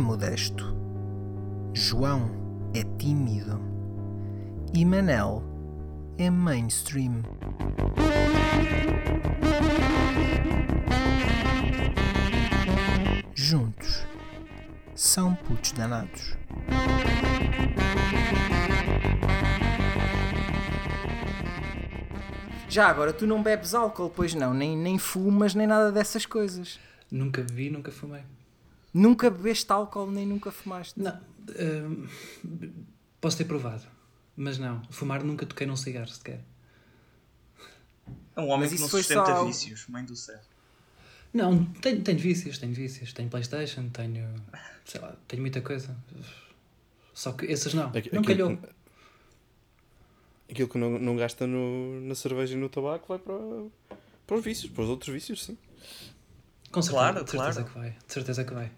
é modesto. João é tímido. E Manel é mainstream. Juntos são putos danados. Já agora, tu não bebes álcool, pois não? Nem, nem fumas, nem nada dessas coisas. Nunca bebi, nunca fumei. Nunca bebeste álcool, nem nunca fumaste? Não. hum, posso ter provado. Mas não. Fumar nunca toquei num cigarro sequer. É um homem Mas que não sustenta só- vícios, mãe do céu. Não, tenho, tenho vícios, tenho vícios. Tenho Playstation, tenho. sei lá, tenho muita coisa. Só que esses não. Aqui- não aquilo calhou. que- Aquilo que não, não gasta no, na cerveja e no tabaco vai para, para os vícios, para os outros vícios, sim. Com certeza, Claro, de certeza claro. que vai. De certeza que vai.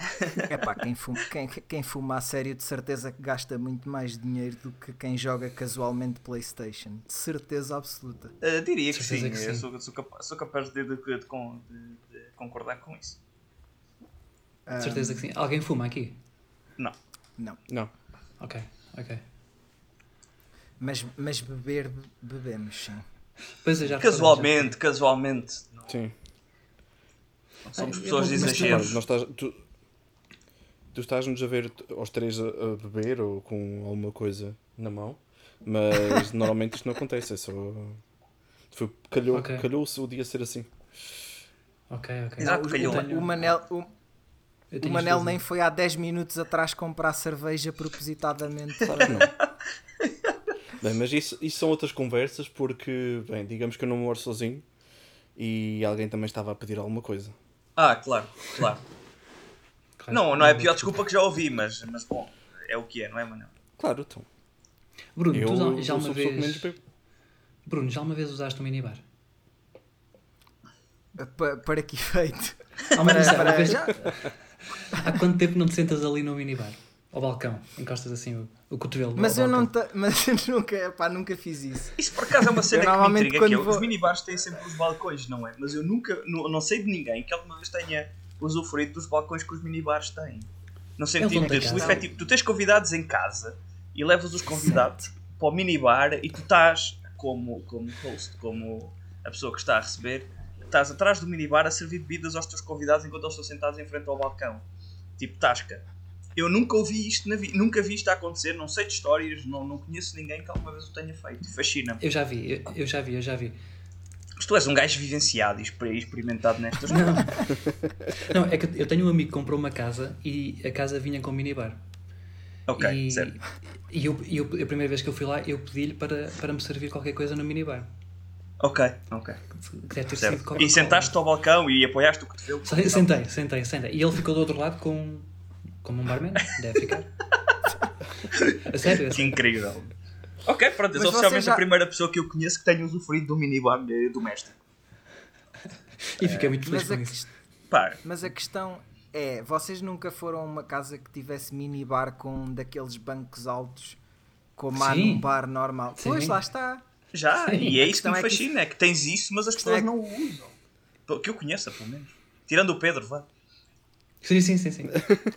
É pá, quem fuma, quem, quem fuma a sério de certeza que gasta muito mais dinheiro do que quem joga casualmente Playstation. De certeza absoluta. Uh, diria que sim, que eu sim. Sou, sou capaz, sou capaz de, de- de- de con- de- de concordar com isso. De certeza que sim. Alguém fuma aqui? Não. Não. Não. Ok, ok. Mas, mas beber, bebemos, sim. Pois é, já Casualmente, casualmente. Sim. Não somos Ah, pessoas de eu-. Nós estás, tu, tu estás-nos a ver aos três a, a beber ou com alguma coisa na mão, mas normalmente isto não acontece, é só. Foi, calhou, Ok. calhou-se o dia ser assim. Ok, ok. Exato, o, calhou. o, o Manel, o, o Manel nem foi há 10 minutos atrás comprar cerveja propositadamente. Claro que não. Bem, mas isso, isso são outras conversas porque, bem, digamos que eu não moro sozinho e alguém também estava a pedir alguma coisa. Ah, claro, claro. Não, não é a pior desculpa que já ouvi, mas, mas bom, é o que é, não é, Manel? Claro, então. Bruno, Eu, tu já, uma vez. Bruno, já uma vez usaste um minibar? Pa- para que efeito? Há uma, Para- vez- para- vez- já- Há quanto tempo não te sentas ali no minibar? Ao balcão, encostas assim o, o cotovelo. Mas eu não balcão. te- mas eu nunca, pá, nunca fiz isso. Isso por acaso é uma cena Eu que me normalmente intriga, que é, quando os vou- minibares têm sempre os balcões, não é? Mas eu nunca, não, não sei de ninguém que alguma vez tenha usufruído dos balcões que os minibares têm. No sentido de, tu, efetivo, tu tens convidados em casa e levas os convidados para o minibar e tu estás como, como host, como a pessoa que está a receber, estás atrás do minibar a servir bebidas aos teus convidados enquanto eles estão sentados em frente ao balcão. Tipo tasca. Eu nunca ouvi isto na vida, nunca vi isto a acontecer, não sei de histórias, não, não conheço ninguém que alguma vez o tenha feito. Fascina-me. Eu já vi, eu, eu já vi, eu já vi. Mas tu és um gajo vivenciado e exper- experimentado nestas Não. coisas. Não, é que eu tenho um amigo que comprou uma casa e a casa vinha com minibar. Ok, e, certo. E eu, e eu- a primeira vez que eu fui lá, eu pedi-lhe para, para me servir qualquer coisa no minibar. Ok, ok. Que deve ter sido Certo. E sentaste-te ao balcão e apoiaste o cotovelo. Se- Sentei, sentei, sentei. E ele ficou do outro lado com, como um barman, deve ficar. A sério, Que incrível. Ok, pronto, és Mas oficialmente já- a primeira pessoa que eu conheço que tenha usufruído de um minibar eh, doméstico. E fiquei muito feliz Mas a, com ques- isso. Pá, mas a questão é, vocês nunca foram a uma casa que tivesse minibar com um daqueles bancos altos como há Sim. num bar normal? Sim. Pois, lá está. já, Sim. e é isso que questão me é que fascina, é que tens isso, mas as questão pessoas é não o usam. Pelo Que eu conheça, pelo menos. Tirando o Pedro, vá. Sim, sim, sim, sim.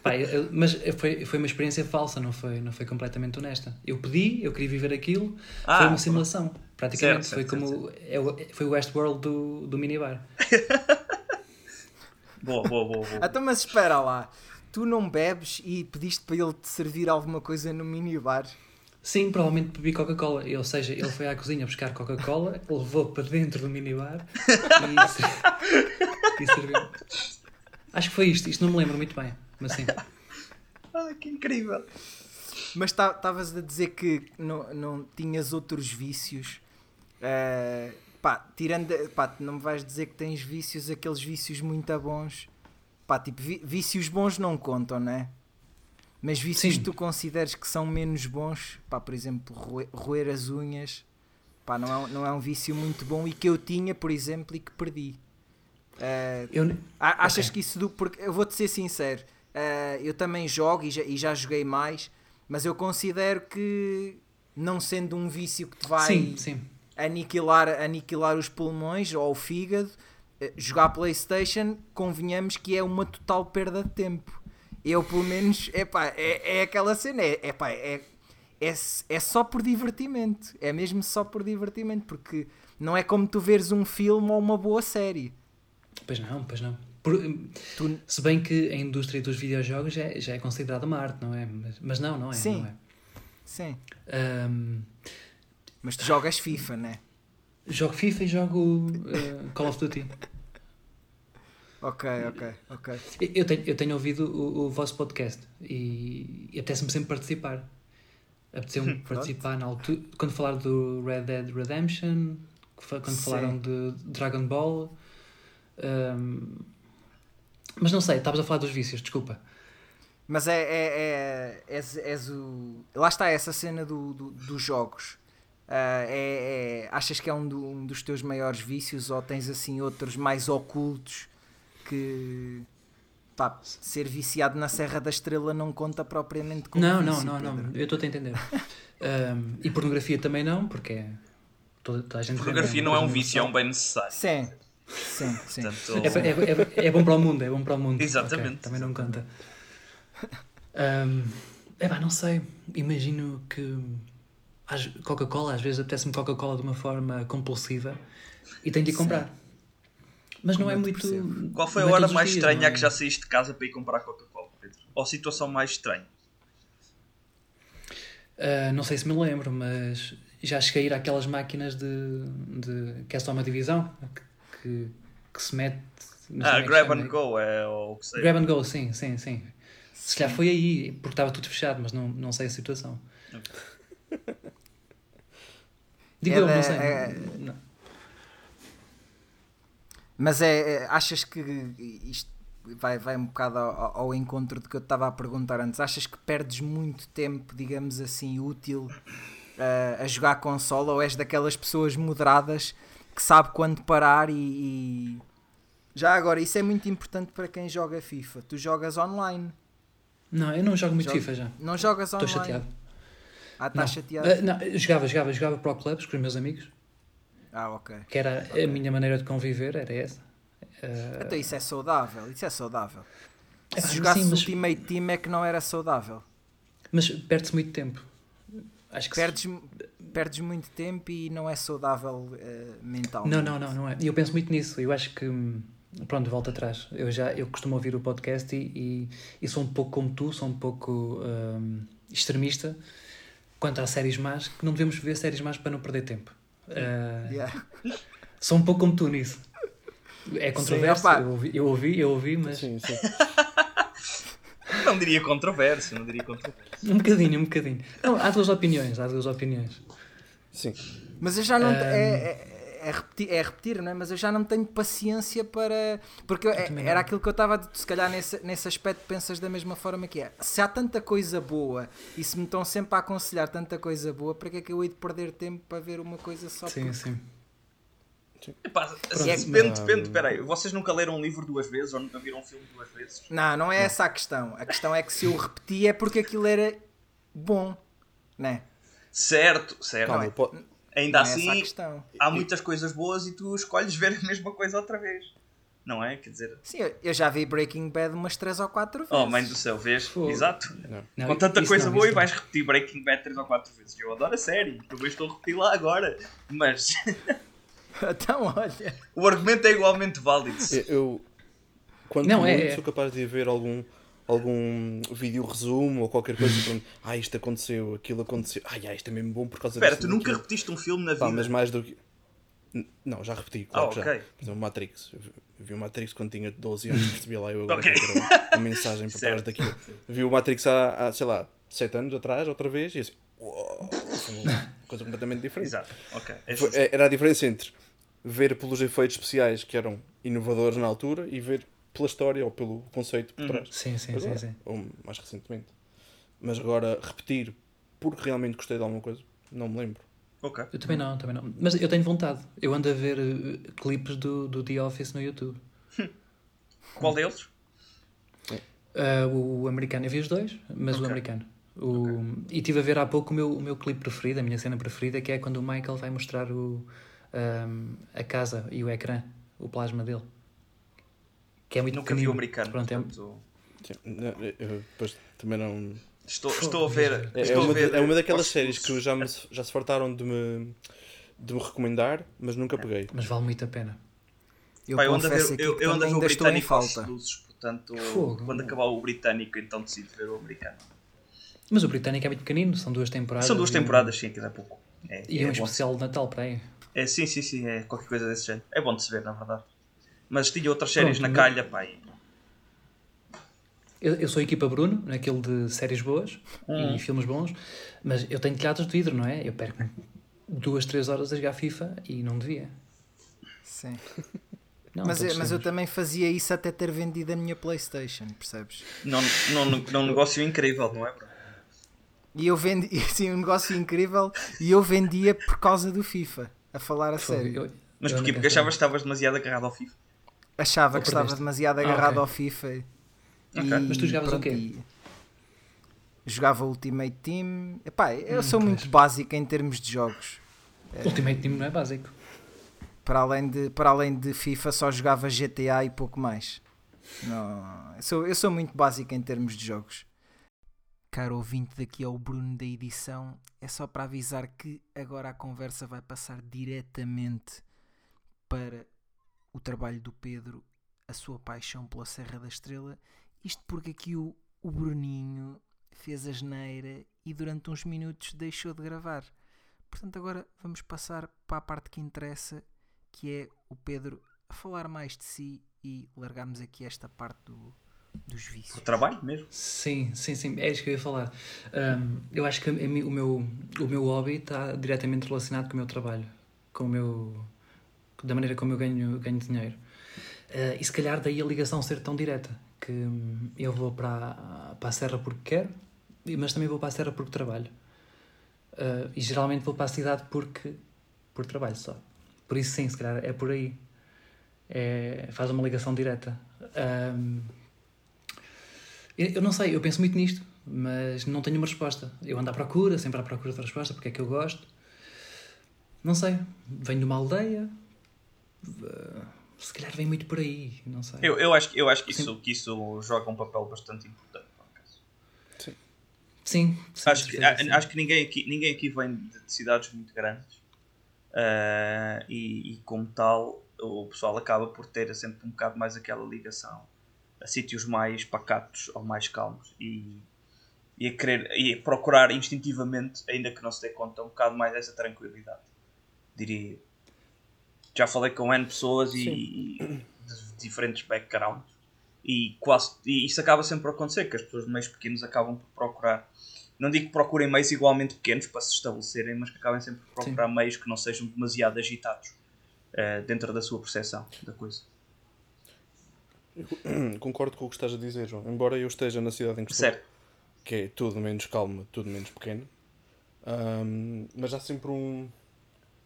Pá, eu- mas foi, foi uma experiência falsa, não foi, não foi completamente honesta. Eu pedi, eu queria viver aquilo, Ah, foi uma simulação. Praticamente Certo, foi certo, como é o- foi o Westworld do, do minibar. Boa, boa, boa, boa. Então, mas espera lá. Tu não bebes e pediste para ele te servir alguma coisa no minibar? Sim, provavelmente bebi Coca-Cola. Ou seja, ele foi à cozinha buscar Coca-Cola, levou para dentro do minibar e, e serviu. Acho que foi isto, isto não me lembro muito bem, mas sim. Ah, que incrível. Mas estavas a dizer que não, não tinhas outros vícios. eh, pá, tirando. Pá, não me vais dizer que tens vícios, aqueles vícios muito bons. Pá, tipo, vícios bons não contam, né? Mas vícios Sim. que tu consideres que são menos bons, pá, por exemplo, roer, roer as unhas, pá, não é, não é um vício muito bom e que eu tinha, por exemplo, e que perdi. Eh, Eu, Achas Ok. que isso do. Porque eu vou-te ser sincero, eh, eu também jogo e já, e já joguei mais, mas eu considero que, não sendo um vício que te vai sim, sim. aniquilar, aniquilar os pulmões ou o fígado, eh, jogar Playstation, convenhamos que é uma total perda de tempo. Eu, pelo menos, epá, é, é aquela cena, é, epá, é, é, é só por divertimento. É mesmo só por divertimento, porque não é como tu veres um filme ou uma boa série. Pois não, pois não. Por- Tu- se bem que a indústria dos videojogos já, é- já é considerada uma arte, não é? Mas, mas não, não é. Sim. Não é. Sim. Ahm, Mas tu jogas FIFA, né? jogo FIFA e jogo eh, Call of Duty. Ok, ok, ok. Eu tenho, eu tenho ouvido o, o vosso podcast e, e apetece-me sempre participar. Apeteceu-me participar na altura, quando falaram do Red Dead Redemption, quando Sim. falaram de Dragon Ball. Ahm, mas não sei, estavas a falar dos vícios, desculpa. Mas é, é, é, és, és o. Lá está essa cena do, do- dos jogos. Ah, é, é- achas que é um, do- um dos teus maiores vícios ou tens assim outros mais ocultos que pá, ser viciado na Serra da Estrela não conta propriamente como Não, não, vício, não, não, Pedro. eu estou a entender. Ahm, e pornografia também não, porque é. Toda, toda a gente Pornografia uma não é um vício, é um bem necessário. Sim, sim, sim. Portanto, É, é, é, é bom para o mundo, é bom para o mundo. Exatamente. Ok, também não conta. é pá, não sei. Imagino que Coca-Cola, às vezes apetece-me Coca-Cola de uma forma compulsiva e tenho de ir comprar. Mas não Como é eu te muito. percebo. qual foi a não é hora mais dias, estranha não é? que já saíste de casa para ir comprar Coca-Cola, Pedro? Ou a situação mais estranha? Ah, não sei se me lembro, mas já cheguei a ir àquelas máquinas de, de que é só uma divisão que, que, se mete. Ah, é grab and go, é o que sei. Grab and go, sim, sim, sim. Se calhar foi aí, porque estava tudo fechado, mas não, não sei a situação. Digo É eu, da- não sei. é- Não. Mas é, é- achas que isto vai, vai um bocado ao, ao encontro do que eu te estava a perguntar antes? Achas que perdes muito tempo, digamos assim, útil ah, a jogar consola ou és daquelas pessoas moderadas que sabe quando parar e, e- Já agora, isso é muito importante para quem joga FIFA. Tu jogas online. Não, eu não jogo muito Joga- FIFA já. Não jogas Estou online. chateado. Ah, Não. estás chateado? Ah, não, eu jogava, jogava, jogava para o clubes com os meus amigos, Ah, ok. que era a minha maneira de conviver, era essa. Ah, Então isso é saudável. Isso é saudável. É, Se sim, jogasses mas- Ultimate Team é que não era saudável. mas perde-se muito tempo. Acho que se- Perdes, perdes muito tempo e não é saudável eh, mentalmente. Não, não, não, não é. E eu penso muito nisso. Eu acho que, hum, pronto, volto atrás. Eu já eu costumo ouvir o podcast e, e, e sou um pouco como tu, sou um pouco hum, extremista quanto às séries más, que não devemos ver séries más para não perder tempo. Ah, Yeah. Sou um pouco como tu nisso. É controverso, opá. eu, ouvi, eu ouvi, eu ouvi, mas Sim, sim. Não diria controverso, não diria controverso. um bocadinho, um bocadinho. Não, há duas opiniões, há duas opiniões. Sim. Mas eu já não. Ahm. É, é, é repetir, é repetir, não é? Mas eu já não tenho paciência para. Porque eu- é- era aquilo que eu estava a dizer, se calhar nesse, nesse aspecto pensas da mesma forma que é. Se há tanta coisa boa e se me estão sempre a aconselhar tanta coisa boa, para que é que eu hei de perder tempo para ver uma coisa só Sim, por... sim. Epá, assim, é- depende, mas- depende. Peraí, vocês nunca leram um livro duas vezes ou nunca viram um filme duas vezes? Não, não é essa a questão. A questão é que se eu repeti é porque aquilo era bom, né? Certo, certo. Não é. po- Ainda não é assim, questão. há muitas coisas boas e tu escolhes ver a mesma coisa outra vez. Não é? Quer dizer, Sim, eu- já vi Breaking Bad umas 3 ou 4 vezes. oh mãe do céu, vês? Fogo. Exato. Não. Não, Com tanta isso coisa não, boa e vais repetir Breaking Bad 3 ou 4 vezes. Eu adoro a série, também estou a repetir lá agora. Mas então, olha. o argumento é igualmente válido. Eu, eu- quando Não, é- muito, é. sou capaz de ver algum, algum vídeo resumo ou qualquer coisa pronto, ah, isto aconteceu, aquilo aconteceu, ai, ai, isto é mesmo bom por causa Espera, tu nunca daquilo." repetiste um filme na Pá, vida? mas mais do que. Não, já repeti, claro Ah, que já. ok. Por exemplo, Matrix. Eu vi- o Matrix quando tinha 12 anos, percebi lá eu agora Ok. que era a mensagem por trás daquilo. Vi o Matrix há, há, sei lá, 7 anos atrás, outra vez, e assim, foi uma coisa completamente diferente. Exato, ok. É Foi- Era a diferença entre ver pelos efeitos especiais que eram inovadores na altura e ver pela história ou pelo conceito por trás. Sim, sim, sim, Agora, sim. Ou mais recentemente. Mas agora, repetir porque realmente gostei de alguma coisa, não me lembro. Ok. Eu também não, também não. Mas eu tenho vontade. Eu ando a ver uh, clipes do, do The Office no YouTube. Qual deles? Uh, o americano, eu vi os dois, mas o Ok. americano. O, E estive a ver há pouco o meu, o meu clipe preferido, a minha cena preferida, que é quando o Michael vai mostrar o, um, a casa e o ecrã, o plasma dele. Que é muito Nunca vi o americano. Pronto, é, portanto, depois também não. estou, estou a ver. É, é estou a uma, ver de- é uma daquelas os séries que já, me, já se fartaram de me, de me recomendar, mas nunca peguei. mas vale muito a pena. Eu Pá, eu ando a confesso ver, aqui eu, que eu a ver ainda estou em falta. luzes, portanto, Fogo. quando acabar o britânico, então decido ver o americano. Mas o britânico é muito pequenino, são duas temporadas. São duas e temporadas, sim, aquilo é pouco. É, E é um bom. especial de Natal para aí. É, sim, sim, sim, é qualquer coisa desse género. É bom de se ver, na verdade. Mas tinha outras séries Pronto, na mas- calha, pá. e- Eu, eu sou a equipa Bruno, naquele de séries boas Hum. e filmes bons, mas eu tenho telhados de vidro, não é? Eu perco duas, três horas a jogar FIFA e não devia. Sim. Não, Mas, todos mas eu também fazia isso até ter vendido a minha Playstation, percebes? Não, não, não, não, um negócio incrível, não é? E eu vendi, assim, um negócio incrível e eu vendia por causa do FIFA, a falar a Fogo, sério. Mas eu- eu porquê? Porque achavas que estavas demasiado agarrado ao FIFA. Achava que estava demasiado Ah, agarrado ok. ao FIFA. Ok. E, Mas tu jogavas o pronto, quê? e- Jogava Ultimate Team. Epá, eu Hum, sou muito pois. básico em termos de jogos. Ultimate Team não é básico. Para além de, para além de FIFA, só jogava GTA e pouco mais. Não, eu, sou, eu sou muito básico em termos de jogos. Caro ouvinte, daqui ao Bruno da edição, é só para avisar que agora a conversa vai passar diretamente para o trabalho do Pedro, a sua paixão pela Serra da Estrela. Isto porque aqui o, o Bruninho fez a geneira e durante uns minutos deixou de gravar. Portanto, agora vamos passar para a parte que interessa, que é o Pedro a falar mais de si e largarmos aqui esta parte do, dos vícios. Por trabalho mesmo. Sim, sim, sim, é isso que eu ia falar. Ahm, eu acho que o meu, o meu hobby está diretamente relacionado com o meu trabalho, com o meu, da maneira como eu ganho, ganho dinheiro. Ah, e se calhar daí a ligação ser tão direta, que hum, eu vou para, para a serra porque quero, mas também vou para a serra porque trabalho. Ah, e geralmente vou para a cidade porque por trabalho só. Por isso sim, se calhar é por aí. É, faz uma ligação direta. Ahm, eu, não sei, eu penso muito nisto, mas não tenho uma resposta. Eu ando à procura, sempre à procura de resposta, porque é que eu gosto. Não sei, venho de uma aldeia, se calhar vem muito por aí, não sei. Eu, eu acho, que- eu acho que, Sim. isso, que isso joga um papel bastante importante. por acaso. Sim, sim, Acho que, certeza, sim. acho que ninguém, aqui, ninguém aqui vem de cidades muito grandes Ah, e, e, como tal, o pessoal acaba por ter sempre um bocado mais aquela ligação a sítios mais pacatos ou mais calmos e, e a querer e a procurar instintivamente, ainda que não se dê conta, um bocado mais dessa tranquilidade, diria eu. Já falei com N pessoas e, e de diferentes backgrounds e quase e isso acaba sempre por acontecer, que as pessoas de meios pequenos acabam por procurar não digo que procurem meios igualmente pequenos para se estabelecerem, mas que acabem sempre por procurar meios que não sejam demasiado agitados eh, dentro da sua percepção da coisa. Concordo com o que estás a dizer, João. Embora eu esteja na cidade em que estou, Certo. que é tudo menos calma, tudo menos pequeno, ahm, mas há sempre um.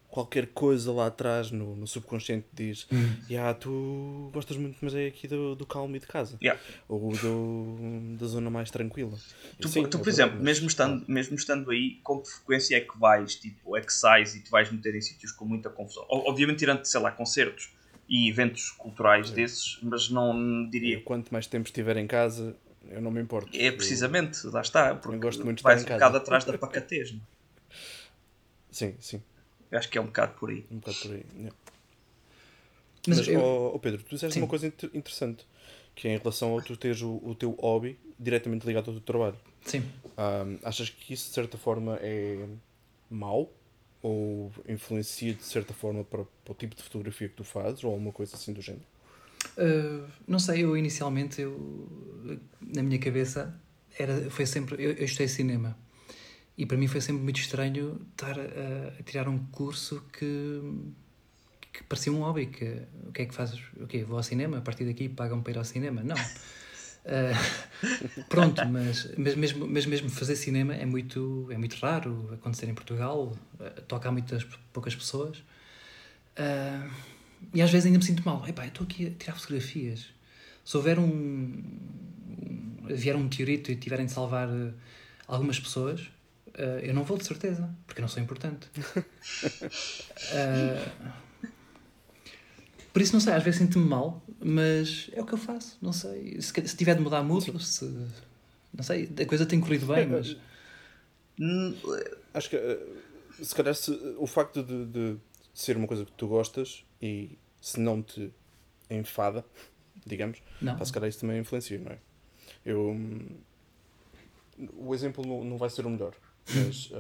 Qualquer coisa lá atrás no, no subconsciente diz: Hum. "Ya, tu gostas muito, mas é aqui do, do calmo e de casa, Yeah. ou do, da zona mais tranquila. Tu, sim, tu, por exemplo, mesmo estando, mesmo estando aí, com que frequência é que vais, tipo, é que sais e te vais meter em sítios com muita confusão? Obviamente, tirando, sei lá, concertos e eventos culturais desses, mas não diria Eu, quanto mais tempo estiver em casa, eu não me importo. É precisamente, lá está, porque gosto muito de vais um bocado atrás da pacatez. não é? Sim, sim, Eu acho que é um bocado por aí. um bocado por aí. yeah. Mas Mas, eu- ó- ó Pedro, tu disseste Sim. uma coisa inter- interessante, que é em relação ao tu teres o, o teu hobby diretamente ligado ao teu trabalho. Sim. Ahm, achas que isso de certa forma é mau? Ou influencia de certa forma para, para o tipo de fotografia que tu fazes? Ou alguma coisa assim do género? Uh, não sei, eu inicialmente, eu, na minha cabeça, era, foi sempre. Eu, eu estudei cinema e para mim foi sempre muito estranho estar a, a tirar um curso que, que parecia um hobby. Que, o que é que fazes? O quê? Vou ao cinema? A partir daqui pagam para ir ao cinema? Não. Uh, pronto, mas, mas, mesmo, mas mesmo fazer cinema é muito, é muito raro acontecer em Portugal, uh, toca a muitas poucas pessoas. Uh, e às vezes ainda me sinto mal. Epá, eu estou aqui a tirar fotografias. Se houver um, um- vier um meteorito e tiverem de salvar algumas pessoas, uh, eu não vou de certeza, porque eu não sou importante. Uh, Por isso não sei, às vezes sinto-me mal, mas é o que eu faço, não sei. Se, se tiver de mudar mudo, se. Não sei, a coisa tem corrido bem, mas. Hum, Acho que eh, se calhar se, o facto de, de ser uma coisa que tu gostas e se não te enfada, digamos, Não. pá, se calhar isso também influencia, não é? Eu, hum, o exemplo não, não vai ser o melhor, mas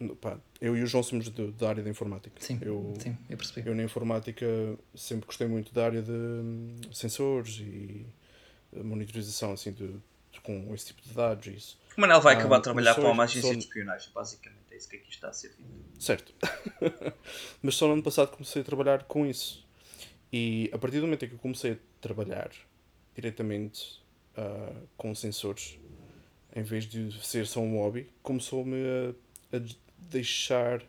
no- pá, eu e o João somos de- da área da informática. Sim, eu, sim, eu percebi. eu na informática sempre gostei muito da área de hum, sensores e eh, monitorização assim, de, de- com esse tipo de dados e isso. o Manel vai Ah, acabar de trabalhar para uma agência só- de espionagem, basicamente. É isso que aqui está a ser dito. Certo. Mas só no ano passado comecei a trabalhar com isso. E a partir do momento em que eu comecei a trabalhar diretamente ah, com sensores, em vez de ser só um hobby, começou-me a, a deixar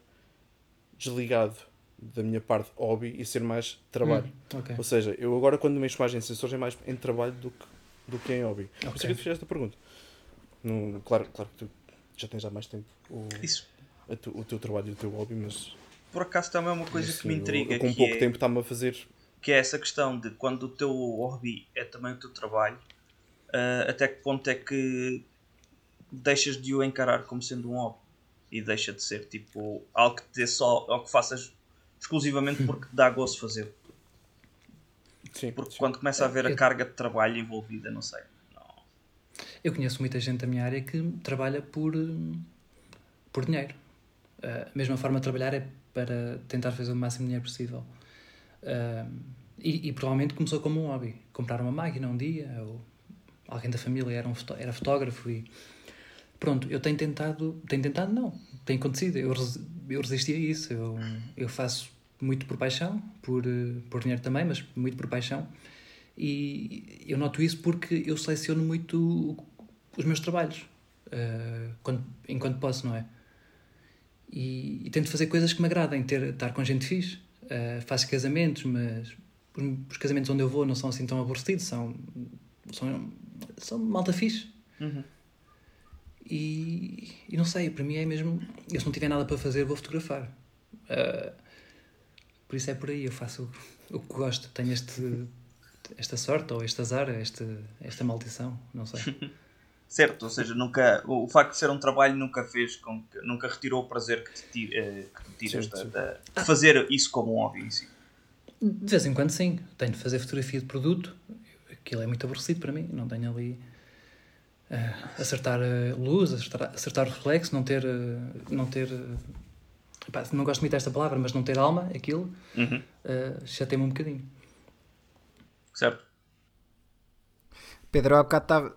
desligado da minha parte hobby e ser mais trabalho. Hum, ok. Ou seja, eu agora quando mexo mais em sensores é mais em trabalho do que, do que em hobby. Por isso é que eu te fiz esta pergunta. No, claro, claro que tu já tens há mais tempo o, Isso, a tu- o teu trabalho e o teu hobby, mas por acaso, também é uma coisa assim, que me intriga. eu, com que pouco é- tempo está-me a fazer. que é essa questão de quando o teu hobby é também o teu trabalho, ah, até que ponto é que deixas de o encarar como sendo um hobby e deixa de ser tipo algo que te só ou que faças exclusivamente porque te dá gosto fazer. Sim, Porque sim. quando começa a haver a Eu- carga de trabalho envolvida, não sei. Não. Eu conheço muita gente da minha área que trabalha por, por dinheiro. Uh, a mesma forma de trabalhar é para tentar fazer o máximo de dinheiro possível. Um, e, e provavelmente começou como um hobby. Comprar uma máquina um dia, ou alguém da família era, um era fotógrafo e pronto, eu tenho tentado, tenho tentado não, tem acontecido, eu, eu resisti a isso, eu, eu faço muito por paixão, por, por dinheiro também, mas muito por paixão e eu noto isso porque eu seleciono muito os meus trabalhos eh, quando, enquanto posso, não é? E, e tento fazer coisas que me agradem, ter, estar com gente fixe. Eh, faço casamentos, mas os, os casamentos onde eu vou não são assim tão aborrecidos, são, são, são malta fixe. Uhum. E, e não sei, para mim é mesmo. Eu se não tiver nada para fazer, vou fotografar. Eh, por isso é por aí, eu faço o, o que gosto. Tenho este, esta sorte, ou este azar, este, esta maldição, não sei. Certo, ou seja, nunca, o, o facto de ser um trabalho nunca fez com que, nunca retirou o prazer que te, ti- eh, que te tiras da- de fazer isso como um hobby em si. De vez em quando, sim. Tenho de fazer fotografia de produto. Aquilo é muito aborrecido para mim. Não tenho ali. Eh, acertar a luz, acertar, acertar o reflexo, não ter. eh, não ter eh, epá, não gosto muito desta palavra, mas não ter alma, aquilo, Uhum. uh, chateia-me um bocadinho. Certo? Pedro, há bocado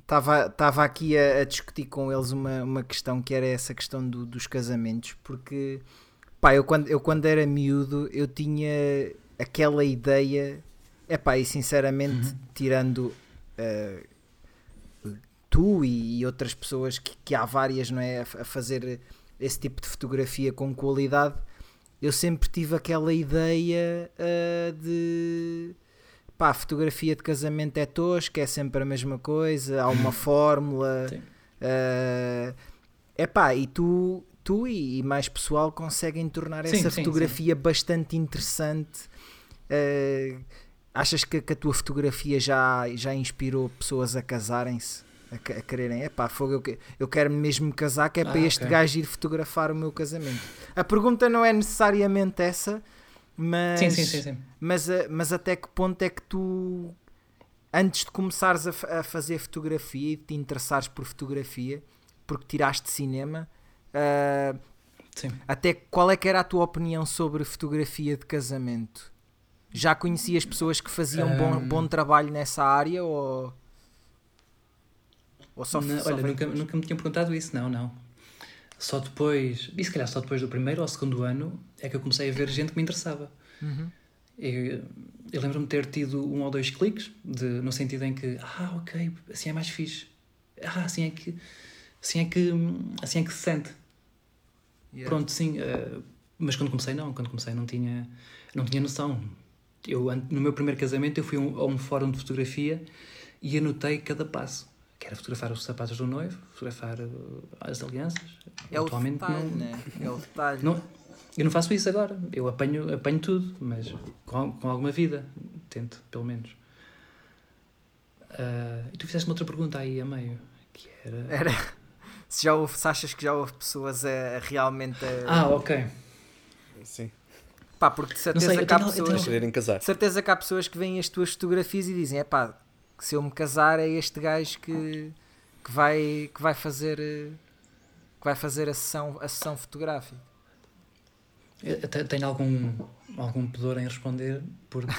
estava estava aqui a, a discutir com eles uma, uma questão que era essa questão do- dos casamentos, porque pá, eu quando, eu quando era miúdo eu tinha aquela ideia, é pá, e sinceramente, tirando eh, tu e, outras pessoas que, que há várias, não é, a, fazer esse tipo de fotografia com qualidade, eu sempre tive aquela ideia eh, de pá, a fotografia de casamento é tosca, é sempre a mesma coisa, há uma fórmula. Sim. é pá, e tu, tu e, mais pessoal conseguem tornar Sim, essa sim, fotografia bastante interessante. Eh, achas que, que a tua fotografia já, já inspirou pessoas a casarem-se? A, a quererem, é pá, fogo, eu, que- eu quero mesmo me casar, que é para Ah, este ok. gajo ir fotografar o meu casamento. A pergunta não é necessariamente essa, mas, Sim, sim, sim, mas, a- mas até que ponto é que tu, antes de começares a, a fazer fotografia e te interessares por fotografia, porque tiraste cinema, sim. até qual é que era a tua opinião sobre fotografia de casamento? Já conhecias pessoas que faziam bom, Ahm. bom trabalho nessa área ou, ou só, Não, só olha, nunca, depois? nunca me tinham perguntado isso, não, não. Só depois, e se calhar só depois do primeiro ou segundo ano, é que eu comecei a ver gente que me interessava. Uhum. Eu, eu lembro-me de ter tido um ou dois cliques, de, no sentido em que, ah, ok, assim é mais fixe. Ah, assim é que, assim é que, assim é que se sente. Yeah. Pronto, sim. eh, mas quando comecei, não. Quando comecei, não tinha, não tinha noção. Eu, no meu primeiro casamento, eu fui a um, a um fórum de fotografia e anotei cada passo. Que era fotografar os sapatos do noivo, fotografar eh, as alianças. É o Atualmente detalhe, não, né? É o detalhe. não, Eu não faço isso agora. Eu apanho, apanho tudo, mas com, com alguma vida. Tento, pelo menos. Ah, e tu fizeste uma outra pergunta aí a meio. Que era. Era. Se, já houve, se achas que já houve pessoas a, a realmente. A, Ah, ok. Sim. pá, porque de certeza sei, que há tenho- pessoas. tenho-. De certeza que há pessoas que veem as tuas fotografias e dizem: é pá, que se eu me casar é este gajo que, que, vai, que vai fazer. eh, que vai fazer a sessão, a sessão fotográfica. Eu te- tenho algum, algum pudor em responder porque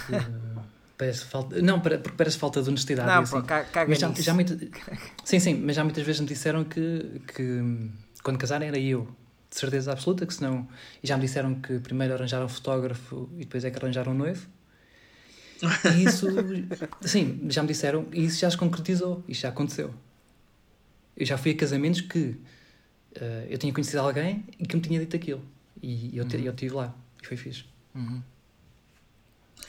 parece falta. Não, porque parece falta de honestidade. Não, pô, assim. ca- caga Mas já, já Sim, sim, mas já muitas vezes me disseram que, que quando casarem era eu, de certeza absoluta, que senão. E já me disseram que primeiro arranjaram um fotógrafo e depois é que arranjaram um noivo. E isso, sim, já me disseram, e isso já se concretizou, isso já aconteceu. Eu já fui a casamentos que eh, eu tinha conhecido alguém e que me tinha dito aquilo. E eu, eu estive lá, e foi fixe. Uhum.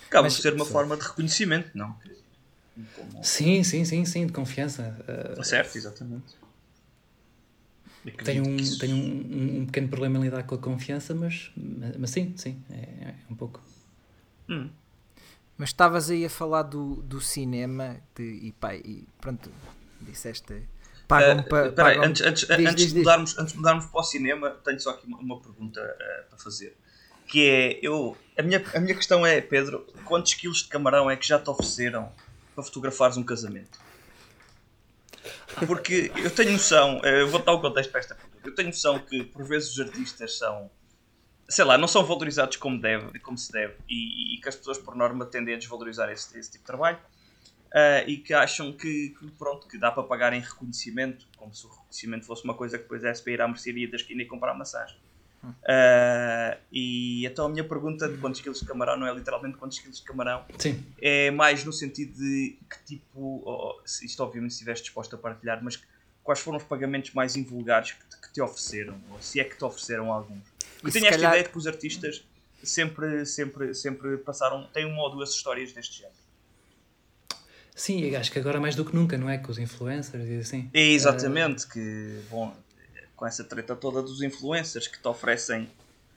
Acaba Mas- por ser uma Sim. forma de reconhecimento, não? Como- Sim, sim, sim, sim, de confiança. Eh, Certo, exatamente. Tenho, um, isso- tenho um, um pequeno problema em lidar com a confiança, mas, mas, mas sim, sim, é, é um pouco. Hum. Mas estavas aí a falar do, do cinema de, e pá, e pronto, disseste. Pagam-me Ah, para. antes, antes, Diz, antes, diz, de diz. mudarmos, antes de mudarmos para o cinema, tenho só aqui uma, uma pergunta ah, para fazer. Que é, eu, a, minha, a minha questão é, Pedro, quantos quilos de camarão é que já te ofereceram para fotografares um casamento? Porque eu tenho noção, eh, eu vou dar o contexto para esta pergunta, eu tenho noção que por vezes os artistas são, sei lá, não são valorizados como, deve, como se deve e, e que as pessoas por norma tendem a desvalorizar esse, esse tipo de trabalho. Ah, e que acham que, que, pronto, que dá para pagar em reconhecimento, como se o reconhecimento fosse uma coisa que depois é para ir à mercearia da esquina e comprar maçãs. Ah, e então a minha pergunta de quantos quilos de camarão não é literalmente quantos quilos de camarão, Sim, é mais no sentido de que tipo, oh, isto obviamente se estiveres disposto a partilhar, mas quais foram os pagamentos mais invulgares que te, que te ofereceram, ou se é que te ofereceram alguns. Eu tenho esta calhar- ideia de que os artistas sempre, sempre, sempre passaram, têm uma ou duas histórias deste género. sim, acho que agora mais do que nunca, não é? Com os influencers e assim. É exatamente que, bom, com essa treta toda dos influencers que te oferecem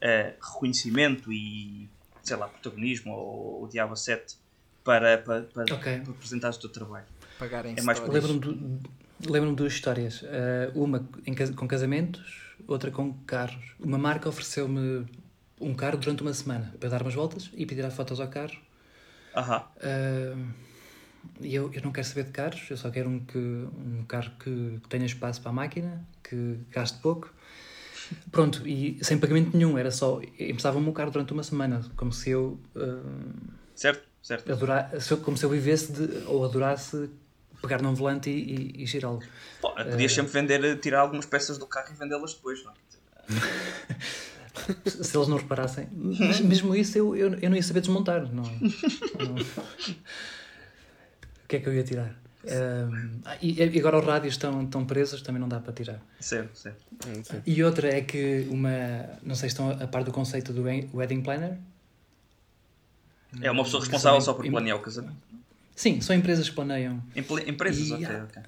eh, reconhecimento e, sei lá, protagonismo ou o Diabo 7 para, para, para, Ok. para apresentar o teu trabalho. pagarem é mais stories. Lembro-me do- lembro-me duas histórias. Uh, uma em cas- com casamentos, outra com carros. Uma marca ofereceu-me um carro durante uma semana para dar umas voltas e para tirar fotos ao carro. Aham. Uh, E eu, eu não quero saber de carros, eu só quero um, que, um carro que, que tenha espaço para a máquina, que gaste pouco. Pronto, e sem pagamento nenhum, era só. Emprestava-me o carro durante uma semana, como se eu. uh, Certo, certo. adora- se eu- como se eu vivesse de, ou adorasse pegar num volante e, e, e girá-lo. Podias sempre vender, tirar algumas peças do carro e vendê-las depois, não é? se eles não reparassem. Mas mesmo isso eu, eu, eu não ia saber desmontar. Não, não- O que é que eu ia tirar? Ahm, ah, e e agora os rádios estão, estão presos, também não dá para tirar. Certo, certo. Hum. E outra é que uma. Não sei se estão a par do conceito do we- wedding planner. É uma pessoa responsável Sim. só por planear o casamento. Sim, são empresas que planeiam. Emple- Empresas, E ok.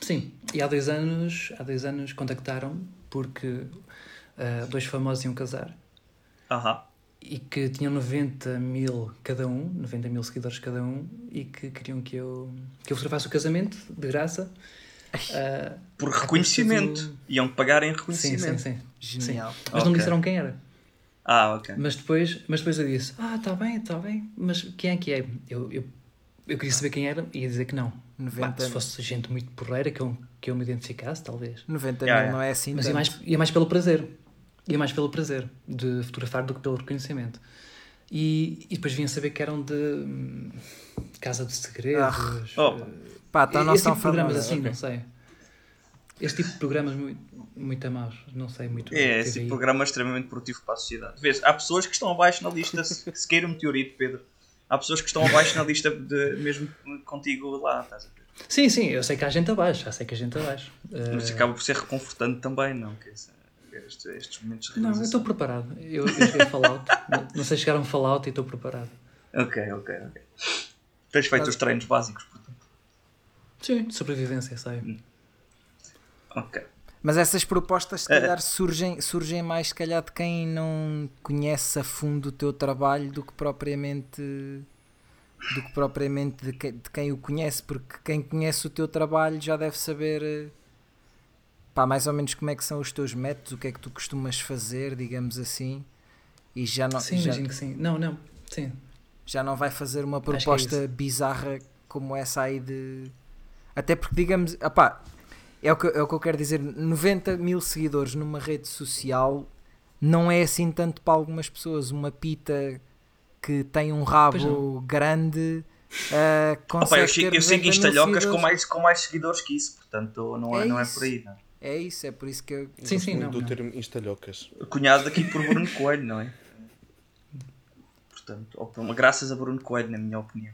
Sim, e há dois anos, há dois anos contactaram porque ah, dois famosos iam casar Aham. e que tinham 90 mil cada um, 90 mil seguidores cada um, e que queriam que eu, que eu fotografasse o casamento, de graça. Ah, Por reconhecimento. do- Iam pagar em Sim, reconhecimento. sim, sim. Genial. Sim. Mas não me disseram quem era. Ah, ok. Mas depois, mas depois eu disse: Ah, está bem, está bem, mas quem é que é? Eu, eu, eu queria saber quem era e ia dizer que não. 90 Pá, se fosse gente muito porreira que eu, que eu me identificasse, talvez. 90 Yeah, mil yeah. não é assim Mas ia mais, ia mais pelo prazer. Ia mais pelo prazer de fotografar do que pelo reconhecimento. E, e depois vinha saber que eram de hum, Casa de Segredos. Oh. eh, Pá, então não esse são tipo de programas famosos. assim, ok. não sei. Este tipo de programas muito, muito amados, não sei muito. É, esse TVI. programa é extremamente produtivo para a sociedade. Vês, há pessoas que estão abaixo na lista, se, se queira um meteorito, Pedro. Há pessoas que estão abaixo na lista de, mesmo contigo lá, estás a ver? Sim, sim, eu sei que há gente abaixo, já sei que há gente abaixo. Mas acaba por ser reconfortante também, não? Ver estes, estes momentos de não, eu estou preparado. Eu, eu joguei Fallout. não, não sei chegar a um Fallout e estou preparado. Ok, ok, ok. Tens feito os treinos básicos, portanto. Sim, sobrevivência, sei. Ok. Mas essas propostas se É. calhar surgem, surgem mais se calhar de quem não conhece a fundo o teu trabalho do que propriamente do que propriamente de quem, de quem o conhece, porque quem conhece o teu trabalho já deve saber eh, pá, mais ou menos como é que são os teus métodos, o que é que tu costumas fazer, digamos assim, e já não, Sim, já, imagino que sim. Não, não, sim. já não vai fazer uma que é proposta bizarra como essa aí de. Até porque, digamos, opá, é, o que, é o que eu quero dizer: 90 mil seguidores numa rede social não é assim tanto para algumas pessoas. Uma pita que tem um rabo grande ah, Opa, consegue eu, sigo- ter eu sigo 90 mil instalhocas com mais, com mais seguidores que isso, portanto não é, É não é por aí. Não. é? É isso, é por isso que eu. Sim, sim, não, do não. termo instalhocas. Cunhado aqui por Bruno Coelho, não é? Portanto, graças a Bruno Coelho, na minha opinião.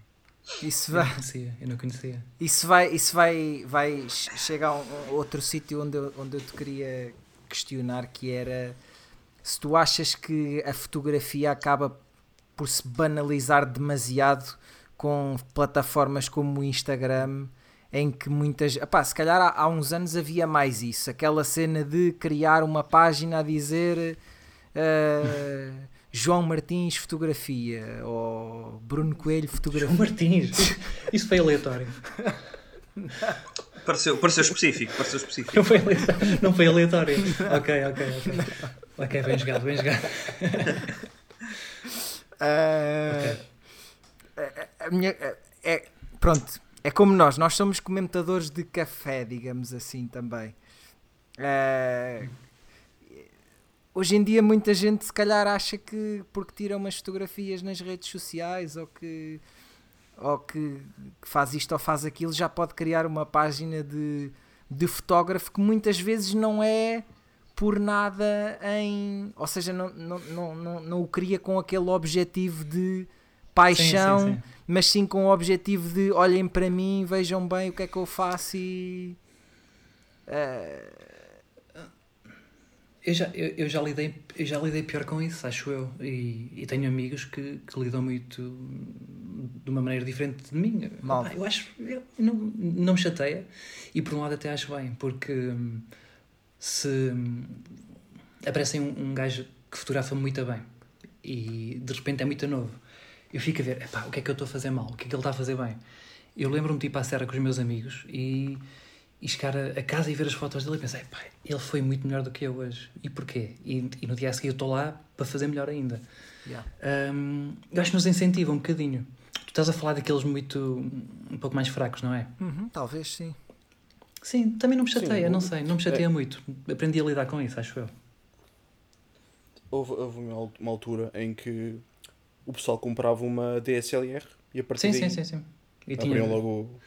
Isso Eu vai. não conhecia, eu não conhecia. Isso vai, isso vai, vai che- chegar a um, outro sítio onde eu, onde eu te queria questionar que era se tu achas que a fotografia acaba por se banalizar demasiado com plataformas como o Instagram em que muitas epá, se calhar há, há uns anos havia mais isso aquela cena de criar uma página a dizer eh, João Martins fotografia ou Bruno Coelho fotografia João Martins. Isso foi aleatório. Pareceu, pareceu específico, pareceu específico. Não foi aleatório. Não foi aleatório. Ok, ok, ok. Ok, bem jogado, bem jogado. Ah, a- a minha- é, é- pronto, é como nós, nós somos comentadores de café, digamos assim também. Ah, hoje em dia muita gente se calhar acha que porque tira umas fotografias nas redes sociais ou que ou que, que faz isto ou faz aquilo já pode criar uma página de, de fotógrafo que muitas vezes não é por nada em. Ou seja, não, não, não, não, não o cria com aquele objetivo de paixão, Sim, sim, sim. mas sim com o objetivo de olhem para mim, vejam bem o que é que eu faço e. eh, Eu já, eu, eu já lidei, eu já lidei pior com isso, acho eu. E, e tenho amigos que, que lidam muito de uma maneira diferente de mim. Mal. Eu acho. Eu, não, não me chateia. E por um lado até acho bem, porque hum, se hum, aparece um, um gajo que fotografa muito bem e de repente é muito novo, eu fico a ver, epá, o que é que eu estou a fazer mal? O que é que ele está a fazer bem? Eu lembro-me de ir para a serra com os meus amigos e, e chegar a, a casa e ver as fotos dele e pensar, epá, ele foi muito melhor do que eu hoje. E porquê? E, e no dia a seguir eu estou lá para fazer melhor ainda. yeah. Hum, eu acho que nos incentiva um bocadinho. Tu estás a falar daqueles muito, um pouco mais fracos, não é? Uhum, talvez sim. Sim, também não me Sim, chateia, o- não sei, não me chateia muito. Aprendi a lidar com isso, acho eu. Houve, houve uma al- uma altura em que o pessoal comprava uma DSLR e a partir Sim, daí sim, sim, sim. E, tinha, logo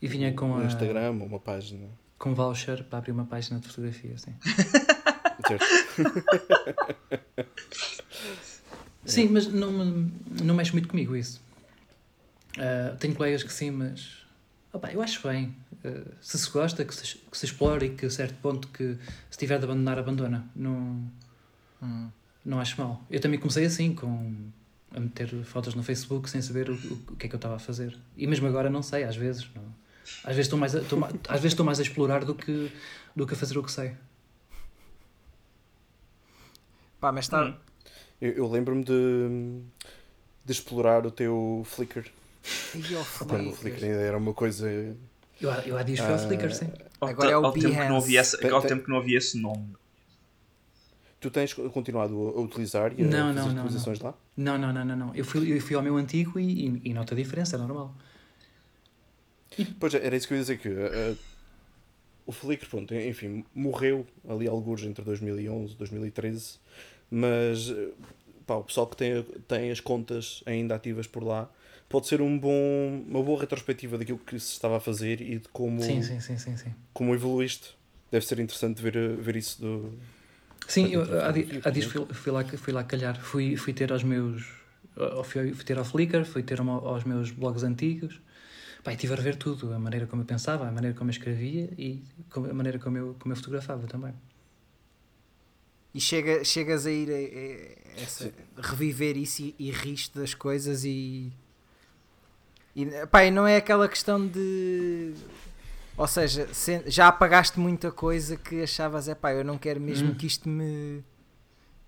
e vinha com, um a, Instagram, uma página. com voucher para abrir uma página de fotografia, sim. Certo? Sim, mas não, me- não mexe muito comigo isso. Ah, tenho colegas que sim, mas opá, eu acho bem. Ah, se se gosta, que se, que se explore e que a certo ponto que se tiver de abandonar, abandona. Não, Hum. não acho mal. Eu também comecei assim, com a meter fotos no Facebook sem saber o, o- o que é que eu estava a fazer. E mesmo agora não sei, às vezes. Não. Às vezes estou mais a, estou às vezes estou mais a explorar do que, do que a fazer o que sei. Pá, mas está. Hum. Eu, eu lembro-me de, de explorar o teu Flickr. Quando o Flickr. Flickr ainda era uma coisa. Eu, há- eu há dias fui ao Ah, Flickr, sim. Ao, Agora é o ao tempo que não Behance. ao tem- tempo que não havia esse nome. Tu tens continuado a, utilizar e a Não, fazer não, não, atualizações lá? Não, não, não, não, não. Eu fui, eu fui ao meu antigo e, e, e nota a diferença, é normal. Pois é, era isso que eu ia dizer que uh, o Flickr, pronto, enfim, morreu ali alguns entre 2011 e 2013, mas uh, pá, o pessoal que tem, tem as contas ainda ativas por lá pode ser um bom, uma boa retrospectiva daquilo que se estava a fazer e de como, Sim, sim, sim, sim, sim. como evoluíste. Deve ser interessante ver, uh, ver isso do. Sim, eu, há, dias fui, fui, lá, fui lá calhar. Fui, fui ter aos meus. Fui, fui ter ao Flickr, fui ter ao- aos meus blogs antigos. Pá, e estive a rever tudo, a maneira como eu pensava, a maneira como eu escrevia e a maneira como eu, como eu fotografava também. E chega, chegas a ir a, a- essa- reviver isso e, e riste das coisas e, e pá, e não é aquela questão de Ou seja, se- já apagaste muita coisa que achavas, é pá, eu não quero mesmo Hum. que isto me.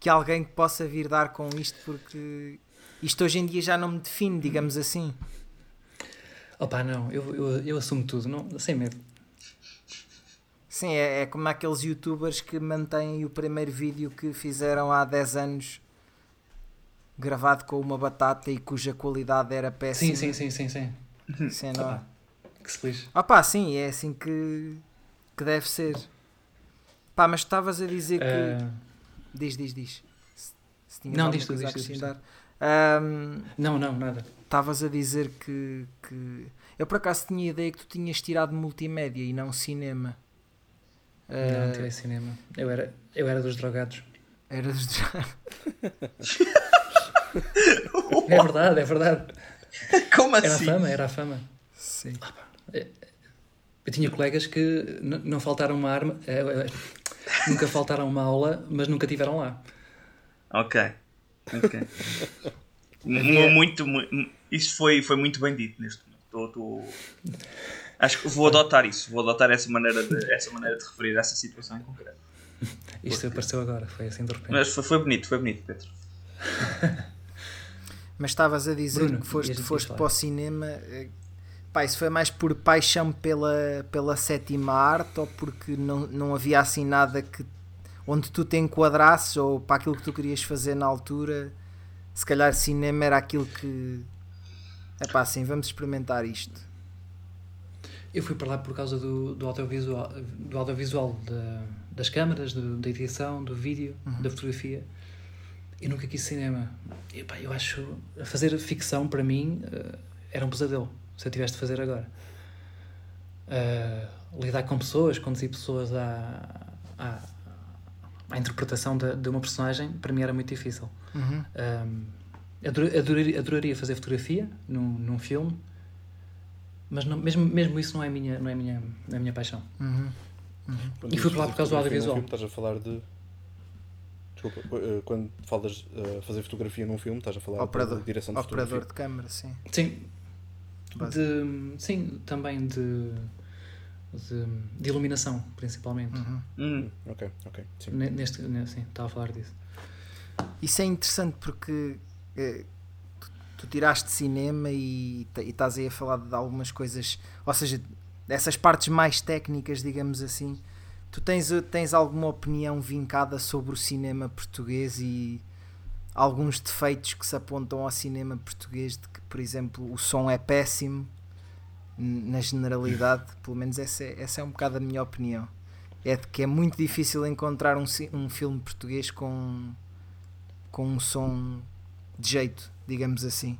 que alguém que possa vir dar com isto, porque isto hoje em dia já não me define, digamos assim. Opa, não, eu, eu, eu assumo tudo, não, sem medo. Sim, é, é como aqueles youtubers que mantêm o primeiro vídeo que fizeram há 10 anos gravado com uma batata e cuja qualidade era péssima. Sim, sim, sim, sim, sim. Sim, não. Opa, que se lixe. Pá, sim, é assim que, que deve ser. Pá, mas estavas a dizer que. Ah, Diz, diz, diz. Se, se Não, diz tu, coisa a diz diz acrescentar. Ahm, não, não, nada. Estavas a dizer que, que. Eu por acaso tinha a ideia que tu tinhas tirado multimédia e não cinema. Não, Ah, tirei cinema. Eu era, eu era dos drogados. eras de- É verdade, é verdade. Como Era a assim? fama, era a fama. Sim. Eu tinha colegas que não faltaram uma arma, eh, eh, nunca faltaram uma aula, mas nunca tiveram lá. Ok. Ok. Mu- muito, muito, isso foi, foi muito bem dito neste momento. Tô- tô- Acho que vou adotar isso. Vou adotar essa maneira de, essa maneira de referir essa situação em concreto. Isto apareceu agora, foi assim de repente. Mas foi, foi bonito, foi bonito, Pedro. Mas estavas a dizer Bruno, que foste, foste para o cinema. eh, Pá, isso foi mais por paixão pela, pela sétima arte ou porque não, não havia assim nada que onde tu te enquadrasses ou para aquilo que tu querias fazer na altura? Se calhar cinema era aquilo que. É pá, assim, vamos experimentar isto. Eu fui para lá por causa do, do audiovisual, do audiovisual da- das câmaras, do- da edição, do vídeo, da fotografia. Eu nunca quis cinema. E, pá, eu acho. Fazer ficção para mim eh, era um pesadelo, se eu tivesse de fazer agora. Eh, lidar com pessoas, conduzir pessoas à, à, à interpretação de, de uma personagem, para mim era muito difícil. Uhum. Um, adoraria, adoraria fazer fotografia num, num filme, mas não- mesmo, mesmo isso não é a minha, não é a minha, não é a minha paixão. Uhum. Quando E fui para lá por causa do audiovisual. filme, Estás a falar de. Desculpa, eh, quando falas eh, fazer fotografia num filme, estás a falar Operador, de direção de operador fotografia. de câmara, sim. Sim, de, sim também de, de, de iluminação, principalmente. Uhum. Hum, Ok, ok. Sim. Ne- Neste, ne- sim, estava a falar disso. Isso é interessante porque tu, tiraste cinema e, e estás aí a falar de algumas coisas, ou seja, dessas partes mais técnicas, digamos assim. Tu tens, tens alguma opinião vincada sobre o cinema português e alguns defeitos que se apontam ao cinema português, de que, por exemplo, o som é péssimo, na generalidade, pelo menos essa é, essa é um bocado a minha opinião. É de que é muito difícil encontrar um, um filme português com, com um som de jeito, digamos assim.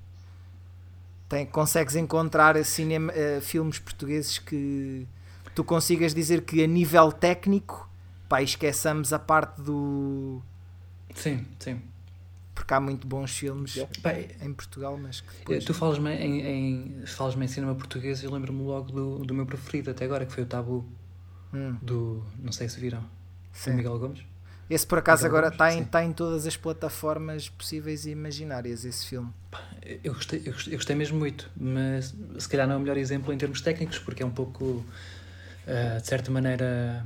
Tem, consegues encontrar cinema, eh, filmes portugueses que tu consigas dizer que a nível técnico, pá, esqueçamos a parte do. Sim, sim. Porque há muito bons filmes em Portugal, mas que eh, depois. tu falas-me em, em, falas em cinema português e eu lembro-me logo do, do meu preferido até agora, que foi o Tabu, Hum, do. Não sei se viram. sim. Do Miguel Gomes. Esse por acaso agora está em, tá em todas as plataformas possíveis e imaginárias, esse filme. Eu gostei, eu gostei, eu gostei mesmo muito, mas se calhar não é o melhor exemplo em termos técnicos, porque é um pouco, ah, de certa maneira,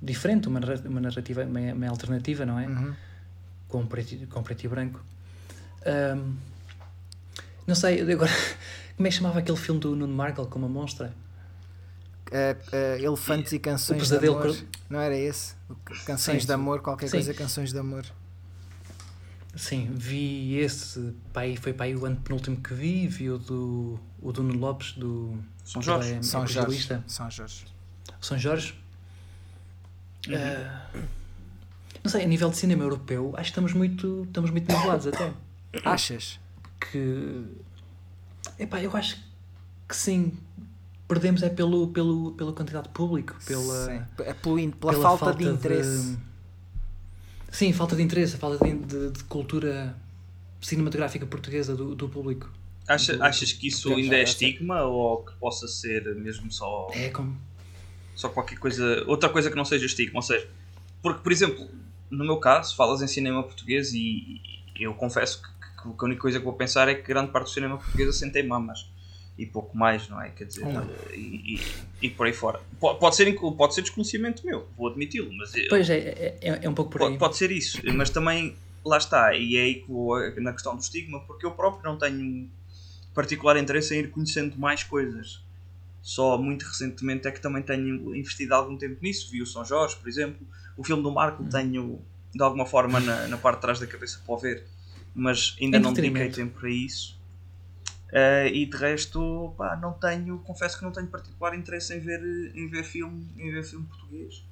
diferente, uma uma narrativa meio, meio alternativa, não é? Uhum. Com, preto, e- com preto e branco. Ahm, não sei, agora, como é que chamava aquele filme do Nuno Markle com uma monstra? Eh, elefantes e canções de amor. Cor- Não era esse? Canções Sim, de amor, qualquer Sim. coisa, canções de amor. Sim, vi esse, pai, foi para aí o ano penúltimo que vi, vi o do, o do Nuno Lopes, do São Jorge. é- é São Jorge. pugilista. São Jorge. São Jorge. Ah, não sei, a nível de cinema europeu, acho que estamos muito, estamos muito nivelados até. Achas? Que. Epá, eu acho que sim. Perdemos é pelo, pelo, pela quantidade de público, pela, Sim. É pelo pela, pela falta, de interesse. Sim, falta de interesse, falta de, de- de cultura cinematográfica portuguesa do, do público. Acha- Do- achas que isso ainda é estigma ou que possa ser mesmo só, É como. só qualquer coisa, outra coisa que não seja estigma? Ou seja, porque, por exemplo, no meu caso, falas em cinema português e eu confesso que, que a única coisa que vou pensar é que grande parte do cinema português assenta em mamas. E pouco mais, não é? Quer dizer, eh, e, e, e por aí fora. Po- Pode ser, pode ser desconhecimento meu, vou admiti-lo, mas Pois é, é, é, é um pouco por aí. pode, pode ser isso, mas também lá está, e é aí que vou eh, na questão do estigma, porque eu próprio não tenho particular interesse em ir conhecendo mais coisas. Só muito recentemente é que também tenho investido algum tempo nisso. Vi o São Jorge, por exemplo. O filme do Marco tenho de alguma forma na, na parte de trás da cabeça para o ver, mas ainda não dediquei tempo para isso. Eh, e de resto, pá, não tenho, confesso que não tenho particular interesse em ver, em ver filme, em ver filme português.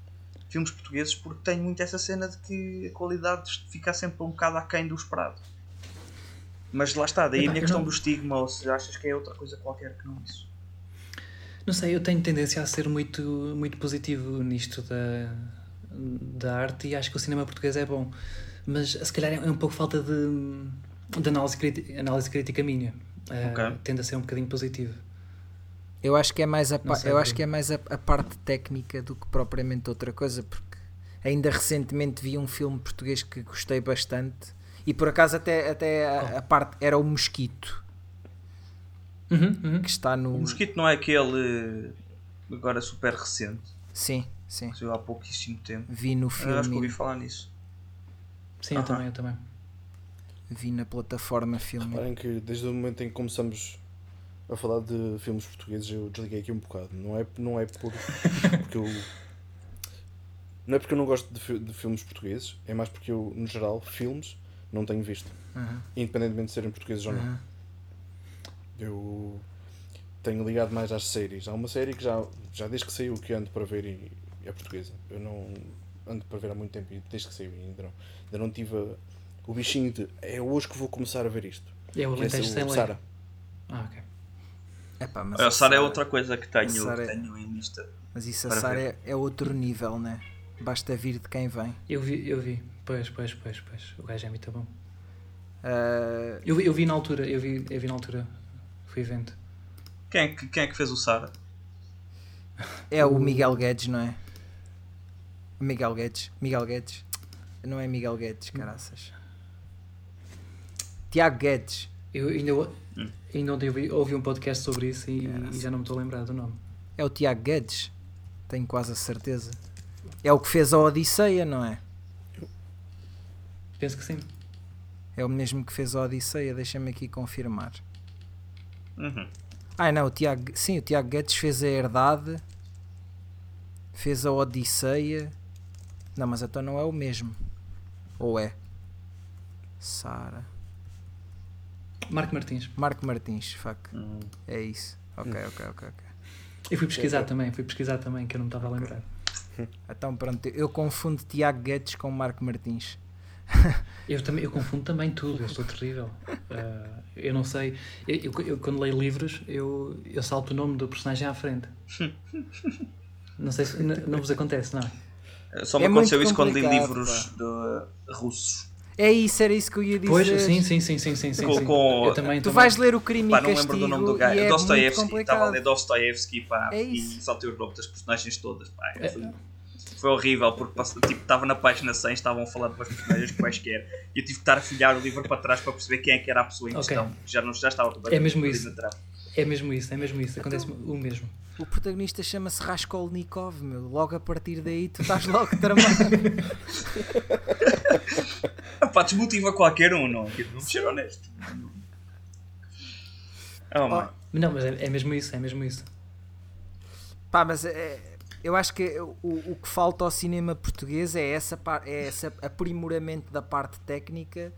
Filmes portugueses, porque tenho muito essa cena de que a qualidade fica sempre um bocado aquém do esperado. Mas lá está, daí Epá, a minha questão não- do estigma, ou se achas que é outra coisa qualquer que não isso. Não sei, eu tenho tendência a ser muito, muito positivo nisto da, da arte e acho que o cinema português é bom. Mas se calhar é um pouco falta de, de análise, criti- análise crítica minha. Eh, Ok. Tende a ser um bocadinho positivo. Eu acho que é mais a, pa- eu acho que é mais a, a parte técnica do que propriamente outra coisa, porque ainda recentemente vi um filme português que gostei bastante e por acaso até, até a, a parte era o Mosquito, Uhum, uhum. que está no. O Mosquito não é aquele agora super recente, Sim, sim. que há pouquíssimo tempo. Vi no Eu acho que ouvi filme, falar nisso. Sim, eu Aham. também, eu também. Vi na plataforma filme. Reparem que desde o momento em que começamos a falar de filmes portugueses eu desliguei aqui um bocado. Não é, não é por, porque eu. Não é porque eu não gosto de, de filmes portugueses, é mais porque eu, no geral, filmes não tenho visto. Uhum, Independentemente de serem portugueses ou não. Eu tenho ligado mais às séries. Há uma série que já, já desde que saiu que ando para ver e é portuguesa. Eu não ando para ver há muito tempo e desde que saiu ainda não, ainda não tive a- o bichinho de é hoje que vou começar a ver isto. É o é Alentejo o sem lei. Sara. Ah, ok. Epá, mas A Sara é Sara- outra coisa que tenho, Sara que é- tenho em lista. Mas isso a Sara é, é outro nível, né? Basta vir de quem vem. Eu vi, eu vi. Pois, pois, pois, pois. O gajo é muito bom. Ah, Eu vi, eu vi na altura, eu vi, eu vi na altura. Fui evento. Quem é que, quem é que fez o Sara? é o Miguel Guedes, não é? Miguel Guedes. Miguel Guedes. Não é Miguel Guedes, caraças. Tiago Guedes. Eu ainda, Hum. ainda ontem ouvi, ouvi um podcast sobre isso e, e já não me estou a lembrar do nome. É o Tiago Guedes. Tenho quase a certeza. É o que fez a Odisseia, não é? Penso que sim. É o mesmo que fez a Odisseia. Deixa-me aqui confirmar. Uhum. Ah, não, o Tiago, sim, o Tiago Guedes fez a Herdade, fez a Odisseia. Não, mas então não é o mesmo. Ou é? Sara. Marco Martins. Marco Martins, fuck. Hum. É isso. Ok, ok, ok, ok. Eu fui pesquisar também, fui pesquisar também, que eu não me estava a lembrar. Então pronto, eu confundo Tiago Guedes com Marco Martins. Eu, também, eu confundo também tudo, eu sou terrível. Ah, eu não sei. Eu, eu- eu quando leio livros, eu, eu salto o nome do personagem à frente. Não sei se. n- Não vos acontece, não? Só me É aconteceu muito isso quando li livros de, russos. É isso, era isso que eu ia dizer. Pois, sim, sim, sim, sim, sim. sim, Com- sim. com- eu também, Tu também. vais ler o crime Pá, e não castigo lembro do nome do gajo. é Dostoevsky. Estava a ler Dostoevsky pá, É e saltei o nome das personagens todas. Pá, É. foi, foi horrível porque tipo, estava na página 100, estavam a falar para as personagens quaisquer e eu tive que estar a folhar o livro para trás para perceber quem é que era a pessoa em Ok. questão. Já, não, já estava completamente É mesmo isso. É mesmo isso, é mesmo isso. Acontece o mesmo. O protagonista chama-se Raskolnikov, meu. Logo a partir daí tu estás logo tramado. Pá, desmotiva qualquer um, não? Tipo, Vamos ser honesto. Oh, mãe. Não, mas é, é mesmo isso, é mesmo isso. Pá, mas é, eu acho que o, o que falta ao cinema português é essa é esse aprimoramento da parte técnica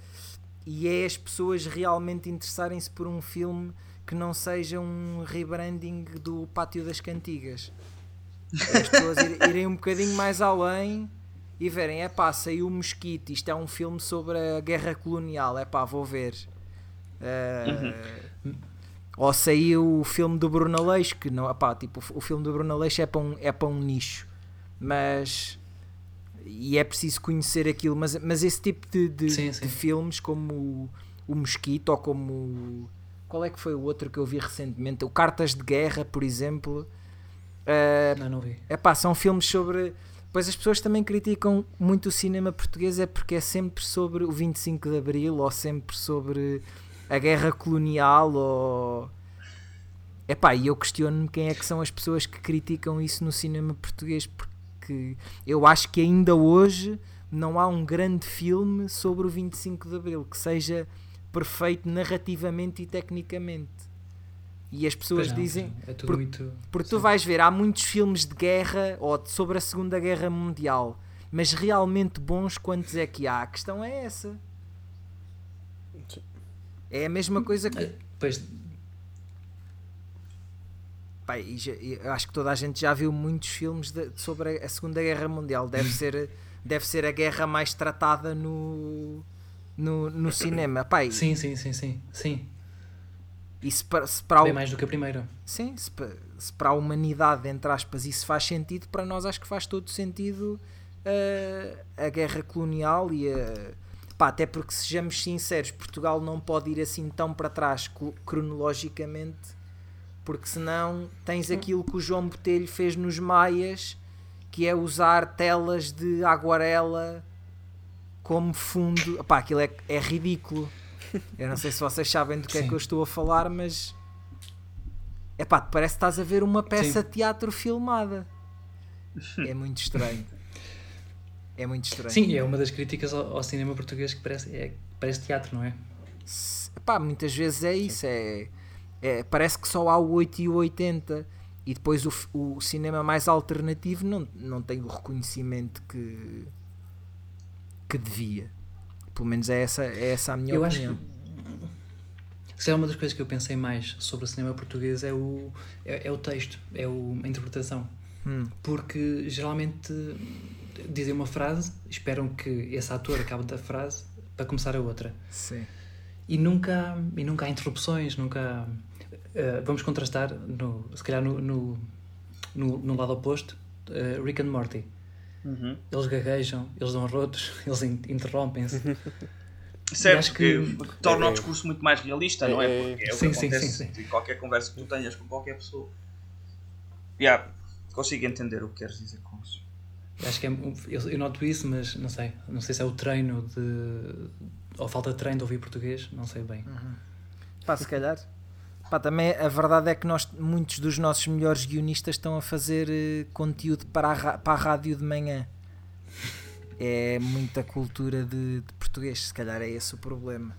e é as pessoas realmente interessarem-se por um filme que não seja um rebranding do Pátio das Cantigas. As pessoas ir- irem um bocadinho mais além e verem, é pá, saiu o Mosquito, isto é um filme sobre a guerra colonial, é pá, vou ver. Uh, Ou saiu o filme do Bruno Aleixo, que não, epá, tipo, o filme do Bruno Aleixo é para um, é para um nicho, mas e é preciso conhecer aquilo, mas, mas esse tipo de, de, Sim, sim. de filmes como o, o Mosquito ou como qual é que foi o outro que eu vi recentemente? O Cartas de Guerra, por exemplo. Uh, Não, não vi. é pá, são filmes sobre. Pois as pessoas também criticam muito o cinema português, é porque é sempre sobre o 25 de Abril ou sempre sobre a guerra colonial ou. Epá, e eu questiono-me quem é que são as pessoas que criticam isso no cinema português, porque eu acho que ainda hoje não há um grande filme sobre o 25 de Abril que seja perfeito narrativamente e tecnicamente. E as pessoas não, dizem. É tudo por- muito. Porque tu sim. vais ver, há muitos filmes de guerra ou de- sobre a Segunda Guerra Mundial, mas realmente bons quantos é que há? A questão é essa. Sim. É a mesma coisa que. Pois, Pá, e já- e acho que toda a gente já viu muitos filmes de- sobre a, a Segunda Guerra Mundial. Deve ser, deve ser a guerra mais tratada no, no, no cinema. Pá, e, sim, sim, sim, sim. Sim. e se para, se para Bem o- mais do que a primeira. Sim, se, pa- se para a humanidade, entre aspas, isso faz sentido, para nós acho que faz todo sentido eh, a guerra colonial e a. Pá, até porque, sejamos sinceros, Portugal não pode ir assim tão para trás cro- cronologicamente, porque senão tens aquilo que o João Botelho fez nos Maias, que é usar telas de aguarela como fundo. Pá, aquilo é, é ridículo. Eu não sei se vocês sabem do que é Sim. que eu estou a falar, mas é pá, parece que estás a ver uma peça Sim. de teatro filmada. É muito estranho. É muito estranho. Sim, é uma das críticas ao, ao cinema português que parece, é, parece teatro, não é? Se- Pá, muitas vezes é isso. É, é- parece que só há o 8 e o 80 e depois o, o cinema mais alternativo não, não tem o reconhecimento que, que devia. Pelo menos é essa, é essa a minha eu acho opinião. que se é uma das coisas que eu pensei mais sobre o cinema português é o, é, é o texto, é o, a interpretação. Hum, Porque geralmente dizem uma frase, esperam que esse ator acabe da frase para começar a outra. sim. E nunca, há- e nunca há interrupções, nunca há- eh, vamos contrastar, no, se calhar no, no, no, no lado oposto, eh, Rick and Morty. Uhum. Eles gaguejam, eles dão rotos, eles in- interrompem-se. Certo, acho que, que- torna é- o discurso muito mais realista, não é? é- Porque é o Sim, que sim, acontece sim, sim. em qualquer conversa que tu tenhas com qualquer pessoa. Yeah, consigo entender o que queres dizer com isso. Acho que é, eu, eu noto isso, mas não sei. Não sei se é o treino de. ou falta de treino de ouvir português, não sei bem. Pá, se calhar. Pá, também a verdade é que nós, muitos dos nossos melhores guionistas estão a fazer eh, conteúdo para a, ra- para a rádio de manhã. É muita cultura de, de português, se calhar é esse o problema.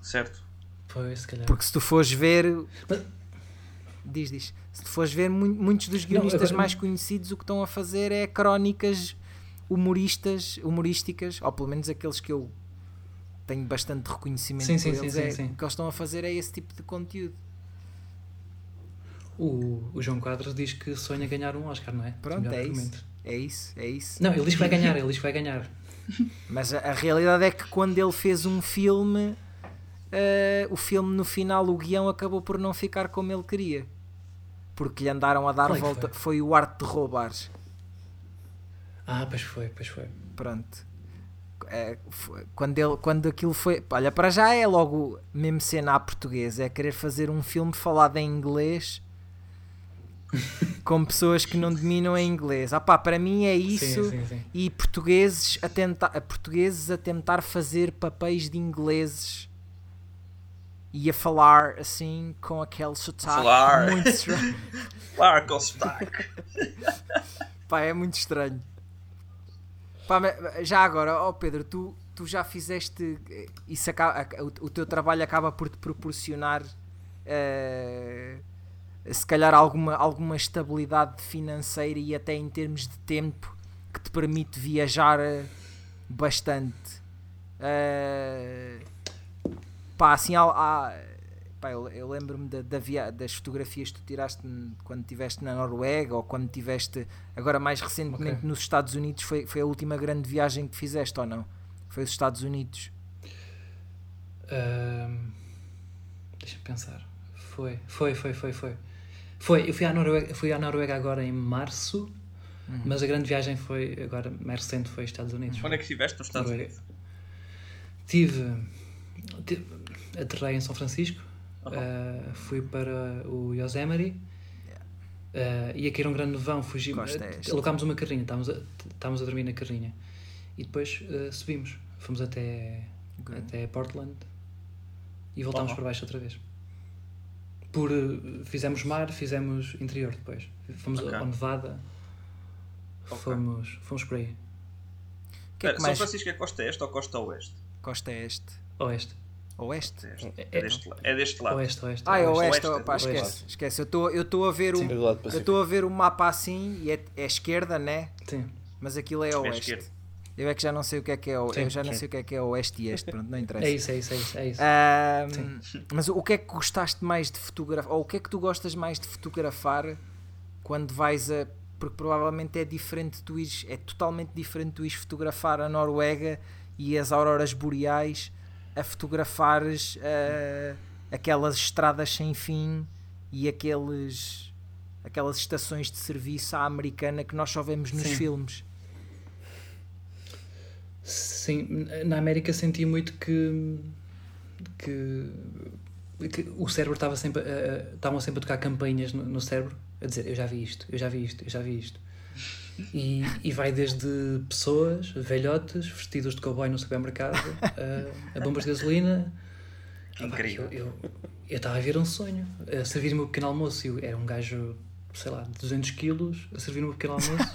Certo? Pois, se calhar. Porque se tu fores ver. Mas- Diz, diz. Se tu fores ver, mu- muitos dos guionistas agora- mais conhecidos o que estão a fazer é crónicas humoristas, humorísticas, ou pelo menos aqueles que eu tenho bastante reconhecimento Sim, por sim, sim, eles. sim, é, sim. O que eles estão a fazer é esse tipo de conteúdo. O, o João Quadros diz que sonha ganhar um Oscar, não é? Pronto, é isso. É isso, é isso. Não, ele diz que vai ganhar, ele diz que vai ganhar. Mas a, a realidade é que quando ele fez um filme, eh, o filme no final, o guião acabou por não ficar como ele queria. Porque lhe andaram a dar Qual é volta. Foi? o Arte de Roubar. Ah, pois foi, pois foi. Pronto. É, foi- quando, ele, quando aquilo foi. Olha, para já é logo mesmo cena à portuguesa. É querer fazer um filme falado em inglês com pessoas que não dominam em inglês. Ah pá, para mim é isso. Sim, sim, sim. e portugueses a tentar a portugueses a tentar fazer papéis de ingleses e a falar assim com aquele sotaque Falar. muito estranho. Claro, com sotaque. Pá, é muito estranho. Pá, já agora, ó Pedro, tu, tu já fizeste isso acaba, o, o teu trabalho acaba por te proporcionar eh, se calhar alguma, alguma estabilidade financeira e até em termos de tempo que te permite viajar eh, bastante. Eh, pá, assim, há, há- pá, eu, eu lembro-me da, da via- das fotografias que tu tiraste quando estiveste na Noruega ou quando estiveste agora mais recentemente Ok. nos Estados Unidos. Foi, foi a última grande viagem que fizeste ou não? Foi os Estados Unidos. Deixa-me pensar. Foi, foi, foi, foi, foi. Foi, eu fui à Noruega, fui à Noruega agora em março, Uhum. mas a grande viagem foi agora mais recente foi Estados Unidos. Onde é que estiveste nos Estados. Unidos? Tive, tive aterrei em São Francisco, Uhum. ah, fui para o Yosemite, ah, ia cair um grande nevão, fugi, Costa este. alocámos uma carrinha, estávamos a, estávamos a dormir na carrinha e depois ah, subimos, fomos até, Good. até Portland e voltámos Uhum. para baixo outra vez. Por. eh, Fizemos mar, fizemos interior depois. Fomos Ok. ao Nevada. Ok. Fomos, fomos por aí. Que é que São mais? Francisco é costa este ou costa oeste? Costa este. Oeste. Oeste? Este. É- É, deste, la- é deste lado. Oeste, oeste. Ah, é oeste. oeste, opá, oeste. esquece, esquece. Eu estou eu estou a ver o Sim. É eu estou a ver o mapa assim e é, é esquerda, né? Sim. Mas aquilo é É oeste. Eu é que já não sei o que é que é, o- Sim, eu já não sim. sei o que é que é oeste e este, pronto, não interessa. É isso, é isso, é isso. É isso. Ahm, mas o que é que gostaste mais de fotografar? Ou o que é que tu gostas mais de fotografar quando vais a. Porque provavelmente é diferente, tu ires, é totalmente diferente tu ires fotografar a Noruega e as auroras boreais a fotografares ah, aquelas estradas sem fim e aqueles aquelas estações de serviço à americana que nós só vemos nos Sim. filmes. Sim, na América senti muito que, que, que o cérebro estava sempre, a- a- estavam sempre a tocar campainhas no, no cérebro, a dizer eu já vi isto, eu já vi isto, eu já vi isto. E, e vai desde pessoas, velhotes, vestidos de cowboy no supermercado, a, a bombas de gasolina. Ah, incrível. Eu eu- estava a ver um sonho, a servir o meu pequeno almoço. Eu era um gajo, sei lá, de 200 quilos, a servir o meu pequeno almoço.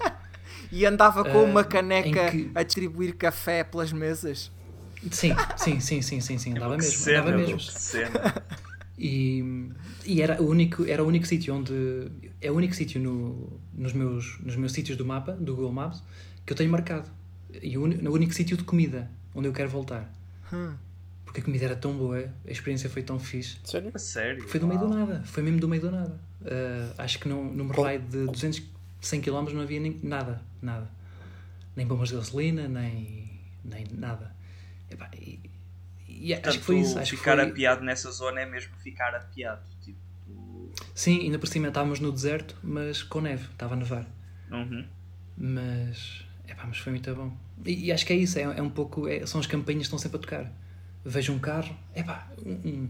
E andava com Ah, uma caneca em que- a distribuir café pelas mesas. Sim, sim, sim, sim, sim, sim, andava Que mesmo, cena, andava mesmo. que cena. E, e era o único, era o único sítio onde é o único sítio no, nos meus nos meus sítios do mapa, do Google Maps, que eu tenho marcado. E o, único sítio de comida onde eu quero voltar. Hum. Porque a comida era tão boa, a experiência foi tão fixe. Sério? Sério. Foi do meio do nada, foi mesmo do meio do nada. Ah, acho que num, num raio de 200, 100 km não havia nem, nada, nada. Nem bombas de gasolina, nem, nem nada. Epá, e, e acho Portanto, que foi isso. Acho que ficar foi... apiado nessa zona é mesmo ficar apiado. Tipo. Sim, ainda por cima estávamos no deserto, mas com neve, estava a nevar. Uhum. Mas, epá, mas foi muito bom. E, e acho que é isso, é, é um pouco. é- são as campainhas que estão sempre a tocar. Vejo um carro, epá, um, um,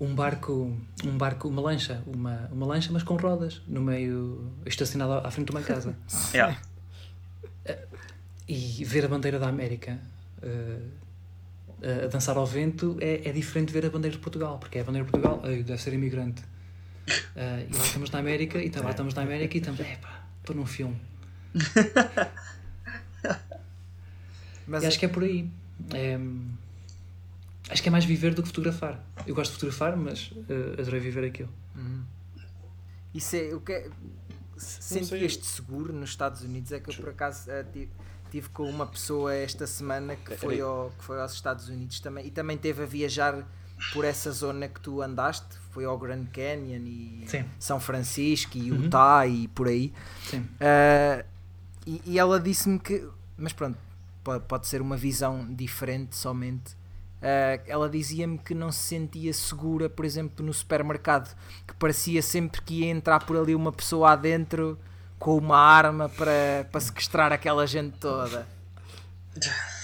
um barco, um barco, uma lancha, uma, uma lancha, mas com rodas, no meio, estacionado à frente de uma casa. Yeah. E ver a bandeira da América eh, a dançar ao vento é, é diferente de ver a bandeira de Portugal, porque é a bandeira de Portugal, ei, deve ser imigrante. Eh, e lá estamos na América, e tá- lá estamos na América e estamos, epá, estou num filme. Mas E acho que é por aí. É, acho que é mais viver do que fotografar. Eu gosto de fotografar, mas eh, adorei viver aquilo. isso é o que é, sei. sentiste seguro nos Estados Unidos é que eu por acaso ti- tive com uma pessoa esta semana que foi, ao, que foi aos Estados Unidos também e também teve a viajar por essa zona que tu andaste, foi ao Grand Canyon e Sim. São Francisco e Uhum. Utah e por aí. Ah, e, e ela disse-me que, mas pronto, po- pode ser uma visão diferente somente. Ah, ela dizia-me que não se sentia segura, por exemplo, no supermercado, que parecia sempre que ia entrar por ali uma pessoa adentro com uma arma para, para sequestrar aquela gente toda.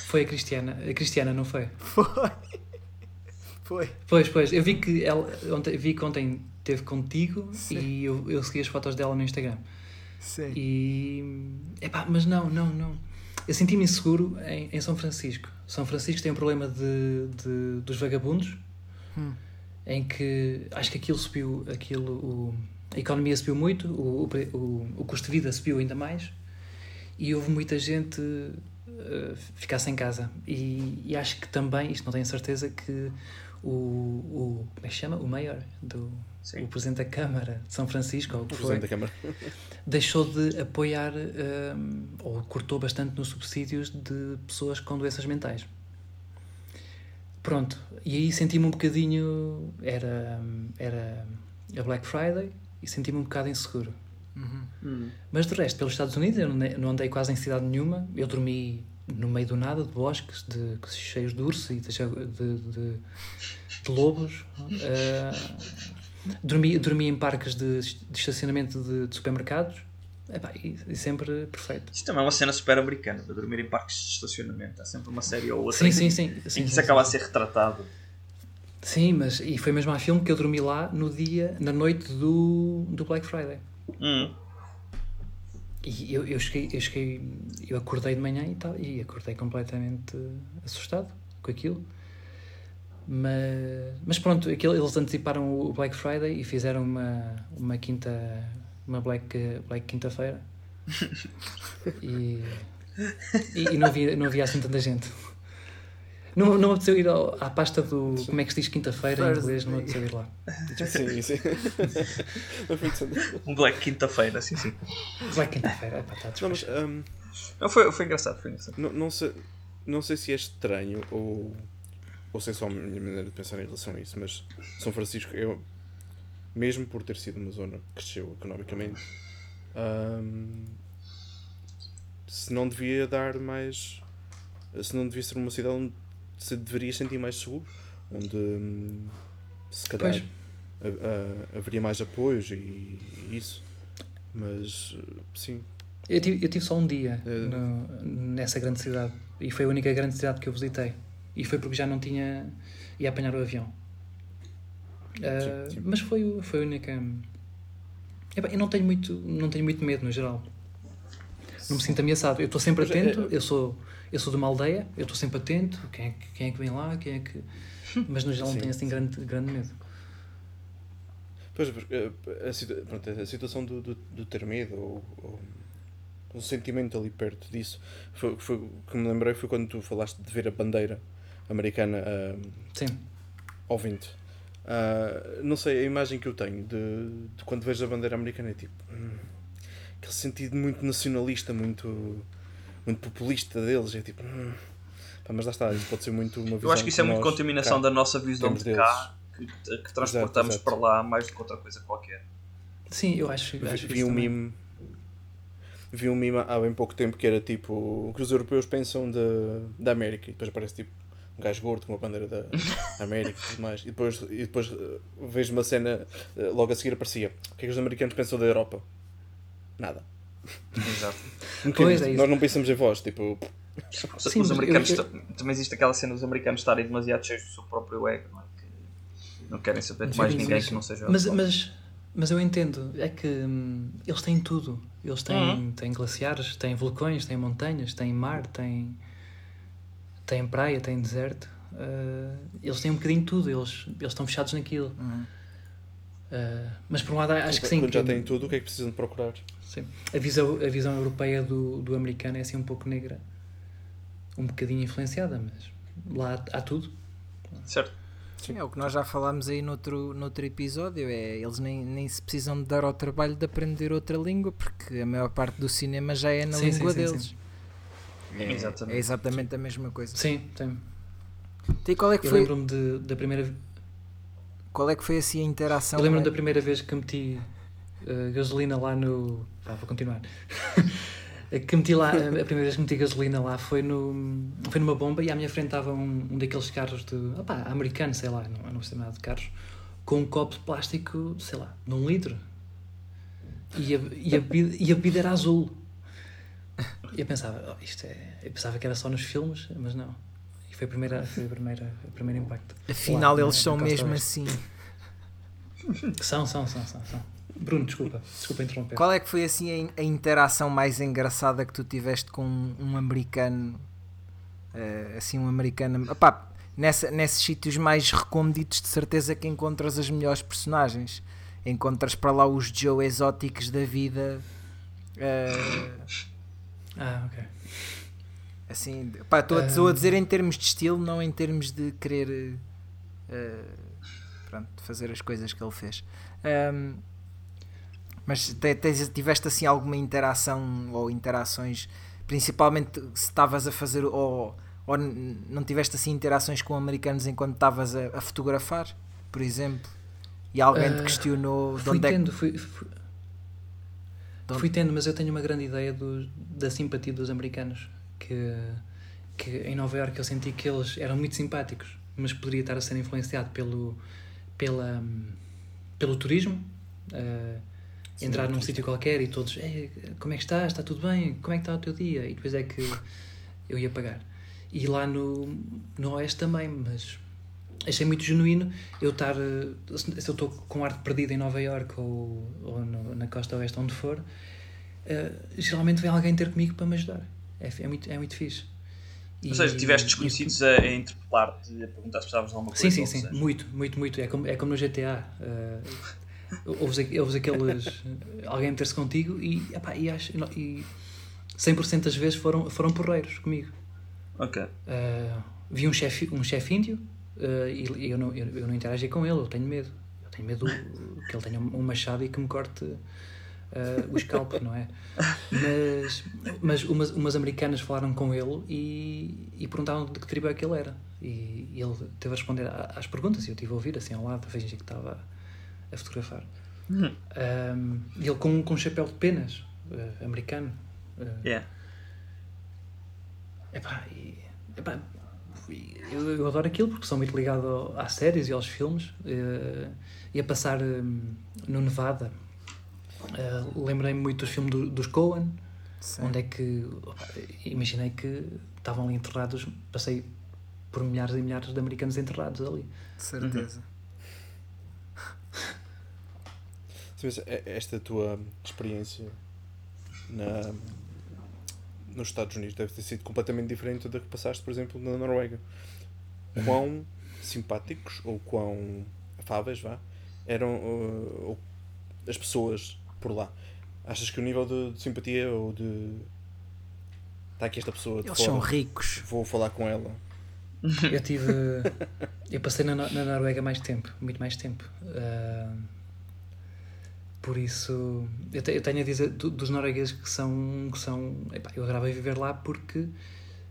Foi a Cristiana. A Cristiana, não foi? Foi. Foi. Pois, pois. Eu vi que ela ontem, vi que ontem esteve contigo Sim. e eu, eu segui as fotos dela no Instagram. Sim. E. Epá, mas não, não, não. Eu senti-me inseguro em, em São Francisco. São Francisco tem um problema de, de- dos vagabundos, Hum. em que acho que aquilo subiu, aquilo, o- a economia subiu muito, o, o, o, custo de vida subiu ainda mais e houve muita gente uh, ficar sem casa. E, e acho que também, isto não tenho certeza, que o, o como é que se chama? O mayor, do, Sim. o presidente da Câmara de São Francisco, ou o que foi, presidente da Câmara. deixou de apoiar hum, ou cortou bastante nos subsídios de pessoas com doenças mentais. Pronto, e aí senti-me um bocadinho. Era, era a Black Friday e senti-me um bocado inseguro. Uhum. Mas de resto, pelos Estados Unidos, eu não andei, quase em cidade nenhuma. Eu dormi no meio do nada, de bosques, de, cheios de urso e de, de, de- de lobos. Ah, dormi, dormi em parques de, de estacionamento de, de supermercados. Epá, e, e sempre perfeito. Isto também é uma cena super americana, de dormir em parques de estacionamento. Há sempre uma série ou outra Sim, em, sim, sim. em sim, que sim, isso sim. acaba a ser retratado. Sim, mas e foi mesmo a filme que eu dormi lá no dia, na noite do, do Black Friday. Hum. E eu, eu cheguei, eu cheguei, eu acordei de manhã e tal, e acordei completamente assustado com aquilo. Mas, mas pronto, aquilo, eles anteciparam o Black Friday e fizeram uma, uma quinta uma Black, Black quinta-feira e, e, e, não, havia, não havia assim tanta gente. Não, não apeteceu ir ao, à pasta do. Como é que se diz quinta-feira em inglês? Não apeteceu ir lá. Sim, sim. um Black quinta-feira, sim, sim. Black quinta-feira, é pá, não, mas, um, não, foi, foi engraçado, foi engraçado. Não, não, sei, não sei se é estranho ou, ou se é só a minha maneira de pensar em relação a isso, mas São Francisco, eu, mesmo por ter sido uma zona que cresceu economicamente, um, se não devia dar mais. Se não devia ser uma cidade onde se deveria sentir mais seguro, onde hum, se calhar a, a, haveria mais apoios e, e, isso. Mas sim. Eu tive, eu tive só um dia é. no, nessa grande cidade e foi a única grande cidade que eu visitei. E foi porque já não tinha. ia apanhar o avião. Uh, sim, sim. Mas foi, foi a única. eu não tenho, muito, não tenho muito medo no geral. Não me sinto ameaçado. Eu estou sempre atento. É, eu sou eu sou de uma aldeia, eu estou sempre atento, quem é, que, quem é que vem lá, quem é que. Mas no geral sim, não tenho assim grande, grande medo. Pois, eh, a, pronto, a situação do, do, do ter medo, ou, ou, o sentimento ali perto disso, foi, foi, o que me lembrei foi quando tu falaste de ver a bandeira americana uh, Sim. ao vento. Uh, não sei, a imagem que eu tenho de, de quando vejo a bandeira americana é tipo. Hum, aquele sentido muito nacionalista, muito muito populista deles. É tipo. Hum, pá, mas lá está, isso pode ser muito uma visão. Eu acho que isso é muito contaminação cá, da nossa visão de cá que, que transportamos exato, exato. para lá mais do que outra coisa qualquer. Sim, eu acho, eu acho vi um mime vi um mime há bem pouco tempo que era tipo o que os europeus pensam de, da América e depois aparece tipo um gajo gordo com uma bandeira da América e tudo mais e depois, e depois uh, vejo uma cena uh, logo a seguir aparecia o que é que os americanos pensam da Europa? Nada Exato. pois é Nós não pensamos em voz, tipo. Sim, os americanos eu, também existe aquela cena dos americanos estarem demasiado cheios do seu próprio ego, não é? Que não querem saber de mais ninguém que não seja. Mas, mas, mas eu entendo, é que hum, eles têm tudo. Eles têm, uhum. têm glaciares, têm vulcões, têm montanhas, têm mar, têm, têm praia, têm deserto. Uh, eles têm um bocadinho de tudo, eles, eles estão fechados naquilo. Uhum. Uh, mas por um lado acho que sim. Quando já têm tudo, o que é que precisam de procurar? Sim. A visão, a visão europeia do, do americano é assim um pouco negra. Um bocadinho influenciada, mas lá há, há tudo. Certo. Sim, é o que nós já falámos aí noutro, noutro episódio. É, eles nem, nem se precisam de dar ao trabalho de aprender outra língua, porque a maior parte do cinema já é na sim, língua sim, deles. Sim, é, exatamente. é, exatamente a mesma coisa. Sim, tem. E qual é que Eu foi... lembro-me da primeira Qual é que foi assim a interação? Eu lembro-me da primeira vez que meti uh, gasolina lá no. Ah, vou continuar. que meti lá, a primeira vez que meti gasolina lá foi, no, foi numa bomba e à minha frente estava um, um daqueles carros de. Opá, americano, sei lá, não, não sei nada de carros, com um copo de plástico, sei lá, de um litro. E a, e a, bebida, e a bebida era azul. E eu pensava, oh, isto é. Eu pensava que era só nos filmes, mas não. E foi, a primeira, foi a primeira, o primeiro impacto. Afinal, lá, eles são mesmo assim. São, são, são, são. são. Bruno, desculpa, desculpa interromper. Qual é que foi assim a, a interação mais engraçada que tu tiveste com um, um americano? Uh, assim, um americano. Opá, nessa, nesses sítios mais recônditos, de certeza que encontras as melhores personagens. Encontras para lá os Joe exóticos da vida. Uh, ah, ok. Assim, pá, estou um... a dizer em termos de estilo, não em termos de querer uh, pronto, fazer as coisas que ele fez. Um, mas tens, tiveste assim alguma interação ou interações, principalmente se estavas a fazer ou, ou não tiveste assim interações com americanos enquanto estavas a, a, fotografar, por exemplo? E alguém uh, te questionou de onde tendo, é que... fui, fui, fui, tendo, mas eu tenho uma grande ideia do, da simpatia dos americanos. Que, que em Nova Iorque eu senti que eles eram muito simpáticos, mas poderia estar a ser influenciado pelo, pela, pelo turismo. Uh, entrar num sítio qualquer e todos, como é que estás? Está tudo bem? Como é que está o teu dia? E depois é que eu ia pagar. E lá no, no Oeste também, mas achei muito genuíno eu estar, se eu estou com arte perdida em Nova York ou, ou no, na costa oeste, onde for, uh, geralmente vem alguém ter comigo para me ajudar. É, é, muito, é muito fixe. Ou seja, tiveste desconhecidos a, a interpelar-te, a perguntar se precisavas de alguma coisa. Sim, sim, sim, muito, muito, muito. É como, é como no GTA. Uh, ouves, ouves aqueles. alguém meter-se contigo e, epá, e, acho, e 100% das vezes foram, foram porreiros comigo. Ok. Uh, vi um chefe um chefe índio uh, e, e eu, não, eu, eu não interagi com ele, eu tenho medo. Eu tenho medo que ele tenha um machado e que me corte uh, o scalp, não é? Mas, mas umas, umas americanas falaram com ele e, e perguntaram de que tribo é que ele era. E, e ele teve a responder às perguntas e eu estive a ouvir assim ao lado, a fingir que estava a fotografar. Uhum. Um, e ele com, com um chapéu de penas, uh, americano. Uh, Yeah. Epá, e, epá, eu, eu adoro aquilo porque sou muito ligado ao- às séries e aos filmes. eh, e a passar hum, no Nevada, eh, lembrei-me muito dos filmes do- dos Coen, onde é que imaginei que estavam ali enterrados. Passei por milhares e milhares de americanos enterrados ali. De certeza. Sim, mas é- esta tua experiência na, nos Estados Unidos deve ter sido completamente diferente da que passaste, por exemplo, na Noruega. Quão simpáticos ou quão afáveis, vá, eram uh, as pessoas por lá? Achas que o nível de, de simpatia ou de. Está aqui esta pessoa de Eles fora, são ricos. vou falar com ela. Eu tive. eu passei na, na Noruega mais tempo, muito mais tempo. Ah, por isso, eu, te- eu tenho a dizer do- dos noruegueses que são. Que são epá, eu agravei viver lá porque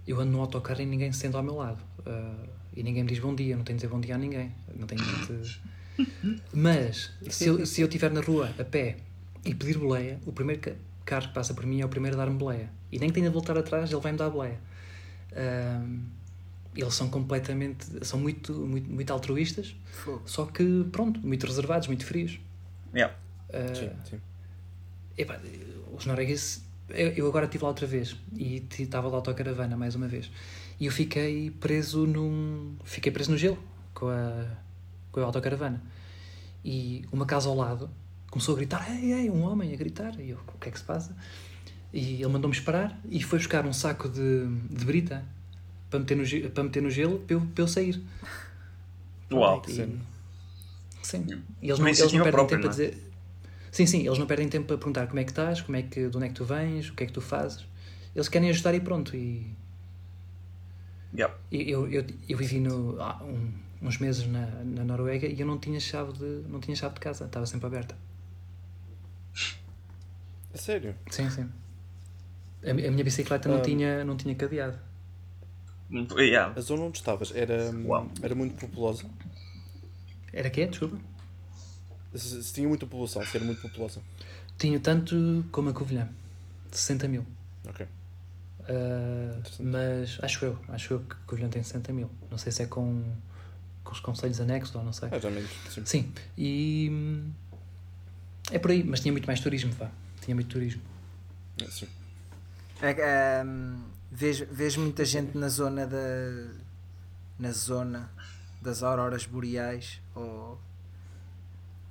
eu ando no autocarro e ninguém se senta ao meu lado. Ah, e ninguém me diz bom dia, não tenho de dizer bom dia a ninguém. Não tenho de... Mas, se eu, se eu estiver na rua a pé e pedir boleia, o primeiro ca- carro que passa por mim é o primeiro a dar-me boleia. E nem que tenha de voltar atrás, ele vai-me dar boleia. Ah, eles são completamente são muito muito, muito altruístas Fogo. só que pronto muito reservados muito frios Yeah. Ah, Sim, sim. epá, os noruegueses eu, agora estive lá outra vez e estava lá a autocaravana mais uma vez e eu fiquei preso num fiquei preso no gelo com a com a autocaravana e uma casa ao lado começou a gritar ei, ei, um homem a gritar e eu, o que é que se passa? e ele mandou-me esperar e foi buscar um saco de, de brita para meter no, para meter no gelo para eu, para eu sair Uau. e- Sim. Sim. E eles não, eles não perdem própria, tempo a não é? dizer. Sim, sim, eles não perdem tempo a perguntar como é que estás, como é que, de onde é que tu vens, o que é que tu fazes. Eles querem ajudar e pronto. E, Yeah. eu, eu, eu vivi no, há um- uns meses na, na Noruega e eu não tinha chave de, não tinha chave de casa, estava sempre aberta. A sério? Sim, sim. A, a minha bicicleta não, Ah. tinha, não tinha cadeado. Yeah. A zona onde estavas era, Uau. era muito populosa? Era quê? Desculpa? Se, se tinha muita população, se era muito populosa. Tinha tanto como a Covilhã. 60 mil. Ok. Uh, mas acho eu, acho eu que Covilhã tem 60 mil. Não sei se é com, com os conselhos anexos ou não sei. Ah, já menos. Sim. Sim, e hum, é por aí, mas tinha muito mais turismo, vá. Tinha muito turismo. É, sim. É, vejo, vejo muita gente na zona da na zona das auroras boreais ou,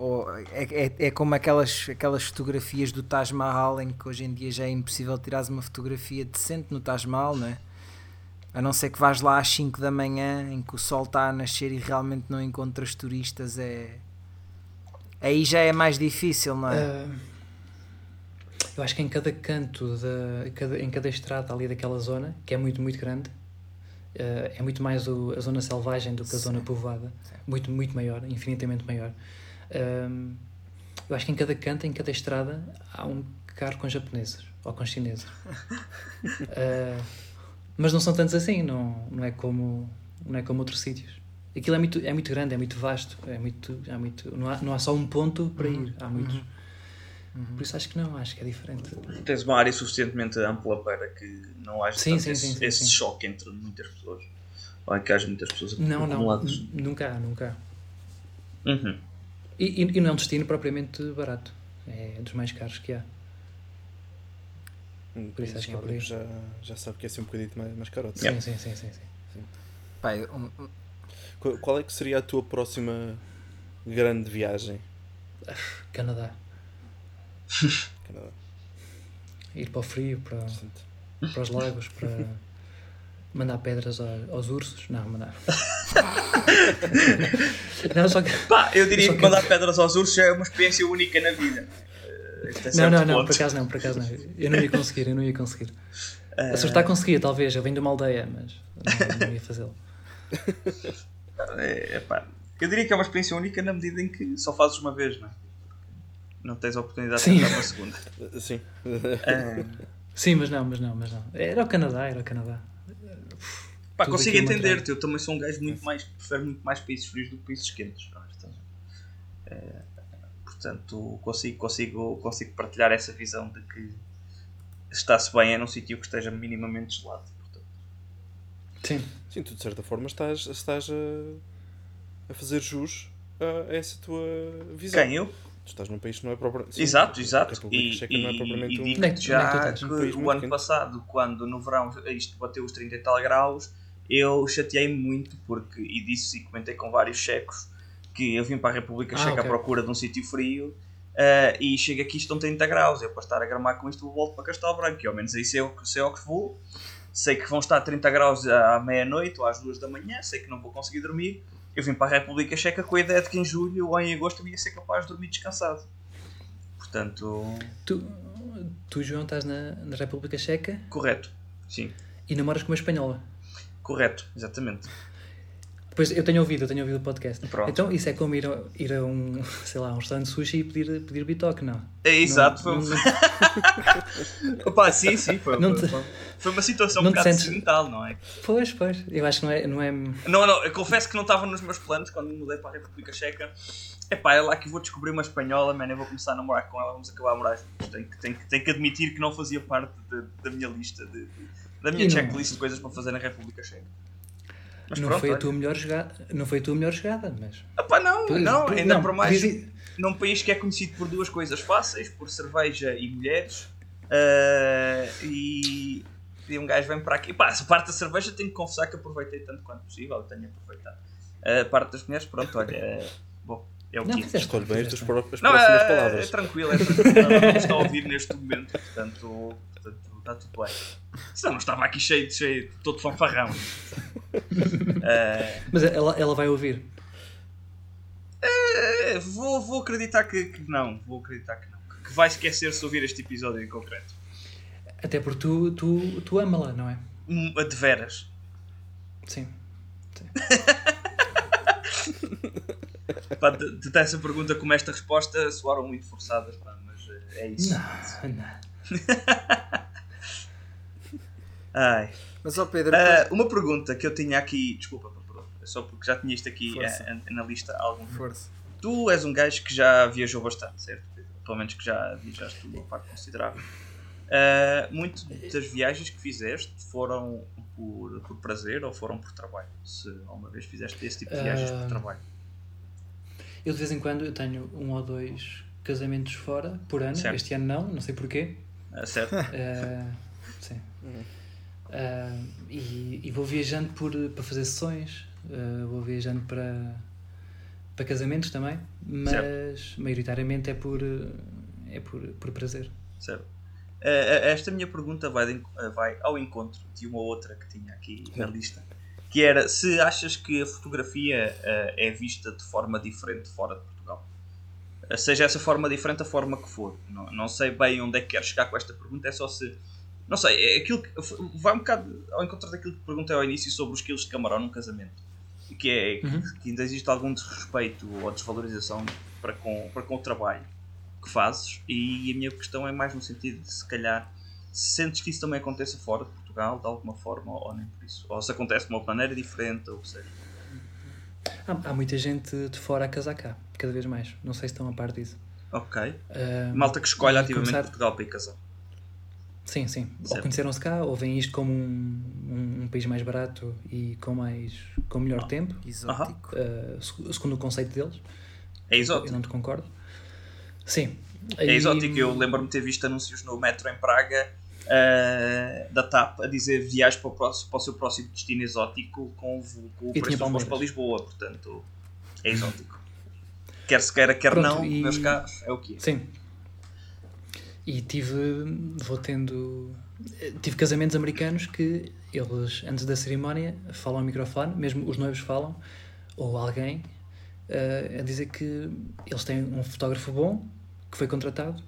ou é, é, é como aquelas, aquelas fotografias do Taj Mahal em que hoje em dia já é impossível tirares uma fotografia decente no Taj Mahal, não é? A não ser que vais lá às 5 da manhã em que o sol está a nascer e realmente não encontras turistas, é aí já é mais difícil, não é? Uh, eu acho que em cada canto, da, cada, em cada estrada ali daquela zona, que é muito, muito grande, uh, é muito mais o, a zona selvagem do que a Sim. zona povoada. Muito, muito maior, infinitamente maior. Um, eu acho que em cada canto, em cada estrada, há um carro com japoneses ou com chineses. Uh, mas não são tantos assim, não, não, é como, não é como outros sítios. Aquilo é muito, é muito grande, é muito vasto, é muito, há muito, não, há, não há só um ponto para ir, há muitos. Por isso acho que não, acho que é diferente. Tens uma área suficientemente ampla para que não haja Sim, sim, esse, sim, sim, esse sim. choque entre muitas pessoas. Ou é que haja muitas pessoas Não, não, nunca há, nunca há. Uhum. E, e, e não é um destino propriamente barato, é dos mais caros que há. Um Por isso acho que é por aí. já, já sabe que é ser um bocadinho mais, mais carote. Sim, sim, sim, sim, sim. Pai, um- Qual- Qual é que seria a tua próxima grande viagem? Canadá. Canadá. Ir para o frio, para, para os lagos, para, Mandar pedras ao- aos ursos? Não, mandar. não, só que. Pá, eu diria Só que que- mandar pedras aos ursos é uma experiência única na vida. Eh, Não, não, não, ponto. por acaso não, por acaso não. Eu não ia conseguir, eu não ia conseguir. Eh, Acertar conseguia, talvez. Eu venho de uma aldeia, mas não, não ia fazê-lo. É, epá, eu diria que é uma experiência única na medida em que só fazes uma vez, não é? Não tens a oportunidade Sim. de tentar uma segunda. Sim. Eh, Sim, mas não, mas não, mas não. Era o Canadá, era o Canadá. Pá, consigo entender-te. Eu também sou um gajo muito mais. Prefiro muito mais países frios do que países quentes. honestamente. Eh, portanto, consigo, consigo, consigo partilhar essa visão de que está-se bem é num sítio que esteja minimamente gelado. Portanto, Sim. Sim, tu de certa forma estás, estás a, a fazer jus a essa tua visão. quem eu? Tu estás num país que não é propriamente. Exato, exato. E, Checa não é e, propriamente e um. digo é que- já é que que o ano quente. passado, quando no verão isto bateu os 30 e tal graus, eu chateei-me muito porque, e disse e comentei com vários checos que eu vim para a República Ah, Checa ok. à procura de um sítio frio eh, e chego aqui estão 30 graus. Eu para estar a gramar com isto volto para Castelo Branco e ao menos aí sei, o que- sei ao que vou. Sei que vão estar a 30 graus à à meia-noite ou às duas da manhã, sei que não vou conseguir dormir. Eu vim para a República Checa com a ideia de que em julho ou em agosto eu ia ser capaz de dormir descansado. Portanto, Tu, tu João, estás na, na República Checa correto. Sim, e namoras com uma espanhola. Correto, exatamente. Depois eu tenho ouvido, eu tenho ouvido o podcast. Pronto. Então isso é como ir a, ir a um, sei lá, um restaurante de sushi e pedir, pedir bitoque, não? É exato, Não- foi, não- Opa, sim, sim, foi, Não te- foi- uma situação um não te bocado sentes- acidental, não é? Pois, pois. Eu acho que não é. Não é... Não, não, eu confesso que não estava nos meus planos quando me mudei para a República Checa. Epá, é lá que vou descobrir uma espanhola, man, eu vou começar a namorar com ela, vamos acabar a morar juntos. Tenho que, tenho, que- tenho que admitir que não fazia parte de- da minha lista, de, de- da minha E não- checklist de coisas para fazer na República Checa. Mas não, pronto, foi a olha. tua melhor jogada, não foi a tua melhor jogada, mas. Epá, não, Pois, não, pois, ainda não, para mais pois- num país que é conhecido por duas coisas fáceis, por cerveja e mulheres. ah, e, e um gajo vem para aqui. Pá, essa parte da cerveja tenho que confessar que aproveitei tanto quanto possível, tenho aproveitado. A parte das mulheres, pronto, olha, é, bom, é o Não, que é. fizeste Escolhe bem as tuas Não, próximas é, é palavras. tranquilo, é tranquilo. Não me está a ouvir neste momento, portanto, portanto está tudo bem. Senão não estava aqui cheio, de- cheio todo fanfarrão. Ah, Mas ela, ela vai ouvir. É, vou, vou acreditar que, que não. Vou acreditar que não. Que vai esquecer se ouvir este episódio em concreto. Até porque tu, tu, tu ama-la, não é? Hum, De veras. Sim. Pá, de, de ter essa pergunta como esta resposta soaram muito forçadas, pá, mas eh, é isso. Não, não. Ai. Mas ó Pedro, Ah, uma pergunta que eu tinha aqui, desculpa, é só porque já tinha isto aqui Força. eh, na lista há algum tempo. força. Tu és um gajo que já viajou bastante, certo? Pedro? Pelo menos que já viajaste uma parte considerável. Ah, muito das viagens que fizeste foram por, por prazer ou foram por trabalho? Se alguma vez fizeste esse tipo de viagens por Ah, trabalho. Eu de vez em quando eu tenho um ou dois casamentos fora por ano. Certo. Este ano não, não sei porquê. Ah, certo? Sim. Ah, e, e vou viajando por, para fazer sessões, ah, vou viajando para, para casamentos também, mas maioritariamente é por, é por, por prazer. certo. Ah, esta minha pergunta vai, de vai ao encontro de uma outra que tinha aqui na lista. Que era se achas que a fotografia é vista de forma diferente fora de Portugal. Seja essa forma diferente a forma que for. Não, não sei bem onde é que quero chegar com esta pergunta, é só se. Não sei, é aquilo que, vai um bocado ao encontro daquilo que perguntei ao início sobre os quilos de camarão num casamento. Que é Uhum. que ainda existe algum desrespeito ou desvalorização para com, para com o trabalho que fazes. E a minha questão é mais no sentido de se calhar se sentes que isso também aconteça fora de Portugal, de alguma forma, ou nem por isso. Ou se acontece de uma maneira diferente, ou que seja. Há, há muita gente de fora a casar cá, cada vez mais. Não sei se estão a par disso. Ok. Ah, Malta que escolhe ativamente começar- Portugal para ir casar. Sim, sim. Ou Certo. conheceram-se cá, ou veem isto como um, um, um país mais barato e com, mais, com Ah. melhor tempo, Exótico. ah, seg- segundo o conceito deles. É Eu exótico. não te concordo. Sim. É E- exótico. Eu lembro-me de ter visto anúncios no metro em Praga eh, da TAP a dizer viaje para o, próximo, para o seu próximo destino exótico com, o- com o tinha preço dos voos para Lisboa. Portanto, é exótico. Quer se queira, quer Pronto, não, e- meus caros, é o que é. Sim. E tive. Vou tendo tive casamentos americanos que eles, antes da cerimónia, falam ao microfone, mesmo os noivos falam, ou alguém, uh, a dizer que eles têm um fotógrafo bom, que foi contratado,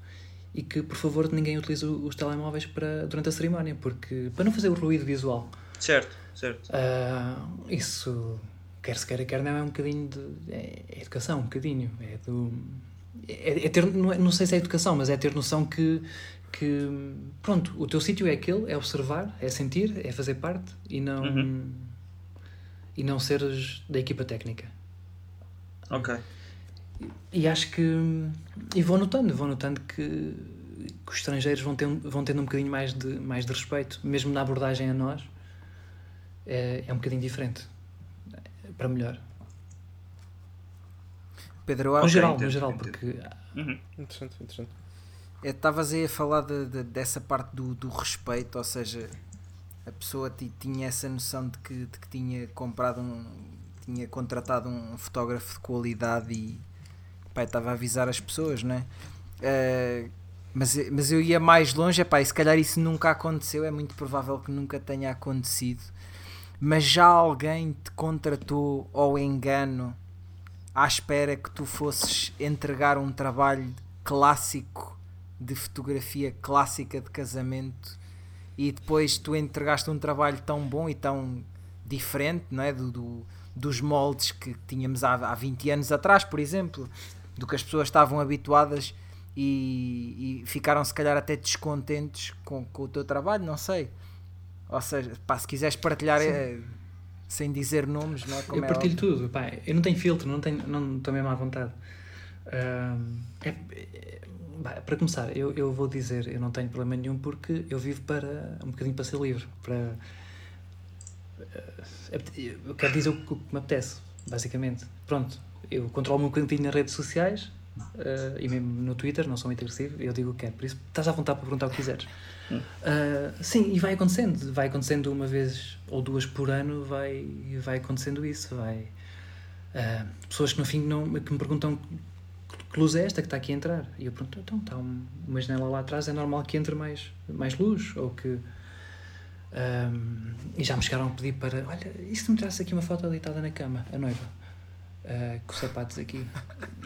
e que, por favor, ninguém utilize os telemóveis para, durante a cerimónia, porque para não fazer o ruído visual. Certo, certo. Uh, isso, quer se queira, quer não, é um bocadinho de. É, é educação, um bocadinho. É do. É, é ter, não, é, não sei se é educação, mas é ter noção que, que pronto, o teu sítio é aquele, é observar, é sentir, é fazer parte e não uhum. e não seres da equipa técnica. Ok. E, e acho que e vou notando, vou notando que, que os estrangeiros vão, ter, vão tendo um bocadinho mais de, mais de respeito, mesmo na abordagem a nós, é, é um bocadinho diferente para melhor. Pedro, no okay, geral, no geral, porque uhum. interessante, interessante. Estavas aí a falar de, de, dessa parte do, do respeito, ou seja, a pessoa tinha essa noção de que, de que tinha comprado um. tinha contratado um fotógrafo de qualidade e pá, estava a avisar as pessoas, não é? Uh, mas, mas eu ia mais longe, epá, e se calhar isso nunca aconteceu, é muito provável que nunca tenha acontecido. Mas já alguém te contratou ao engano à espera que tu fosses entregar um trabalho clássico de fotografia clássica de casamento e depois tu entregaste um trabalho tão bom e tão diferente não é? do, do dos moldes que tínhamos há, há 20 anos atrás, por exemplo, do que as pessoas estavam habituadas e, e ficaram se calhar até descontentes com, com, o teu trabalho, não sei. Ou seja, pá, se quiseres partilhar é, sem dizer nomes, não é? Como eu é partilho tudo, pá, eu não tenho filtro, não tenho, não estou mesmo à vontade. Uh, é, é, para começar, eu, eu vou dizer, eu não tenho problema nenhum porque eu vivo para um bocadinho para ser livre, para eh, eu quero dizer o que me apetece, basicamente. Pronto, eu controlo-me um bocadinho nas redes sociais uh, e mesmo no Twitter, não sou muito agressivo, eu digo o que quero, por isso estás à vontade para perguntar o que quiseres. Uh, sim, e vai acontecendo, vai acontecendo uma vez ou duas por ano, vai, vai acontecendo isso, vai. Uh, pessoas que no fim não, que me perguntam que luz é esta que está aqui a entrar? E eu pergunto, então está uma janela lá atrás, é normal que entre mais, mais luz? Ou que. Um, e já me chegaram a pedir para, olha, e se me traz aqui uma foto deitada na cama, a noiva, uh, com os sapatos aqui?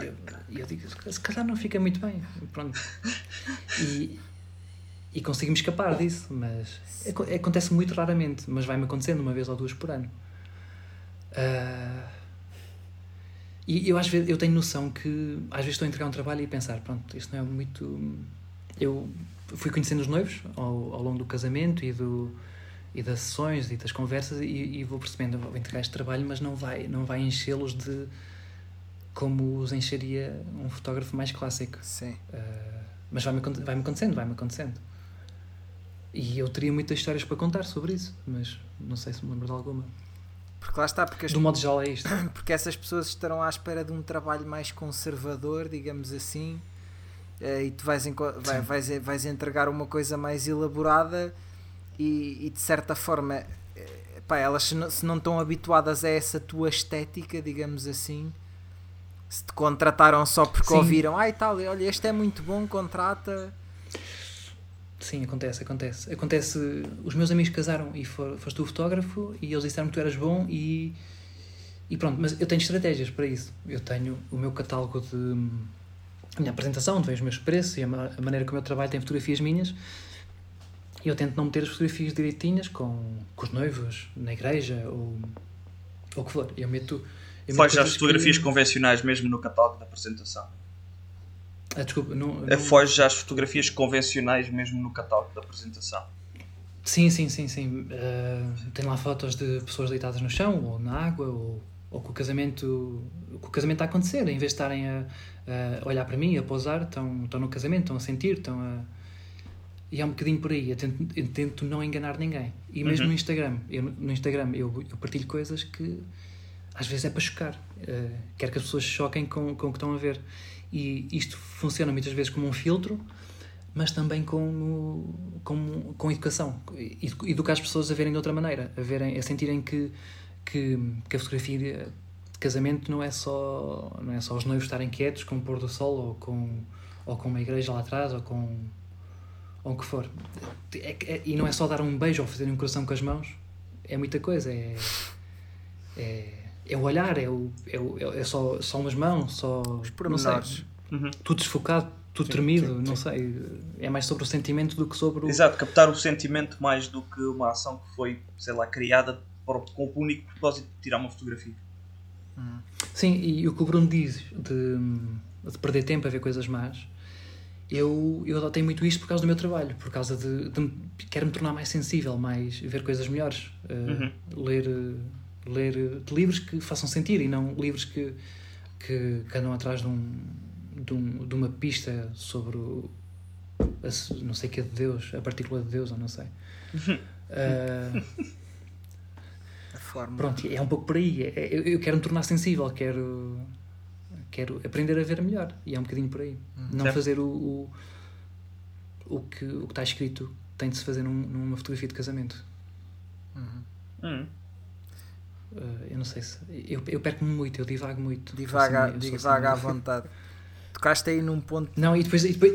E eu, eu digo, se calhar não fica muito bem, pronto. E, e consigo-me escapar disso, mas acontece muito raramente, mas vai-me acontecendo uma vez ou duas por ano. Uh, e eu às vezes eu tenho noção que às vezes estou a entregar um trabalho e pensar, pronto, isto não é muito. Eu fui conhecendo os noivos ao, ao longo do casamento e do e das sessões e das conversas e, e vou percebendo, vou entregar este trabalho, mas não vai não vai enchê-los de como os encheria um fotógrafo mais clássico. Sim. Uh, mas vai-me vai -me acontecendo, vai-me acontecendo. E eu teria muitas histórias para contar sobre isso, mas não sei se me lembro de alguma. Porque lá está, porque as, do modo geral é isto. Porque essas pessoas estarão à espera de um trabalho mais conservador, digamos assim, eh, e tu vais, vai, vais, vais entregar uma coisa mais elaborada e, e de certa forma eh, pá, elas se não, se não estão habituadas a essa tua estética, digamos assim, se te contrataram só porque Sim. ouviram, ai ah, tal, olha, este é muito bom, contrata Sim, acontece, acontece. Acontece, os meus amigos casaram e for, foste tu fotógrafo e eles disseram que tu eras bom e, e pronto, mas eu tenho estratégias para isso. Eu tenho o meu catálogo de a minha apresentação, onde vejo os meus preços e a, a maneira como eu trabalho tem fotografias minhas e eu tento não meter as fotografias direitinhas com, com os noivos na igreja ou, ou o que for. Eu meto. Eu Faz já as fotografias que... convencionais mesmo no catálogo da apresentação. Ah, desculpa, não, não... Foge as fotografias convencionais mesmo no catálogo da apresentação. Sim, sim, sim, sim. Uh, tem lá fotos de pessoas deitadas no chão ou na água ou, ou com o casamento com o casamento a acontecer, em vez de estarem a, a olhar para mim, a pousar, estão, estão no casamento, estão a sentir, estão a e é um bocadinho por aí, eu tento, eu tento não enganar ninguém. E mesmo uhum. no Instagram, eu, no Instagram eu, eu partilho coisas que às vezes é para chocar. Uh, quero que as pessoas choquem com, com o que estão a ver. E isto funciona muitas vezes como um filtro, mas também como, como, com educação. Educar as pessoas a verem de outra maneira, a, verem, a sentirem que, que, que a fotografia de casamento não é só não é só os noivos estarem quietos com o pôr do sol ou com ou com uma igreja lá atrás ou com ou o que for. É, é, e não é só dar um beijo ou fazer um coração com as mãos, é muita coisa. É, é, é o olhar, é, o, é, o, é só, só umas mãos, só. Os pormenores. Uhum. Tudo desfocado, tudo Sim, tremido, sim, não sei. É mais sobre o sentimento do que sobre o. Exato, captar o sentimento mais do que uma ação que foi, sei lá, criada para, com o único propósito de tirar uma fotografia. Sim, e o que o Bruno diz de, de perder tempo a ver coisas más, eu, eu adotei muito isto por causa do meu trabalho, por causa de, de me- quero me tornar mais sensível, mais ver coisas melhores, eh, Uhum. ler, ler eh, livros que façam sentido e não livros que, que, que andam atrás de, um, de, um- de uma pista sobre o, a não sei que é de Deus, a partícula de Deus, ou não sei. Eh, A forma. Pronto, é um pouco por aí. É- Eu, eu quero me tornar sensível, quero, quero aprender a ver melhor. E é um bocadinho por aí. Não Certo. fazer o, o, o, que, o que está escrito tem de se fazer num- numa fotografia de casamento. Hum. Uh, eu não sei se. Eu, eu perco-me muito, eu divago muito. Divaga, assim- sou divaga à assim- vontade. Tocaste aí num ponto. Não, e depois, e depois,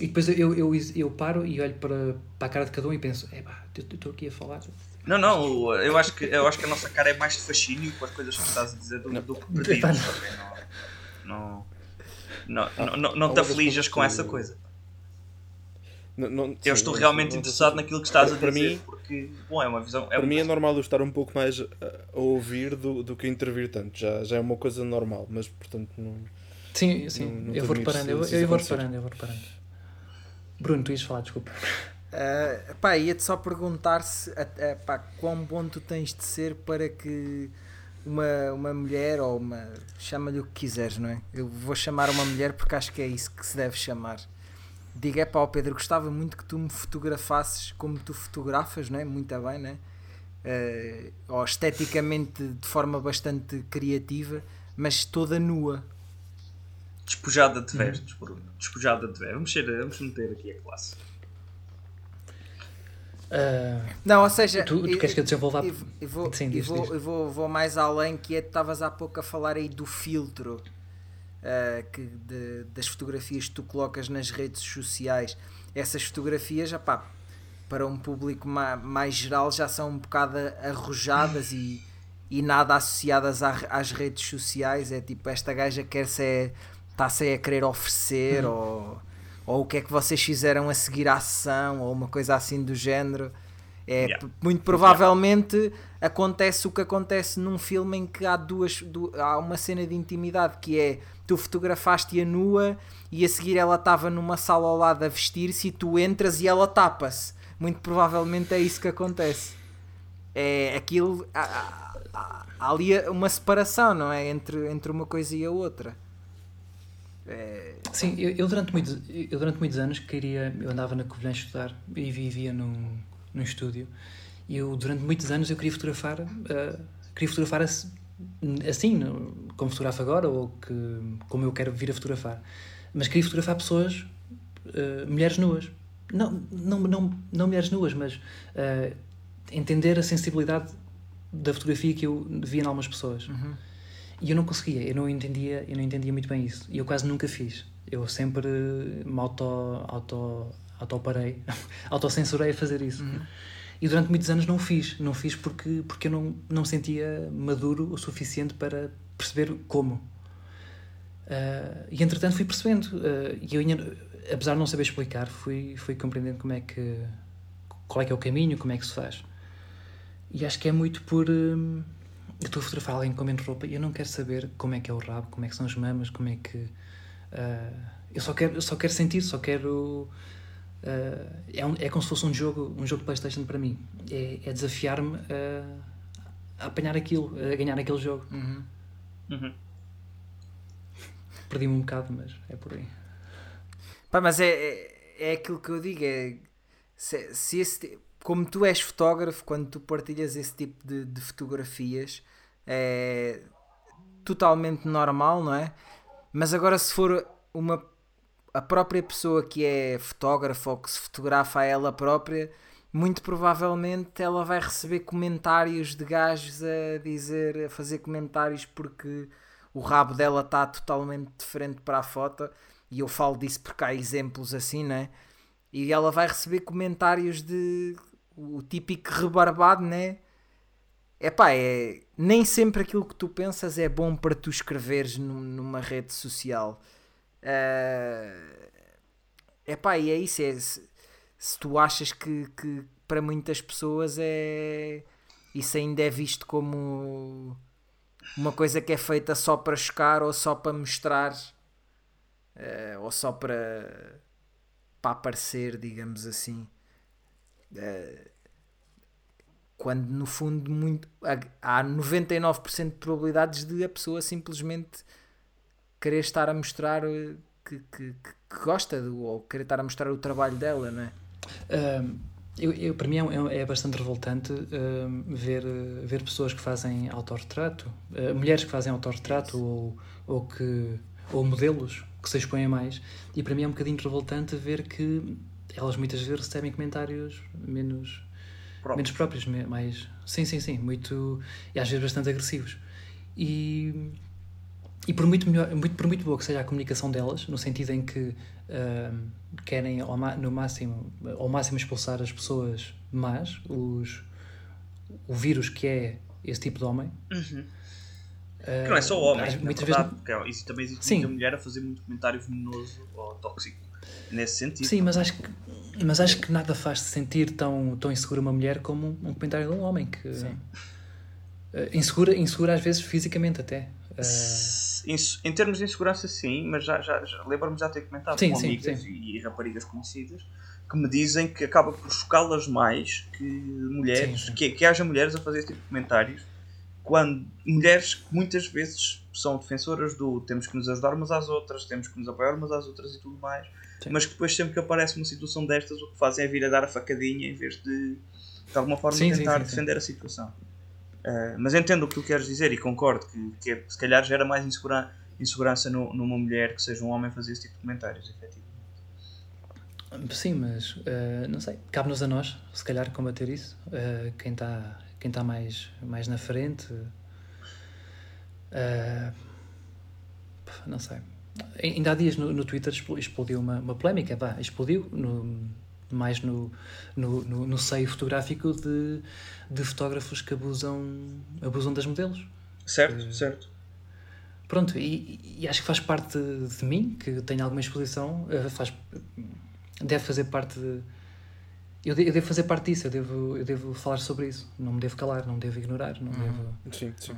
e depois eu, eu, eu paro e olho para, para a cara de cada um e penso: é pá, eu estou aqui a falar. Não, não, eu acho, que, eu acho que a nossa cara é mais de fascínio com as coisas que estás a dizer do, do que não. Não, não, não, não, não, não há te aflijas com essa coisa. Não- não- Eu sim, estou não- realmente não- interessado não- naquilo que estás a Para dizer, mim- porque, bom, é uma visão... É Para uma mim é normal eu estar um pouco mais a, a ouvir do, do que a intervir tanto. Já, já é uma coisa normal, mas portanto não. Sim, sim, Não- não eu vou reparando, se- eu, se eu vou reparando, eu vou reparando. Bruno, tu ias falar, desculpa. Uh, pá, ia-te só perguntar se uh, pá, quão bom tu tens de ser para que uma, uma mulher ou uma. chama-lhe o que quiseres, não é? Eu vou chamar uma mulher porque acho que é isso que se deve chamar. Diga, é pá, ó Pedro, gostava muito que tu me fotografasses como tu fotografas, não é? Muito bem, não é? Uh, ou esteticamente de forma bastante criativa, mas toda nua. Despojada Uhum. de vestes, Bruno. Despojada de vestes. Vamos, ser, vamos meter aqui a classe. Ah, Não, ou seja, tu, tu eu- queres que eu desenvolva? E, e vou, Sim, diz, vou, diz. e vou, vou mais além que é tu estavas há pouco a falar aí do filtro ah, que de- das fotografias que tu colocas nas redes sociais essas fotografias para um público ma- mais geral já são um bocado arrojadas e, e nada associadas à- às redes sociais é tipo esta gaja quer se está-se a querer oferecer Uhum. ou, ou o que é que vocês fizeram a seguir a ação ou uma coisa assim do género é, Yeah. muito provavelmente acontece o que acontece num filme em que há duas du- há uma cena de intimidade que é tu fotografaste-a nua e a seguir ela estava numa sala ao lado a vestir-se e tu entras e ela tapa-se. Muito provavelmente é isso que acontece. É aquilo há, há- há- ali uma separação não é? Entre, entre uma coisa e a outra. É, Sim, eu, eu durante muitos, eu durante muitos anos queria, eu andava na Covilhã a estudar e vivia num, num estúdio. E eu durante muitos anos eu queria fotografar, ah, queria fotografar assim, como fotografo agora ou que, como eu quero vir a fotografar, mas queria fotografar pessoas, ah, mulheres nuas, não, não, não, não mulheres nuas, mas ah, entender a sensibilidade da fotografia que eu via em algumas pessoas. E eu não conseguia, eu não entendia, eu não entendia muito bem isso. E eu quase nunca fiz. Eu sempre me auto, auto, auto parei, autocensurei a fazer isso. E durante muitos anos não fiz. Não fiz porque, porque eu não, não sentia maduro o suficiente para perceber como. Ah, e entretanto fui percebendo. ah, e eu, apesar de não saber explicar, fui, fui compreendendo como é que, qual é que é o caminho, como é que se faz. E acho que é muito por. hum, eu estou a fotografar alguém com menos roupa e eu não quero saber como é que é o rabo, como é que são as mamas, como é que. ah, eu, só quero, eu só quero sentir, só quero. Ah, é, um- é como se fosse um jogo, um jogo de Playstation para mim. É, é desafiar-me a, a apanhar aquilo, a ganhar aquele jogo. Uhum. Perdi-me um bocado, mas é por aí. Pá, mas é, é, é aquilo que eu digo, é se, se esse, como tu és fotógrafo, quando tu partilhas esse tipo de, de fotografias, é totalmente normal, não é? Mas agora se for uma a própria pessoa que é fotógrafa ou que se fotografa a ela própria, muito provavelmente ela vai receber comentários de gajos a dizer, a fazer comentários porque o rabo dela está totalmente diferente para a foto e eu falo disso porque há exemplos assim, né? E ela vai receber comentários de o típico rebarbado, né? Epá, é nem sempre aquilo que tu pensas é bom para tu escreveres num- numa rede social. É epá, e é isso. É, se, se tu achas que, que para muitas pessoas é isso ainda é visto como uma coisa que é feita só para chocar ou só para mostrar eh, ou só para para aparecer, digamos assim. Eh, quando no fundo muito, há 99% de probabilidades de a pessoa simplesmente querer estar a mostrar eh, que, que, que gosta do, ou querer estar a mostrar o trabalho dela, não é? Um, eu, eu- para mim é, um- é bastante revoltante um, ver, uh, ver pessoas que fazem autorretrato, uh, mulheres que fazem autorretrato ou, ou, que, ou modelos que se expõem mais. E para mim é um bocadinho revoltante ver que elas muitas vezes recebem comentários menos, Próprios. menos próprios, mais. Sim, sim, sim, muito. e às vezes bastante agressivos. E, e por, muito melhor, muito, por muito boa que seja a comunicação delas, no sentido em que ahm, querem ao, no máximo, ao máximo expulsar as pessoas más, os, o vírus que é esse tipo de homem. Uhum. ah, Que não é só homens, às- na muitas verdade, vezes. porque é- isso também existe Sim. muita mulher a fazer muito comentário venenoso ou tóxico nesse sentido. Sim, mas acho que. Mas acho que nada faz se sentir tão, tão insegura uma mulher como um, um comentário de um homem que Sim. ah, insegura, insegura às vezes fisicamente até. Ah, Inse- Em termos de insegurança, sim, mas já, já, já lembro-me já ter comentado Sim, com sim, amigas sim. E, e raparigas conhecidas que me dizem que acaba por chocá-las mais que mulheres. Que, que haja mulheres a fazer esse tipo de comentários quando mulheres que muitas vezes são defensoras do temos que nos ajudar umas às outras, temos que nos apoiar umas às outras e tudo mais, Sim. mas que depois sempre que aparece uma situação destas o que fazem é vir a dar a facadinha em vez de de alguma forma sim, tentar sim, sim. defender a situação. Uh, mas entendo o que tu queres dizer e concordo que, que é- se calhar gera mais insegura- insegurança no- numa mulher que seja um homem fazer esse tipo de comentários, efetivamente. Sim, mas ah, não sei. Cabe-nos a nós, se calhar, combater isso. Ah, quem está quem tá mais, mais na frente. não sei. Ainda há dias no, no Twitter expl- explodiu uma, uma polémica. Pá, explodiu no, mais no, no, no, no seio fotográfico de, de fotógrafos que abusam, abusam das modelos. Certo, certo. Pronto, e, e acho que faz parte de mim, que tenho alguma exposição, eh, faz, deve fazer parte de. Eu, de- eu devo fazer parte disso, eu devo, eu devo falar sobre isso. Não me devo calar, não me devo ignorar, não devo. Sim, sim.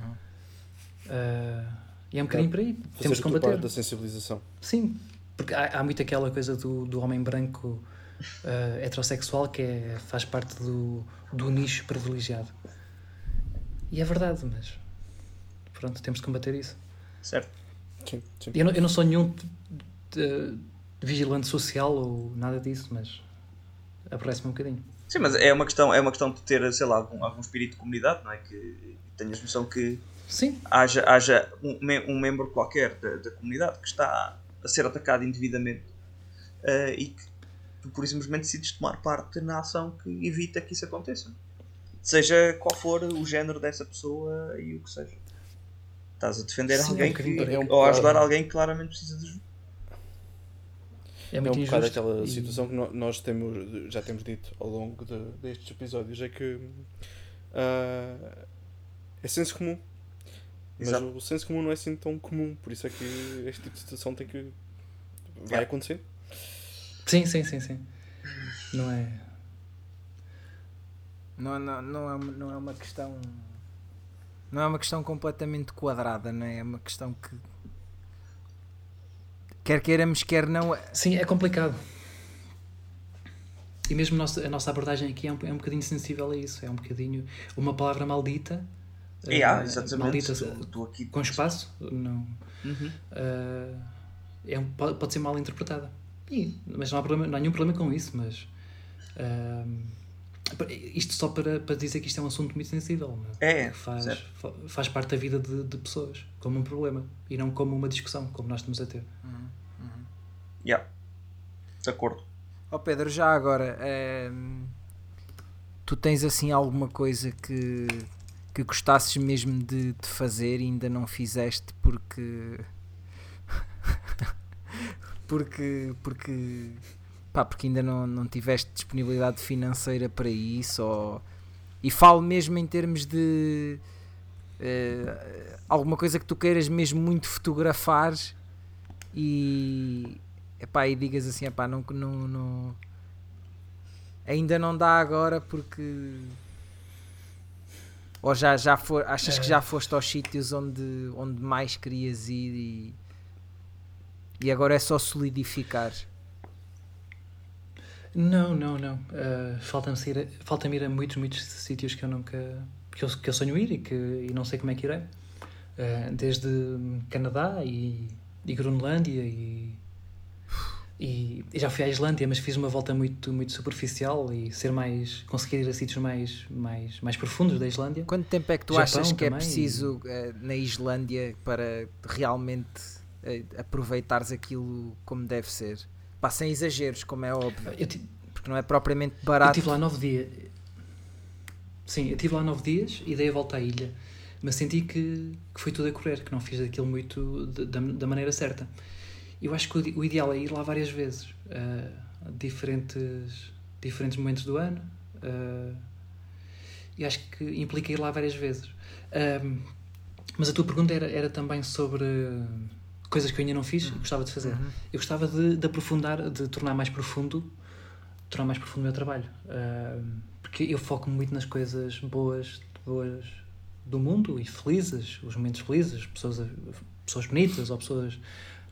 eh, e é um bocadinho por aí. Temos que combater. parte da sensibilização. Sim, porque há, há muito aquela coisa do, do homem branco eh, heterossexual que é, faz parte do, do nicho privilegiado. E é verdade, mas pronto, temos de combater isso. certo. Sim, sim. Eu não, eu não sou nenhum de- de vigilante social ou nada disso, mas aborrece-me um bocadinho. Sim, mas é uma questão, é uma questão de ter, sei lá, algum, algum espírito de comunidade, não é? Que tenhas noção que Sim, haja, haja um, um membro qualquer da, da comunidade que está a ser atacado indevidamente eh, e que tu, por simplesmente, decides tomar parte na ação que evita que isso aconteça. Seja qual for o género dessa pessoa e o que seja. Estás a defender Sim, é um alguém que. É um ou a ajudar alguém que claramente precisa de ajuda. é É muito um bocado injusto. aquela e- situação que nós temos, já temos dito ao longo de- destes episódios, é que ah, é senso comum. Mas Exato. o senso comum não é assim tão comum, por isso é que este tipo de situação tem que. vai É. acontecer. Sim, sim, sim, sim. Não é. Não, não, não, é, uma- não é uma questão. Não é uma questão completamente quadrada, não é? É uma questão que. Quer queiramos, quer não. Sim, é complicado. E mesmo a nossa, a nossa abordagem aqui é um, é um bocadinho sensível a isso. É um bocadinho. Uma palavra maldita. Há, eh, exatamente. Maldita Tu- tu aqui- com espaço. Não. Uhum. Uh, é pode, pode ser mal interpretada. E- mas não há, problema, não há nenhum problema com isso. Mas um, isto só para, para dizer que isto é um assunto muito sensível. não É, faz, fa- faz parte da vida de, de pessoas como um problema e não como uma discussão, como nós estamos a ter. Yeah. De acordo. Ó Pedro, já agora. tu tens assim alguma coisa que. que gostasses mesmo de, de fazer e ainda não fizeste porque. Porque. porque. pá, porque ainda não, não tiveste disponibilidade financeira para isso, ou... e falo mesmo em termos de uh, alguma coisa que tu queiras mesmo muito fotografar e, epá, e digas assim, epá, não, não, não, ainda não dá agora porque ou já, já for, achas que já foste aos sítios onde, onde mais querias ir e, e agora é só solidificar? Não, não, não. Uh, Falta-me ir, falta ir a muitos, muitos sítios que eu nunca. que eu, que eu sonho ir e, que, e não sei como é que irei. Uh, desde Canadá e, e Groenlândia e, e, e, já fui à Islândia, mas fiz uma volta muito, muito superficial e ser mais. conseguir ir a sítios mais, mais, mais profundos da Islândia. Quanto tempo é que tu Japão achas que é preciso e... uh, na Islândia para realmente aproveitares aquilo como deve ser? Pá, sem exageros, como é óbvio. Porque não é propriamente barato. Eu estive lá nove dias. Sim, eu estive lá nove dias e dei a volta à ilha. Mas senti que, que foi tudo a correr, que não fiz aquilo muito de, da, da maneira certa. Eu acho que o, o, ideal é ir lá várias vezes, uh, diferentes, diferentes momentos do ano. Uh, e acho que implica ir lá várias vezes. Uh, mas a tua pergunta era, era também sobre coisas que eu ainda não fiz e uhum. gostava de fazer. Uhum. Eu gostava de, de, aprofundar, de tornar mais profundo, tornar mais profundo o meu trabalho. Uh, porque eu foco muito nas coisas boas, boas do mundo e felizes, os momentos felizes, pessoas, pessoas bonitas ou pessoas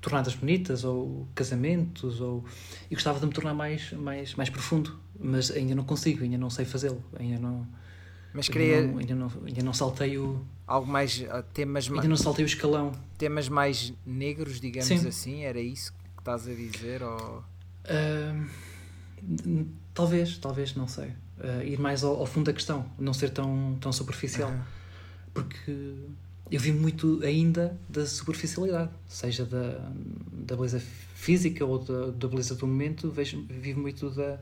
tornadas bonitas ou casamentos ou e gostava de me tornar mais mais mais profundo mas ainda não consigo ainda não sei fazê-lo ainda não mas queria ainda não, ainda não, ainda não saltei o algo mais uh, temas ainda não saltei o escalão. temas mais negros digamos Sim. assim? Era isso que estás a dizer ou? Uh, talvez talvez não sei. Uh, ir mais ao, ao, fundo da questão não ser tão tão superficial. Porque eu vivo muito ainda da superficialidade, seja da, da beleza física ou da, da beleza do momento, vejo, vivo muito da,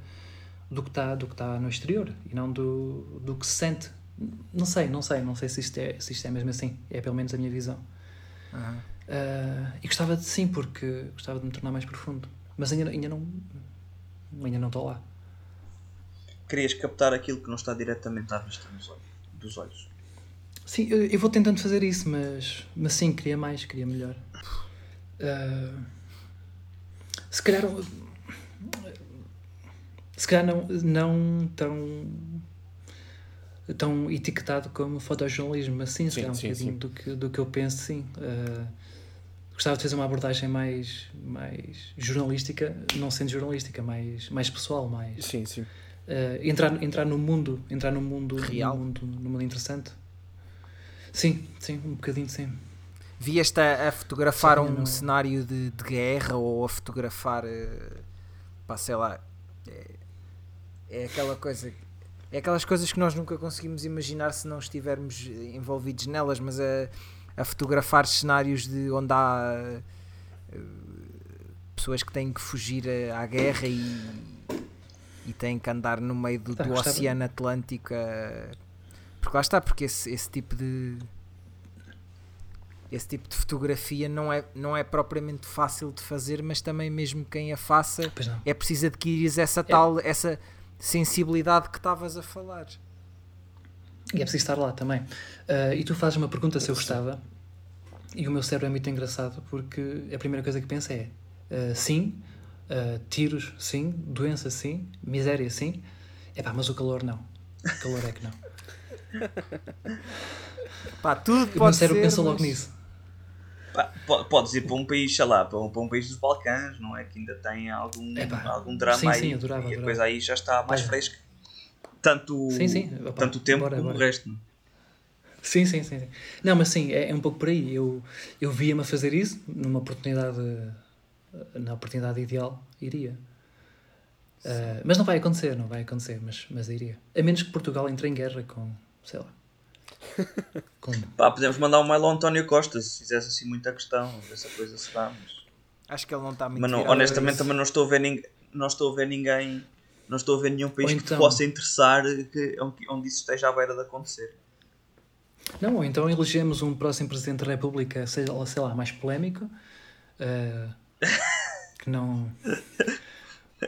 do que está do que está no exterior e não do, do que se sente. Não sei, não sei, não sei se isto é, se isto é mesmo assim, é pelo menos a minha visão. Uhum. Uh, e gostava de sim, porque gostava de me tornar mais profundo, mas ainda, ainda não ainda não estou lá. Querias captar aquilo que não está diretamente à vista dos olhos. Sim, eu, eu, vou tentando fazer isso, mas, mas sim, queria mais, queria melhor. Uh, se calhar. Se calhar não, não tão. tão etiquetado como fotojornalismo, mas sim, se calhar um sim, bocadinho sim. Do, que, do que eu penso, sim. Uh, gostava de fazer uma abordagem mais, mais jornalística, não sendo jornalística, mais, mais pessoal, mais. Sim, sim. Uh, entrar, entrar no mundo, entrar no mundo real, no mundo, no mundo interessante. Sim, sim, um bocadinho sim. Vieste a, a fotografar sim, um não... cenário de, de, guerra ou a fotografar, uh, pá, sei lá, é, é aquela coisa é aquelas coisas que nós nunca conseguimos imaginar se não estivermos envolvidos nelas, mas a, a fotografar cenários de onde há uh, pessoas que têm que fugir à, guerra e, e têm que andar no meio do, tá, do Oceano Atlântico porque lá está, porque esse, esse tipo de esse tipo de fotografia não é, não é propriamente fácil de fazer, mas também mesmo quem a faça é preciso adquirir essa é. tal essa sensibilidade que estavas a falar. E é preciso estar lá também. Uh, e tu fazes uma pergunta se eu gostava, e o meu cérebro é muito engraçado porque a primeira coisa que penso é uh, sim, uh, tiros sim, doença sim, miséria sim, é pá, mas o calor não. O calor é que não. Pá, tudo pode o meu cérebro pensa mas... logo nisso. Pá, podes ir para um país, sei lá, para um, para um país dos Balcãs, não é? Que ainda tem algum, algum drama sim, aí. Sim, adorava, e a adorava. coisa aí já está mais é. fresca. Tanto, sim, sim. Opa, tanto o tempo bora, como bora. o resto. É? Sim, sim, sim, sim. Não, mas sim, é, é um pouco por aí. Eu, eu via-me a fazer isso numa oportunidade, na oportunidade ideal, iria. Uh, mas não vai acontecer, não vai acontecer, mas, mas iria. A menos que Portugal entre em guerra com, sei lá. Como? Pá, podemos mandar um mail ao António Costa se fizesse assim muita questão, essa coisa se dá, mas... Acho que ele não está muito Mas não, honestamente também não estou a ver ninguém, não estou a ver ninguém, não estou a ver nenhum país então, que te possa interessar que, onde isso esteja à beira de acontecer. Não, ou então elegemos um próximo Presidente da República, seja sei lá, mais polémico, uh, que não...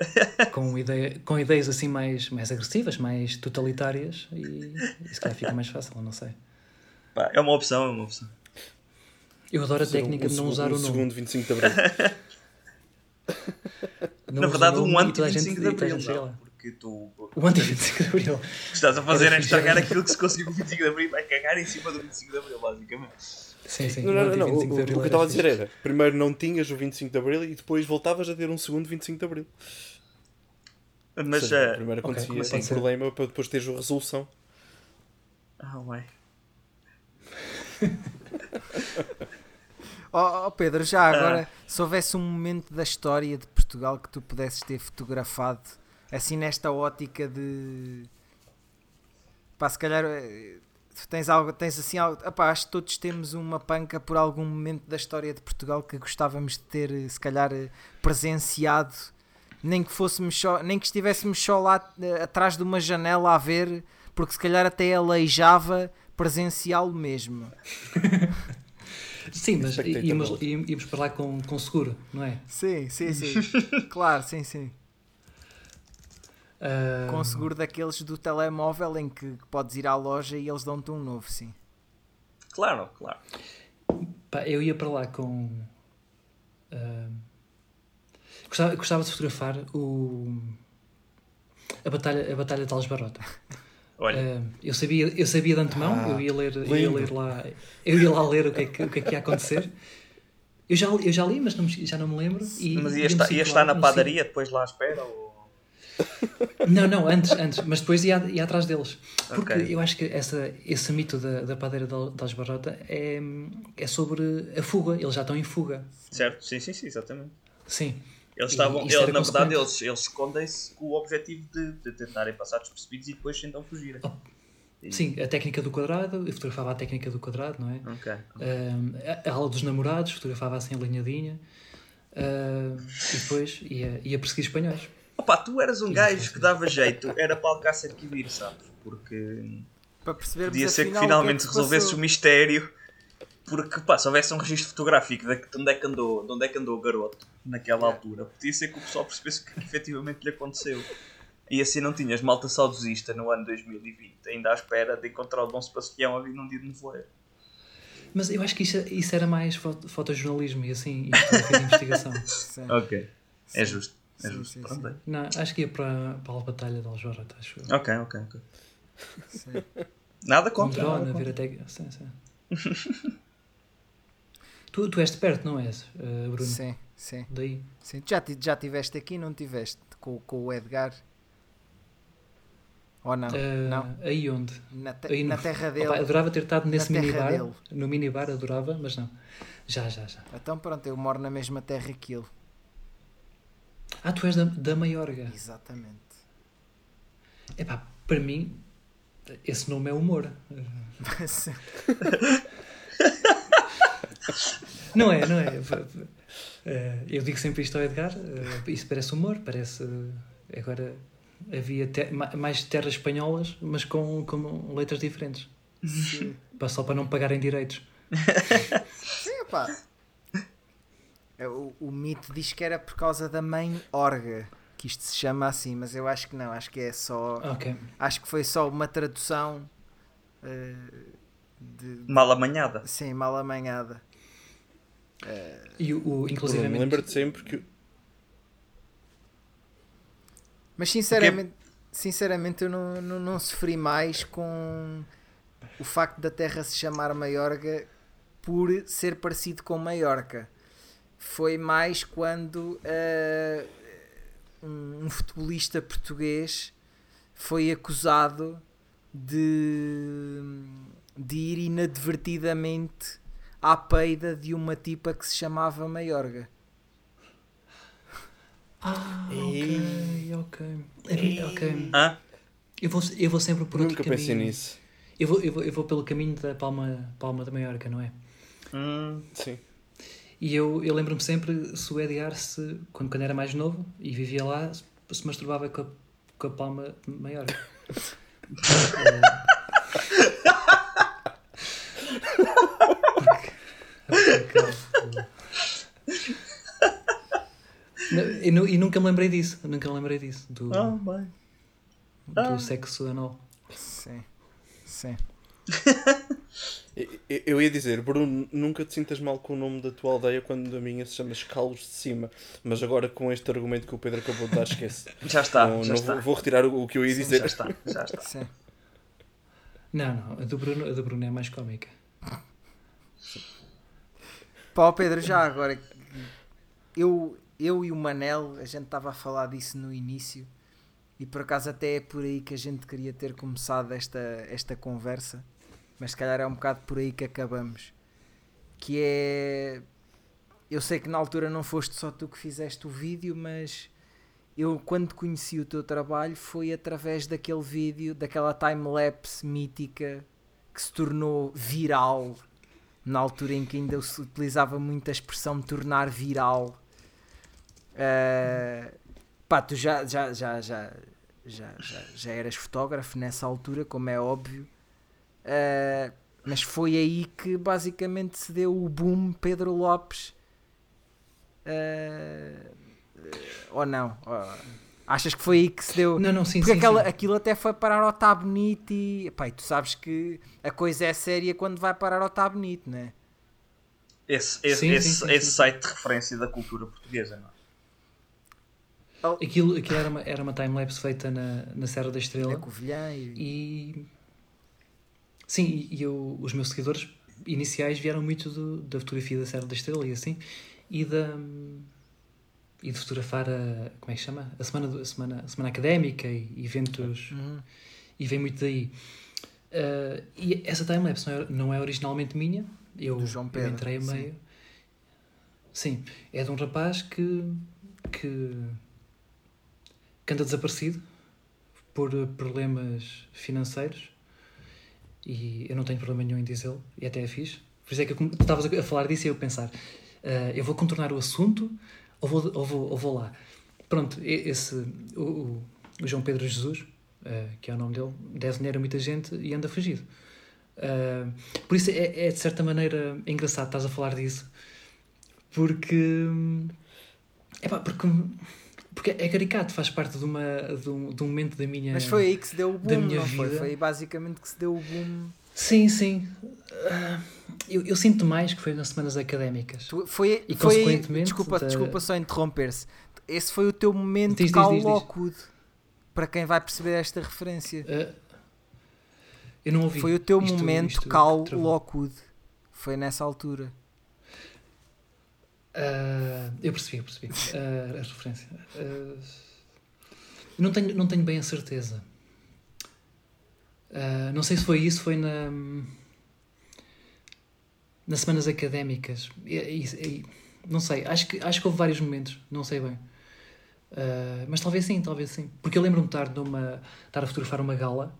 com, ideia, com ideias assim mais, mais agressivas, mais totalitárias e, e se calhar fica mais fácil, não sei. Pá, é uma opção, é uma opção. Eu adoro a técnica Um de não usar um o nome. segundo 25 de Abril. Não Na verdade, um e toda a gente- anti-25 de Abril, não, porque tu O anti-25 de Abril. o que estás a fazer é estragar aquilo que se conseguiu com o 25 de Abril, vai cagar em cima do 25 de Abril, basicamente. Sim, sim. Não, o não, não, não. O, anti-25 de o que eu estava a dizer era: primeiro não tinhas o 25 de Abril e depois voltavas a ter um segundo 25 de Abril. Mas, eh, primeiro acontecia pode sem problema para depois teres a resolução. ah, ué. Ó ó, Pedro, já agora, se houvesse um momento da história de Portugal que tu pudesses ter fotografado, assim nesta ótica de. Pá, se calhar. Tens, algo, tens assim algo. Epá, acho que todos temos uma panca por algum momento da história de Portugal que gostávamos de ter, eh, se calhar, eh, presenciado. Nem que fôssemos só, nem que estivéssemos só lá eh, atrás de uma janela a ver, porque se calhar até aleijava presenciá-lo mesmo. Sim, mas íamos, íamos para lá com, com seguro, não é? Sim, sim, sim. claro, sim, sim. Ah, Com seguro daqueles do telemóvel em que podes ir à loja e eles dão-te um novo, sim. Claro, claro. Pá, eu ia para lá com. ah, gostava, gostava de fotografar o. A Batalha, a batalha de Algesbarrota. Olha, Ah, eu, sabia, eu sabia de antemão, Ah, eu, ia ler, eu, ia ler lá, eu ia lá ler o que é que, o que, é que ia acontecer. Eu já, eu já li, mas não já não me lembro. E, mas ia estar, ia estar na padaria depois lá à espera? Ou... Não, não, antes, antes, mas depois ia, ia atrás deles. Porque Ok. eu acho que essa, esse mito da, da padeira de Al- de Algesbarrota é, é sobre a fuga. Eles já estão em fuga. Certo? Sim, sim, sim, exatamente. Sim. Eles estavam, na verdade, eles, eles escondem-se com o objetivo de, de tentarem passar despercebidos e depois então fugirem. Oh, Sim, a técnica do quadrado, eu fotografava a técnica do quadrado, não é? Ok. Ahm, a, a aula dos namorados, fotografava assim alinhadinha. Ahm, e depois ia, ia perseguir espanhóis. Opa, tu eras um gajo que dava jeito, era para Alcácer Quibir, sabes? Porque Para percebermos podia ser que afinal, o finalmente é que se resolvesse passou. o mistério. Porque, pá, se houvesse um registro fotográfico de, de onde, é que andou, de onde é que andou o garoto naquela altura, podia ser que o pessoal percebesse o que efetivamente lhe aconteceu. E assim não tinhas malta saudosista no ano 2020, ainda à espera de encontrar o Dom Sebastião a vir num dia de nevoeiro. Mas eu acho que isso, isso era mais foto, fotojornalismo e assim, e fotografia de investigação. Sim. Ok. É justo. É Sim, justo. sim, Pronto, sim. é. Não, acho que ia para, para a Batalha de Aljuarata, acho eu. Ok, ok, ok. Sim. Nada Com um contra. drone, nada contra. até. Sim, sim. tu, tu és de perto, não és, eh, Bruno? Sim, sim, Daí. sim. Já, já tiveste aqui, não tiveste? Com, com o Edgar? Ou não? Eh, não? Aí onde? Na, te- aí na terra dele. Opa, adorava ter estado nesse minibar. dele. No minibar adorava, mas não. Já, já, já. Então pronto, eu moro na mesma terra que ele. Ah, tu és da, da Maiorga. Exatamente. Epá, para mim, esse nome é humor. Não é, não é? Eh, Eu digo sempre isto ao Edgar, eh, isso parece humor, parece. eh, Agora havia te- ma- mais terras espanholas, mas com, com letras diferentes. Sim. Pá, Só para não pagarem direitos. Sim, pá. É, O, o mito diz que era por causa da mãe Orga, que isto se chama assim, mas eu acho que não, acho que é só. Ok. Acho que foi só uma tradução eh, de, Mal amanhada. sim, mal amanhada. E o, o inclusive. Lembra-te sempre que. Mas sinceramente, sinceramente eu não, não, não sofri mais com o facto da terra se chamar Maiorga por ser parecido com Maiorca. Foi mais quando eh, um, um futebolista português foi acusado de, de ir inadvertidamente à peida de uma tipa que se chamava Maiorga. Ah, ok, ok. Ok. Hã? Eu vou, eu vou sempre por Nunca outro pensei caminho. nisso. Eu vou, eu, vou, eu vou pelo caminho da Palma, Palma da Maiorca, não é? Hum, Sim. E eu, eu lembro-me sempre se o Edgar, se, quando, quando era mais novo e vivia lá, se, se masturbava com a, com a palma maior. Porque- porque- E, e nunca me lembrei disso. Nunca me lembrei disso. Do, Ah, bem. do ah. sexo anal. Sim. Sim. Eu- ia dizer, Bruno, nunca te sintas mal com o nome da tua aldeia quando a minha se chama Escalos de Cima. Mas agora com este argumento que o Pedro acabou de dar, esquece. Já está, não, já não está. vou, vou retirar o, o que eu ia Sim, dizer. já está, já está. Sim. Não, não. A do Bruno, a do Bruno é mais cómica. Pá, Pedro, já agora, eu, eu e o Manel, a gente estava a falar disso no início e por acaso até é por aí que a gente queria ter começado esta, esta conversa, mas se calhar é um bocado por aí que acabamos. Que é. Eu sei que na altura não foste só tu que fizeste o vídeo, mas eu quando conheci o teu trabalho foi através daquele vídeo, daquela time-lapse mítica que se tornou viral na altura em que ainda se utilizava muito a expressão tornar viral. Uh, pá, tu já, já, já, já, já, já, já eras fotógrafo nessa altura, como é óbvio. Uh, mas foi aí que basicamente se deu o boom Pedro Lopes. Uh, ou não? Ou- achas que foi aí que se deu? Não, não, sim, Porque sim, aquela, sim. aquilo até foi parar ao Tá Bonito e, e tu sabes que a coisa é séria quando vai parar ao Tá Bonito, não é? Esse, esse, Sim, esse, sim, esse sim. site de referência da cultura portuguesa, não é? Aquilo, aquilo era uma, era uma time-lapse feita na, na Serra da Estrela. Na Covilhã e... E sim, e, eu, os meus seguidores iniciais vieram muito do- da fotografia da Serra da Estrela e assim, e da e de fotografar a como é que chama? A semana, a semana, a semana académica e eventos Uhum. e vem muito daí. Ah, e essa timelapse não é, não é originalmente minha, eu, João eu Pedro, entrei a sim. meio. Sim, é de um rapaz que, que, que anda desaparecido por problemas financeiros e eu não tenho problema nenhum em dizê-lo e até é fixe. Por isso é que eu, estavas a falar disso e eu pensar, ah, eu vou contornar o assunto ou vou, ou vou, ou vou lá. Pronto, esse, o, o, o João Pedro Jesus, ah, que é o nome dele, deve dinheiro a muita gente e anda fugido. Ah, por isso é, é de certa maneira engraçado estás a falar disso porque epá, porque porque é caricato, faz parte de, uma, de, um, de um momento da minha. Mas foi aí que se deu o da boom, minha não foi? vida. Foi aí basicamente que se deu o boom. Sim, sim. Ah, eu, eu sinto mais que foi nas semanas académicas. Tu- Foi, E, foi consequentemente, desculpa, da- desculpa só interromper-se. Esse foi o teu momento Diz, Cal diz, diz. Lockwood. Para quem vai perceber esta referência. Ah, eu não ouvi. Foi o teu Isto- momento isto Cal. Lockwood. Foi nessa altura. Ah, eu percebi, eu percebi ah, a referência. Ah, não, tenho, não tenho bem a certeza. Não sei se foi isso, foi na. nas semanas académicas. E- e- não sei, acho que, acho que houve vários momentos, não sei bem. Mas talvez sim, talvez sim. Porque eu lembro-me de estar, numa, estar a fotografar uma gala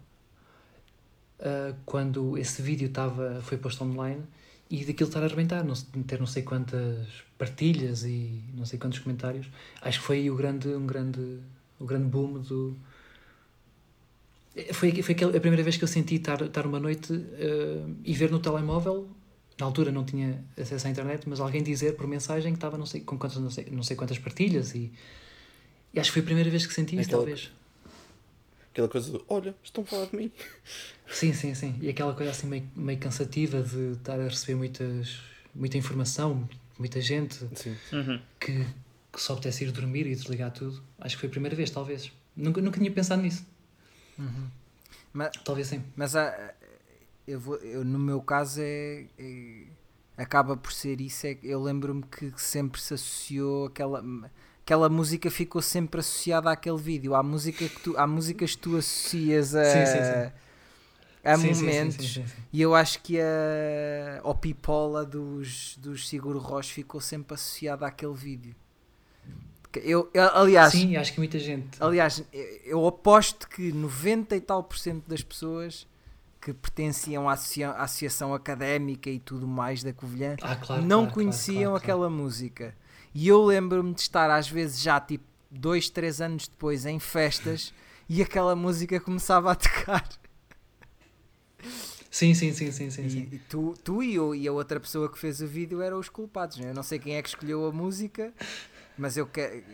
quando esse vídeo estava, foi posto online e daquilo estar a arrebentar, não, ter não sei quantas partilhas e não sei quantos comentários. Acho que foi aí o grande, um grande, o grande boom do. Foi, foi aquela- a primeira vez que eu senti estar, estar uma noite ah, e ver no telemóvel. Na altura não tinha acesso à internet, mas alguém dizer por mensagem que estava não sei, com quantas, não, sei, não sei quantas partilhas e, e acho que foi a primeira vez que senti isso, Aquela- talvez. Aquela coisa do, olha, estão a falar de mim. Sim, sim, sim. E aquela coisa assim meio, meio cansativa de estar a receber muitas, muita informação, muita gente Sim. Uhum. que, que só apetece ir dormir e desligar tudo. Acho que foi a primeira vez, talvez. Nunca, nunca tinha pensado nisso. Mas, Talvez sim. mas ah, eu vou, eu, no meu caso é, é- acaba por ser isso. É, eu lembro-me que sempre se associou aquela. Aquela música ficou sempre associada àquele vídeo. Há, música que tu, há músicas que tu associas a, Sim, sim, sim. a momentos. E eu acho que a, ao Pipola dos, dos Seguro Rocha ficou sempre associada àquele vídeo. Eu, eu- aliás, Sim, acho que muita gente. aliás, eu- aposto que 90 e tal por cento das pessoas que pertenciam à, associa- à associação académica e tudo mais da Covilhã Ah, claro, não claro, conheciam claro, aquela música. E eu lembro-me de estar às vezes já tipo dois, três anos depois em festas e aquela música começava a tocar. Sim, sim, sim, sim, sim. sim. E, e tu, tu e, eu, e a outra pessoa que fez o vídeo eram os culpados. né? Eu não sei quem é que escolheu a música, mas eu, que,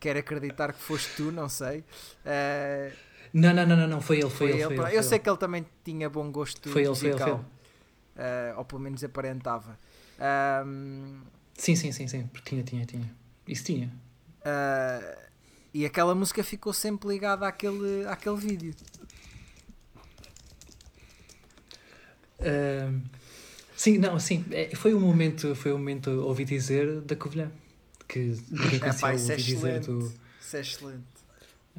quero acreditar que foste tu, não sei. Uh, não, não, não, não, não, foi ele, foi, foi ele. ele. Foi eu ele, sei que ele também tinha bom gosto foi ele, musical. Foi ele, foi ele. Uh, ou pelo menos aparentava. Um, sim, sim, sim, sim, porque tinha, tinha, tinha. Isso tinha. Uh, e aquela música ficou sempre ligada àquele, àquele vídeo. Uh, sim, não, sim, é, foi um momento, foi um momento, ouvi dizer, da Covilhã. Que ninguém conhecia é ouvi dizer do. Isso é excelente.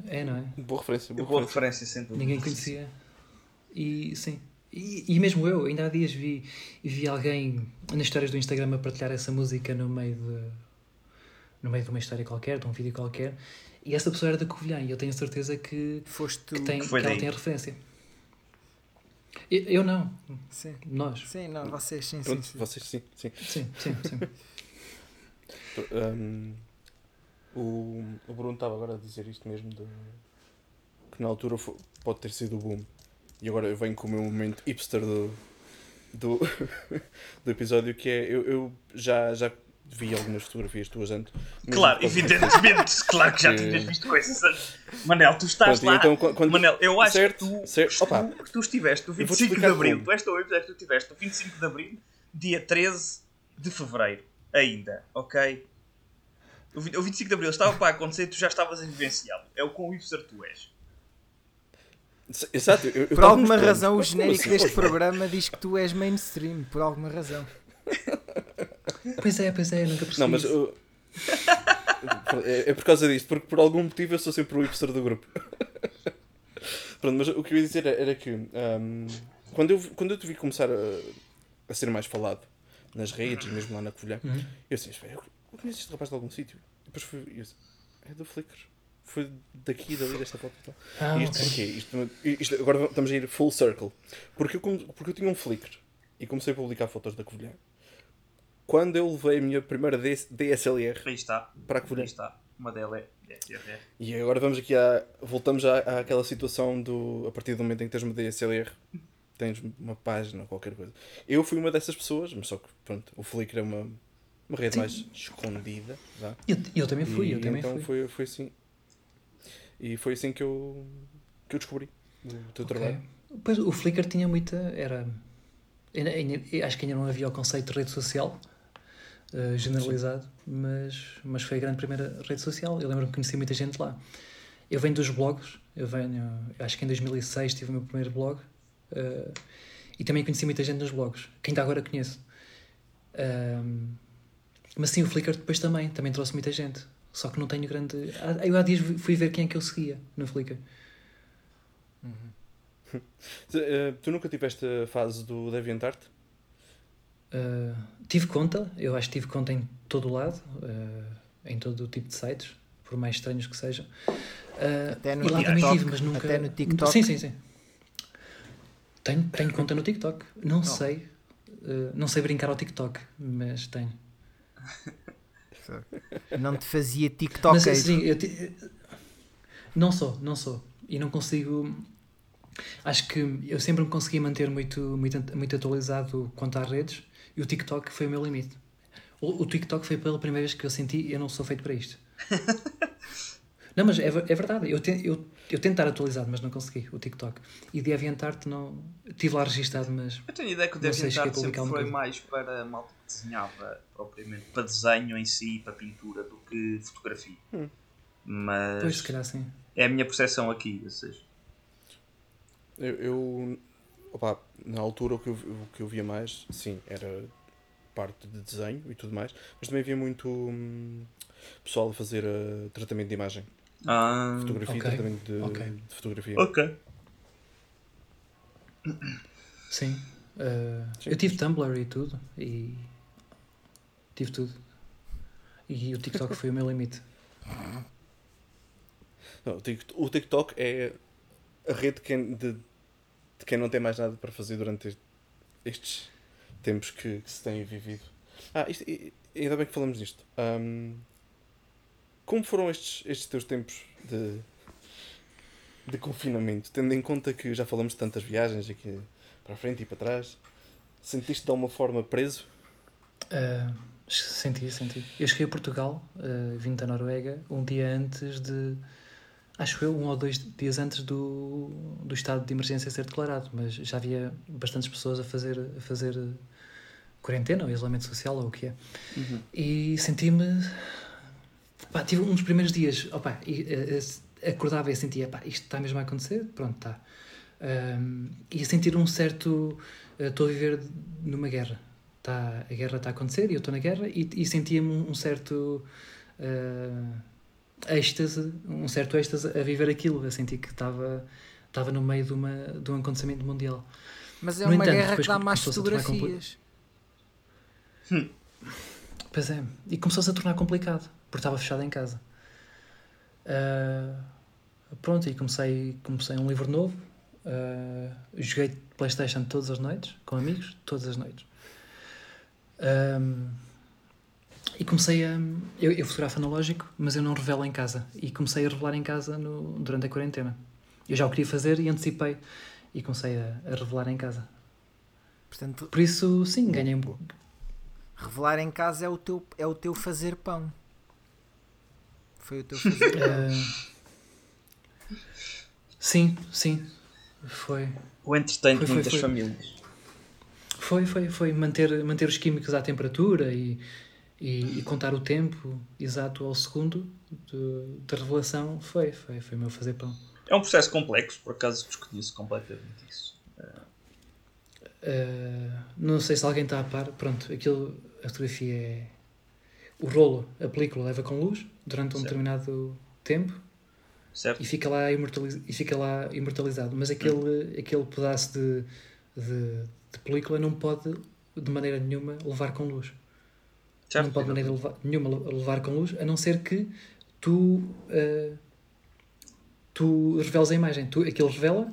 É, não é? Boa referência, boa, Boa referência. referência, sem dúvida. Ninguém conhecia. E sim. E, e mesmo eu, ainda há dias vi, vi alguém nas histórias do Instagram a partilhar essa música no meio de, no meio de uma história qualquer, de um vídeo qualquer, e essa pessoa era da Covilhã, e eu tenho certeza que, Foste que, tem, Que que foi ela tem a referência. Eu, eu não, Sim. nós. Sim, não, vocês sim, sim, Pronto, sim. vocês sim, sim. Sim, sim, sim. Um, o, o Bruno estava agora a dizer isto mesmo de, que na altura fo- pode ter sido o boom. E agora eu venho com o meu momento hipster do, do, do episódio que é eu, eu já, já vi algumas fotografias tuas antes. Claro, evidentemente. Claro que já Que- tinhas visto coisas antes. Manel, tu estás Pronto, lá. então, qu- quando- Manel, eu acho certo, que tu, certo. tu, Opa, tu estiveste no eu vou-te 25 de Abril. como. Tu episódio que tu estiveste no 25 de Abril, dia 13 de Fevereiro. Ainda, ok? O vi- o 25 de Abril estava para acontecer e tu já estavas a vivenciá-lo. É o quão hipster tu és. Exato, eu, eu Por alguma razão, o genérico assim? deste programa diz que tu és mainstream. Por alguma razão. Pois é, pois é, nunca percebi. Não, mas uh, é, é por causa disto, porque por algum motivo eu sou sempre o hipster do grupo. Pronto, mas o que eu ia dizer era que um, quando, eu, quando eu te vi começar a, a ser mais falado nas redes, mesmo lá na Covilhã, Uhum. eu assim, "Espera, eu eu conheço este rapaz de algum sítio. E depois fui, eu disse, é do Flickr. Foi daqui, dali, desta foto e tal. Ah, E isto ok. porquê? Isto, isto- agora estamos a ir full circle. Porque eu, porque eu tinha um Flickr e comecei a publicar fotos da Covilhã. Quando eu levei a minha primeira DS DSLR Aí está. para a Aí Covilhã. está. Uma dela é. é, é. E agora vamos aqui à. Voltamos à, àquela situação do. A partir do momento em que tens uma DSLR, tens uma página ou qualquer coisa. Eu fui uma dessas pessoas, mas só que pronto, o Flickr é uma, uma rede Sim. mais escondida. Vá. Eu, eu também fui, E eu também então fui. Foi, foi assim. E foi assim que eu, que eu descobri o teu Ok. trabalho. Pois o Flickr tinha muita. Era. acho que ainda não havia o conceito de rede social eh, generalizado, mas, mas foi a grande primeira rede social. Eu lembro-me que conheci muita gente lá. Eu venho dos blogs, eu venho. Acho que em 2006 tive o meu primeiro blog eh, e também conheci muita gente nos blogs, que ainda agora conheço. Ahm, mas sim, o Flickr depois também, também trouxe muita gente. Só que não tenho grande. há- Eu há dias fui ver quem é que eu seguia no Flickr. Tu, eh, tu nunca tiveste a fase do DeviantArt? Uh, tive conta, eu acho que tive conta em todo o lado, uh, em todo o tipo de sites, por mais estranhos que sejam. Uh, Até no e lá também TikTok, tive, mas nunca. até no TikTok. Sim, sim, sim. Tenho, tenho conta no TikTok. Não sei. uh, não sei brincar ao TikTok, mas tenho. Não te fazia TikTok. Mas assim, eu ti- não sou, não sou. E não consigo. Acho que eu sempre me consegui manter muito, muito, muito atualizado quanto às redes e o TikTok foi o meu limite. O, o TikTok foi pela primeira vez que eu senti eu não sou feito para isto. não, mas é, é verdade. Eu, te, eu, eu tento estar atualizado, mas não consegui o TikTok. E DeviantArt não. Tive lá registado, mas. Eu tenho a ideia que o DeviantArt sempre foi coisa. mais para a malta que desenhava propriamente, para desenho em si, para pintura, do que fotografia. Hum. Mas Pois, se calhar sim. é a minha percepção aqui, ou seja, Eu, eu opá, na altura o que, eu, o que eu via mais, sim, era parte de desenho e tudo mais, mas também havia muito hum, pessoal a fazer uh, tratamento de imagem, Ah, fotografia ok, e tratamento de, ok. de fotografia. ok. Sim. Uh, Sim. Eu tive Tumblr e tudo. E. Tive tudo. E o TikTok foi o meu limite. Não, o Tik- o TikTok é a rede de quem, de, de quem não tem mais nada para fazer durante este- estes tempos que, que se têm vivido. Ah, isto, ainda bem que falamos nisto. Hum, como foram estes, estes teus tempos de, de confinamento? Tendo em conta que já falamos de tantas viagens aqui para a frente e para trás, sentiste de alguma forma preso? Uh, Senti, senti. Eu cheguei a Portugal, uh, vim da Noruega, um dia antes de. Acho eu, um ou dois dias antes do, do estado de emergência ser declarado, mas já havia bastantes pessoas a fazer, a fazer quarentena ou isolamento social ou o que é. Uhum. E senti-me. Pá, tive uns primeiros dias, opa, e, uh, acordava e sentia, pá, isto está mesmo a acontecer? Pronto, está. Um, e a sentir um certo. Uh, estou a viver numa guerra tá, a guerra está a acontecer e eu estou na guerra e, e sentia-me um, certo uh, êxtase, um certo êxtase a viver aquilo, a sentir que estava estava no meio de, uma, de um acontecimento mundial. Mas é no uma entanto, guerra que dá mais fotografias. Hum. Pois é, e começou-se a tornar complicado, porque estava fechado em casa. Uh, pronto, e comecei, comecei um livro novo. Uh, joguei Playstation todas as noites, com amigos, todas as noites. Um, e comecei a. Eu, eu fotografo analógico, mas eu não revelo em casa. E comecei a revelar em casa no, durante a quarentena. Eu já o queria fazer e antecipei. E comecei a, a revelar em casa. Portanto, Por isso, sim, ganhei um pouco. Revelar em casa é o teu, é o teu fazer pão. Foi o teu fazer pão. Uh, sim, sim. Foi. O entretenimento de muitas foi. famílias. Foi, foi, foi manter, manter os químicos à temperatura e, e, e contar o tempo exato ao segundo da revelação. Foi, foi, foi meu fazer pão. É um processo complexo, por acaso desconheço completamente isso. Uh, não sei se alguém está a par. Pronto, aquilo, a fotografia é. O rolo, a película leva com luz durante um certo. determinado tempo certo. E, fica lá e fica lá imortalizado. Mas aquele, hum. aquele pedaço de, de, de película não pode de maneira nenhuma levar com luz. Certo. Não pode de maneira nenhuma levar com luz, a não ser que tu, uh, tu reveles a imagem. Tu, aquilo revela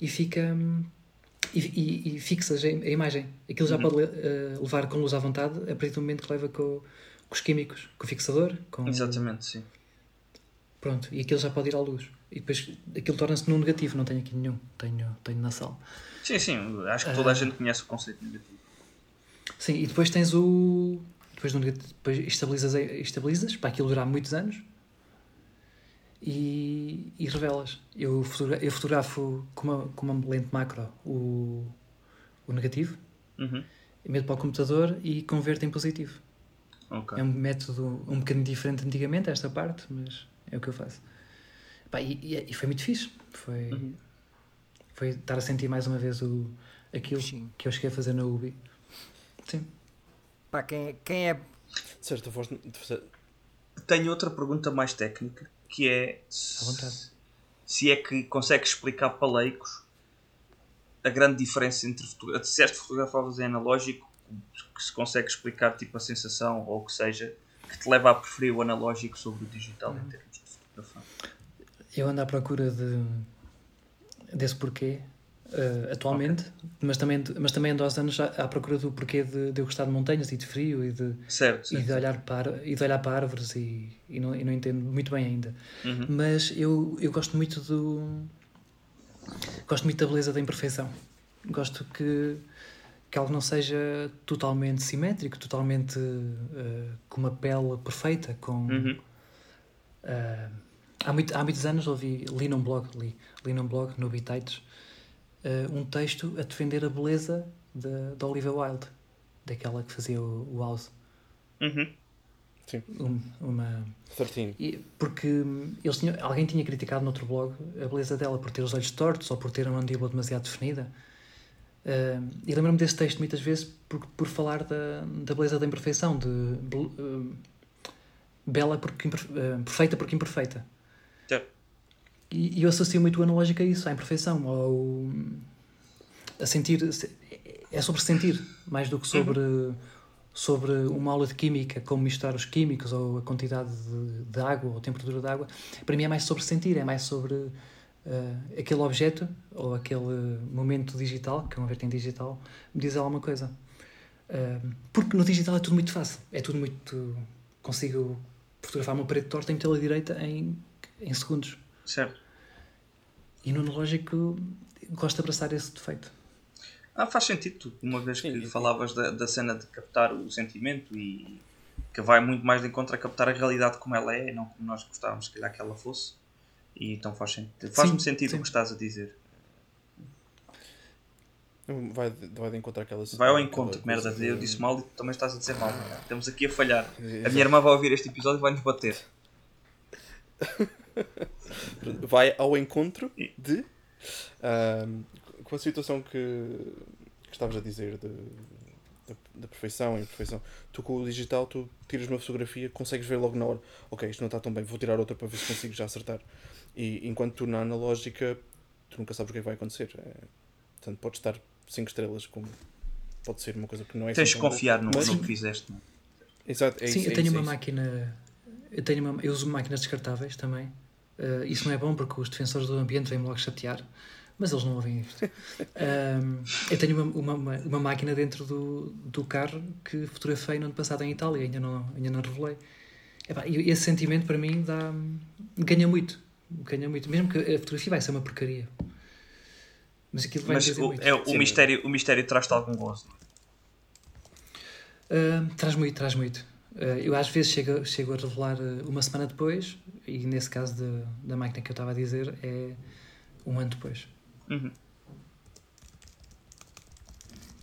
e fica. E, e, e fixas a, imagem. Aquilo já uhum. pode uh, levar com luz à vontade a partir do momento que leva com, com os químicos, com o fixador. Com, Exatamente, sim. Pronto, e aquilo já pode ir à luz. E depois aquilo torna-se num negativo, não tenho aqui nenhum, tenho, tenho na sala. Sim, sim, acho que toda a ah. gente conhece o conceito negativo. Sim, e depois tens o. Depois, no negativo, depois estabilizas, estabilizas para aquilo durar muitos anos e, e revelas. Eu, fotogra eu fotografo com uma, com uma lente macro o, o negativo, uhum. meto para o computador e converto em positivo. Okay. É um método um bocadinho diferente antigamente, esta parte, mas é o que eu faço. Pá, e, e, e foi muito fixe. Foi. Uhum foi estar a sentir mais uma vez o, aquilo Sim. que eu cheguei a fazer na UBI. Sim. Pá, quem, quem é. Certo, voz... Tenho outra pergunta mais técnica que é se, se é que consegue explicar para leigos a grande diferença entre se és fotografavas em analógico que se consegue explicar tipo a sensação ou o que seja que te leva a preferir o analógico sobre o digital em termos de fotografia. Eu ando à procura de desse porquê uh, atualmente, okay. mas, também, mas também ando aos anos à, procura do porquê de, de, eu gostar de montanhas e de frio e de, certo, certo, e de, olhar, para, e de olhar para árvores e, e, não, e não entendo muito bem ainda. Uhum. Mas eu, eu gosto muito do. Gosto muito da beleza da imperfeição. Gosto que, que algo não seja totalmente simétrico, totalmente uh, com uma pele perfeita, com. Uhum. Uh, há, muito, há muitos anos ouvi, li num blog, li, li num blog no Bitites, uh, um texto a defender a beleza da Olivia Wilde, daquela que fazia o, o House. Uhum. Sim. Um, uma... 13. E, porque eles tinham, alguém tinha criticado no outro blog a beleza dela por ter os olhos tortos ou por ter uma mandíbula demasiado definida. Uh, e lembro-me desse texto muitas vezes por, por falar da, da beleza da imperfeição, de uh, bela porque uh, perfeita porque imperfeita. E, e eu associo muito o analógico a isso, à imperfeição, ao, a sentir. É sobre sentir, mais do que sobre, uhum. sobre uma aula de química, como misturar os químicos, ou a quantidade de, de água, ou a temperatura da água. Para mim é mais sobre sentir, é mais sobre uh, aquele objeto, ou aquele momento digital, que é uma vertente digital, me diz alguma coisa. Uh, porque no digital é tudo muito fácil, é tudo muito. Consigo fotografar uma parede torta e metê-la direita em, em segundos. Certo. E no analógico gosto de abraçar esse defeito. Ah, faz sentido, uma vez que Sim, falavas da, da cena de captar o sentimento e que vai muito mais de encontro a captar a realidade como ela é, não como nós gostávamos, se calhar, que ela fosse. E então faz sentido. Faz-me sentido sim. o que estás a dizer. Vai, vai de encontro àquelas. Vai ao encontro, que merda, eu disse mal e tu também estás a dizer mal. Estamos aqui a falhar. A minha irmã vai ouvir este episódio e vai nos bater. vai ao encontro de ahm, com a situação que, que estavas a dizer de, da, da perfeição e imperfeição. Tu com o digital tu tiras uma fotografia, consegues ver logo na hora, ok, isto não está tão bem, vou tirar outra para ver se consigo já acertar. E enquanto tu na analógica tu nunca sabes o que é que vai acontecer. É, portanto, pode estar 5 estrelas como pode ser uma coisa que não é Tens de confiar no, Mas- no que fizeste. não é? Exato, é Sim, isso, eu é tenho isso, é uma isso. máquina. Eu, tenho uma, eu uso máquinas descartáveis também. Uh, isso não é bom porque os defensores do ambiente vêm-me logo chatear, mas eles não ouvem isto. Um, eu tenho uma, uma, uma, uma máquina dentro do, do carro que fotografei no ano passado em Itália, ainda não, ainda não revelei. Epá, e esse sentimento para mim dá, ganha muito. Ganha muito. Mesmo que a fotografia vai ser uma porcaria. Mas aquilo vai Mas o, muito. é, o, Sim, mistério, o mistério traz-te algum gozo. Uh, traz muito, traz muito. Uh, eu às vezes chego, chego a revelar uh, uma semana depois, e nesse caso de, da máquina que eu estava a dizer, é um ano depois. Uhum.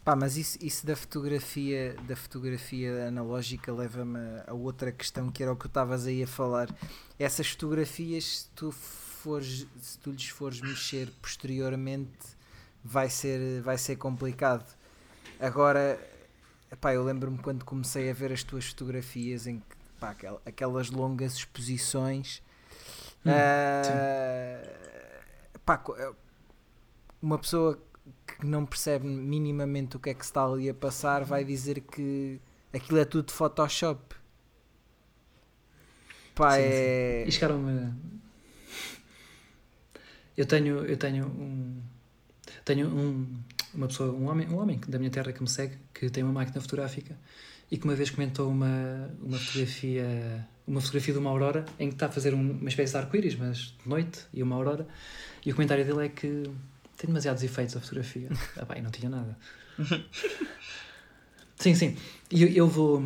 Pá, mas isso, isso da fotografia da fotografia analógica leva-me a- outra questão que era o que tu estavas aí a falar. Essas fotografias, se tu fores, se tu lhes fores mexer posteriormente, vai ser, vai ser complicado. Agora, pá, eu lembro-me quando comecei a ver as tuas fotografias em que pá, aquel- aquelas longas exposições. Hum, ah, pá, uma pessoa que não percebe minimamente o que é que está ali a passar vai dizer que aquilo é tudo Photoshop. Pá, Sim, é. E chegaram-me. Eu tenho, eu tenho um. Tenho um, uma pessoa, um homem, um homem da minha terra que me segue, que tem uma máquina fotográfica e que uma vez comentou uma, uma fotografia uma fotografia de uma aurora em que está a fazer um- uma espécie de arco-íris, mas de noite e uma aurora. E o comentário dele é que tem demasiados efeitos a fotografia. Ah, pá, e não tinha nada. sim, sim. E eu, eu vou.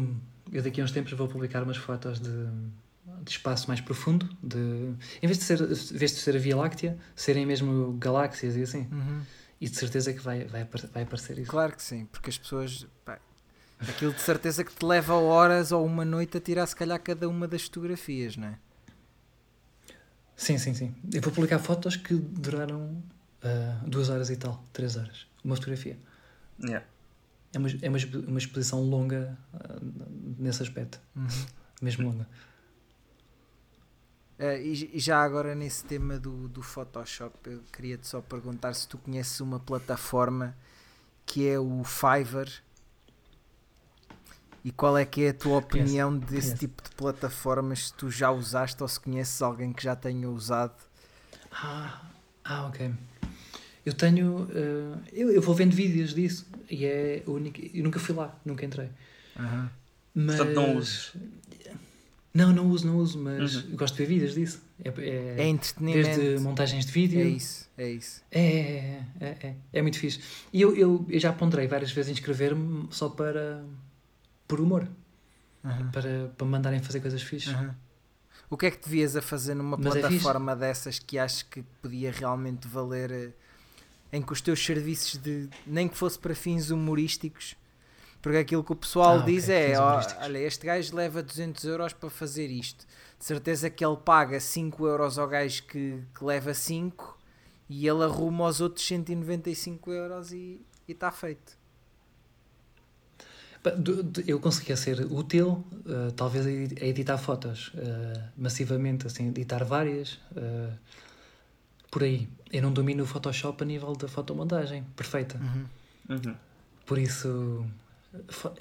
Eu daqui a uns tempos vou publicar umas fotos de, de espaço mais profundo. De, em, vez de ser, em vez de ser a Via Láctea, serem mesmo galáxias e assim. Uhum. E de certeza que vai, vai, vai aparecer isso. Claro que sim, porque as pessoas. pá, aquilo de certeza que te leva horas ou uma noite a tirar, se calhar, cada uma das fotografias, não é? Sim, sim, sim. Eu vou publicar fotos que duraram ah, duas horas e tal, três horas. Uma fotografia. Yeah. É uma, é uma, uma exposição longa ah, nesse aspecto. Mesmo longa. Eh, e, e já agora nesse tema do, do Photoshop, eu queria-te só perguntar se tu conheces uma plataforma que é o Fiverr e qual é que é a tua opinião desse conheço. tipo de plataformas, se tu já usaste ou se conheces alguém que já tenha usado. Ah, ah ok. Eu tenho. ah, eu, eu vou vendo vídeos disso e é a única. Eu nunca fui lá, nunca entrei. Mas... Portanto, não uses. Não, não uso, não uso, mas Uhum. gosto de ver vídeos disso. É, É é, entretenimento. desde montagens de vídeo. É isso, é isso. É, é, é, é, é muito fixe. E eu, eu, eu já ponderei várias vezes inscrever-me só para. por humor. Uhum. Para, para me mandarem fazer coisas fixes. Uhum. O que é que devias a fazer numa Mas é plataforma dessas que achas que podia realmente valer eh, em que os teus serviços de nem que fosse para fins humorísticos porque aquilo que o pessoal Ah, diz é fins ó, olha este gajo leva 200 euros para fazer isto. De certeza que ele paga 5 euros ao gajo que, que leva 5 e ele arruma aos outros 195 euros e está feito. Eu conseguia ser útil, eh, talvez a edi- a editar fotos eh, massivamente, assim, editar várias, eh, por aí. Eu não domino o Photoshop a nível da fotomontagem perfeita. Uhum. Por isso,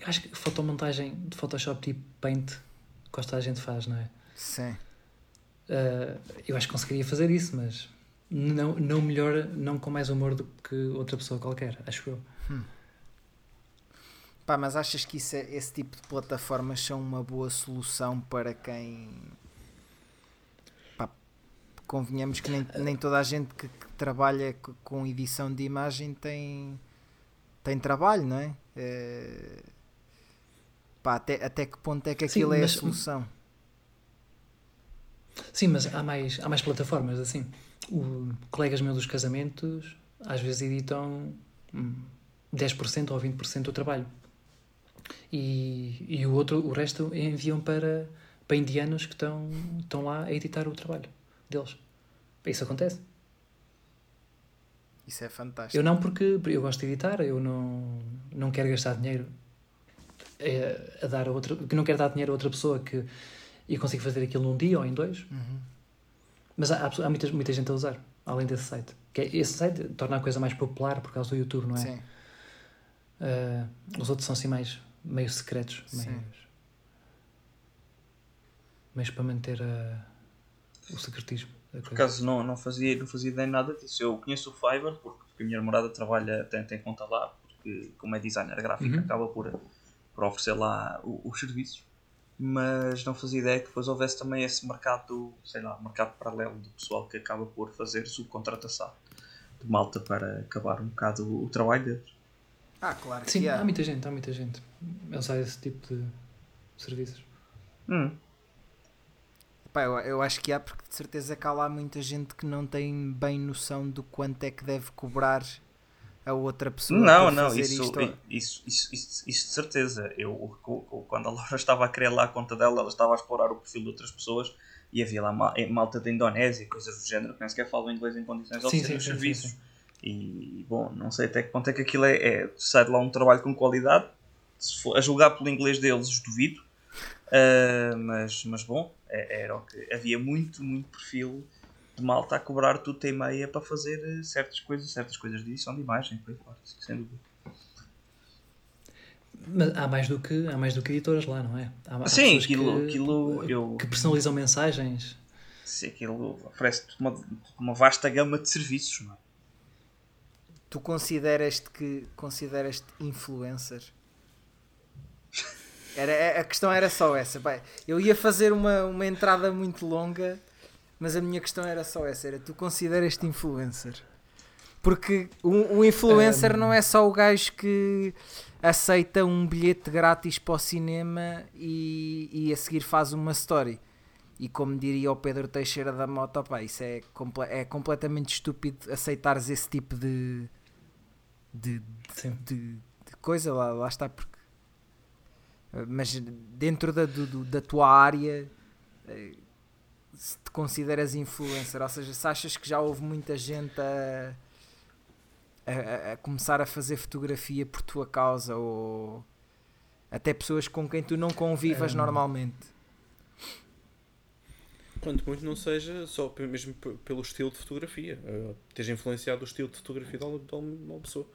acho que fotomontagem de Photoshop tipo Paint, quase toda a gente faz, não é? sim Uh, eu acho que conseguiria fazer isso, mas não, não melhor, não com mais humor do que outra pessoa qualquer, acho eu. Pá, mas achas que isso é- esse tipo de plataformas são uma boa solução para quem. Convenhamos que nem, nem toda a gente que, que trabalha co- com edição de imagem tem, tem trabalho, não é? Eh, pá, até, até que ponto é que Sim, aquilo é a solução? Sim, mas há mais, há mais plataformas, assim. O, colegas meus dos casamentos às vezes editam hum, 10% ou 20% do trabalho. E, e o outro, o resto enviam para, para indianos que estão, estão lá a editar o trabalho deles. Isso acontece. Isso é fantástico. Eu não porque eu gosto de editar, eu não, não quero gastar dinheiro a, a dar a outra, que não quero dar dinheiro a outra pessoa que eu consigo fazer aquilo num dia ou em dois. Uhum. Mas há, há muita, muita gente a usar, além desse site. Que é- esse site torna a coisa mais popular por causa do YouTube, não é? Sim. Ah, os outros são assim mais meio secretos, Sim. meio, meios para manter a- o secretismo. Por acaso não, não, fazia, não fazia ideia nada disso. Eu conheço o Fiverr porque, porque a minha namorada trabalha, tem, tem conta lá, porque como é designer gráfico Uhum. acaba por, por oferecer lá o- os serviços. Mas não fazia ideia que depois houvesse também esse mercado, sei lá, mercado paralelo do pessoal que acaba por fazer subcontratação de malta para acabar um bocado o, o trabalho deles. Ah, claro que Sim, há. há muita gente, há muita gente a usar esse tipo de serviços. Hum. Pá, eu, eu acho que há, porque de certeza que há lá muita gente que não tem bem noção do quanto é que deve cobrar a outra pessoa Não, não, fazer isso, isto. isso, isso, isso, isso de certeza. Eu, quando a Laura estava a criar lá a conta dela, ela estava a explorar o perfil de outras pessoas e havia lá ma- eh, malta da Indonésia, coisas do género, que nem sequer falam inglês em condições de oferecer os sim, serviços. sim, E, bom, não sei até que ponto é que aquilo é. é sai de lá um trabalho com qualidade. Se for a julgar pelo inglês deles, duvido. Ah, mas, mas bom, é- era o que. Havia muito, muito perfil de malta a cobrar tudo e meia para fazer eh, certas coisas, certas coisas de edição de imagem, por aí fora, sem dúvida. Mas há mais do que, há mais do que editoras lá, não é? Há, há Sim, aquilo- que, aquilo eu- que personalizam mensagens. Se aquilo oferece-te uma, uma vasta gama de serviços, não é? Tu consideras-te que consideras-te influencer? Era, a questão era só essa. Bem, eu ia fazer uma, uma entrada muito longa, mas a minha questão era só essa: era tu consideras-te influencer? Porque o, o influencer Um. não é só o gajo que aceita um bilhete grátis para o cinema e, e a seguir faz uma story. E como diria o Pedro Teixeira da Moto, pá, isso é, comple- é completamente estúpido aceitares esse tipo de, de, Sim. de, de coisa, lá, lá está, porque. Eh, Mas dentro da, do- da tua área, eh, se te consideras influencer, ou seja, se achas que já houve muita gente a, a- a, começar a fazer fotografia por tua causa, ou até pessoas com quem tu não convivas Hum. normalmente. Quanto muito não seja só mesmo pelo estilo de fotografia. Uh, teja influenciado o estilo de fotografia de uma pessoa.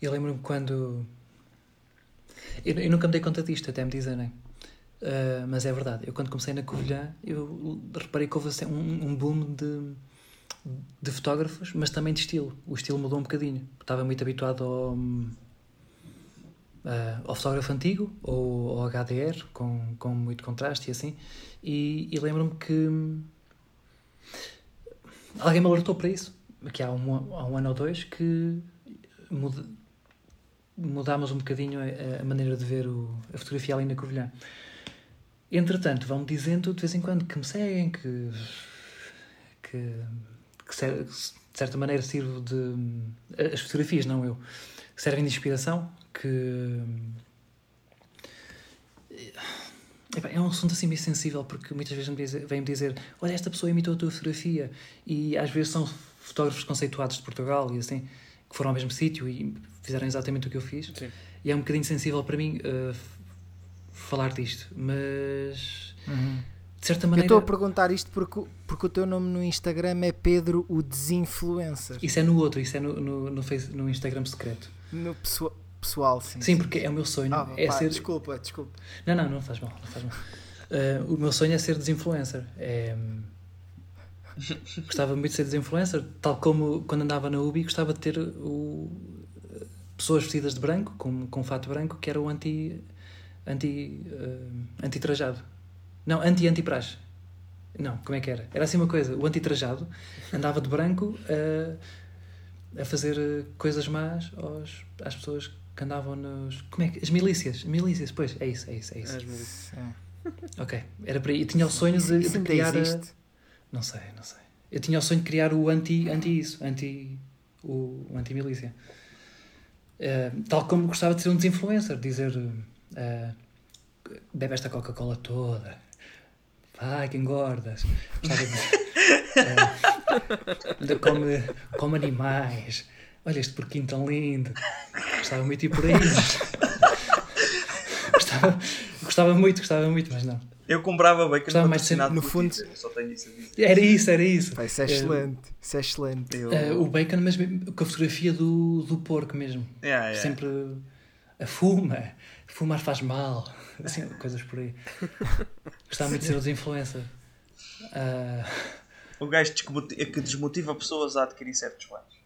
Eu lembro-me quando. Eu, eu nunca me dei conta disto, até me dizerem. Ah, mas é verdade, eu quando comecei na Covilhã, eu reparei que houve assim, um, um boom de, de fotógrafos, mas também de estilo. O estilo mudou um bocadinho. Estava muito habituado ao, ah, ao fotógrafo antigo, ou ao HDR, com, com muito contraste e assim. E, e lembro-me que alguém me alertou para isso, que há um, há um ano ou dois, que mudámos um bocadinho a, a maneira de ver o- a fotografia ali na Covilhã. Entretanto, vão-me dizendo de vez em quando que me seguem, que, que, que de certa maneira sirvo de. As fotografias, não eu, servem de inspiração, que. É um assunto assim meio sensível porque muitas vezes vêm-me dizer olha, esta pessoa imitou a tua fotografia e às vezes são fotógrafos conceituados de Portugal e assim, que foram ao mesmo sítio e fizeram exatamente o que eu fiz Sim. e é um bocadinho sensível para mim uh, falar disto, mas de certa Eu maneira estou a perguntar isto porque, o- porque o teu nome no Instagram é Pedro o Desinfluencer. isso é no outro, isso é no, no, no, face, no Instagram secreto. No pessoa- pessoal, sim. Sim, porque é o meu sonho. Ah, é pá, ser... Desculpa, desculpa. Não, não, não faz mal. Não faz mal. Uh, o meu sonho é ser desinfluencer. É... Gostava muito de ser desinfluencer, tal como quando andava na UBI gostava de ter o... pessoas vestidas de branco, com, com fato branco, que era o anti. anti. uh, anti-trajado. Não, anti-anti-praxe. Não, como é que era? Era assim uma coisa, o anti-trajado andava de branco uh, a fazer coisas más aos, às pessoas que andavam nos. Como é que. As milícias. Milícias, pois, é isso, é isso, é isso. As milícias. É. Ok, era para. Eu tinha o sonho de, de criar. a-. Não sei, não sei. Eu tinha o sonho de criar o anti, anti isso, anti, o, o anti-milícia. Eh, tal como gostava de ser um desinfluencer, dizer eh, bebe esta Coca-Cola toda, vai que engordas. De come, come animais. Olha este porquinho tão lindo. Gostava muito de ir por aí. gostava, gostava muito, gostava muito, mas não. Eu comprava bacon ser- patrocinado no fundo- Twitter, Só tenho isso a dizer. Era isso, era isso. Pá, isso é Eh, excelente. Isso é excelente. Eu- Eh, o bacon, mas mesmo com a fotografia do, do porco mesmo. Yeah, yeah. Sempre a fuma, fumar faz mal, assim, coisas por aí. Gostava muito de ser o desinfluencer. Ah, O gajo desmoti- que desmotiva pessoas a adquirir certos bens.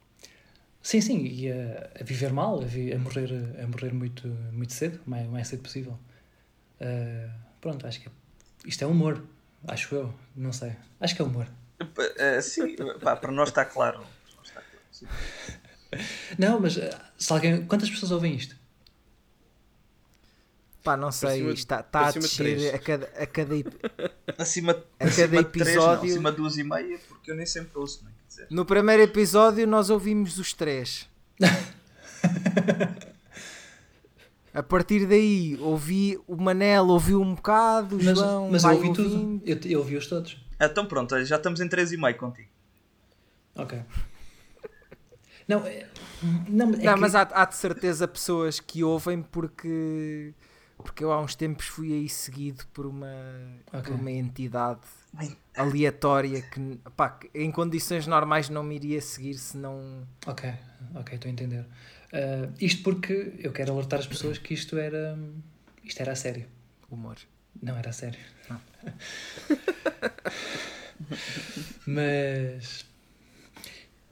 sim, sim, e a, a viver mal, a, vi- a morrer, a morrer muito, muito cedo, o mais, mais cedo possível. Ah, pronto, acho que isto é humor, acho eu, não sei. Acho que é humor. Eh, sim, pá, para nós está claro. Para nós está claro. Não, mas ah, se alguém. Quantas pessoas ouvem isto? Pá, não sei. cima- Está, está a descer três. a cada, a cada Acima, A acima cada de três, episódio- não, acima de duas e meia, porque eu nem sempre ouço, não é? No primeiro episódio nós ouvimos os três. A partir daí ouvi o Manel ouviu um bocado, o Mas, João mas eu ouvi tudo, ouvindo. eu, eu ouvi-os todos. Ah, Então pronto, já estamos em três e meio contigo. Ok. Não, é, não, é Não, que- mas há, há de certeza pessoas que ouvem porque porque eu há uns tempos fui aí seguido por uma, Ok. por uma entidade aleatória que, pá, que em condições normais não me iria seguir se não. Ok, ok, estou a entender. Ah, isto porque eu quero alertar as pessoas que isto era, isto era a sério. Humor. Não era a sério. Mas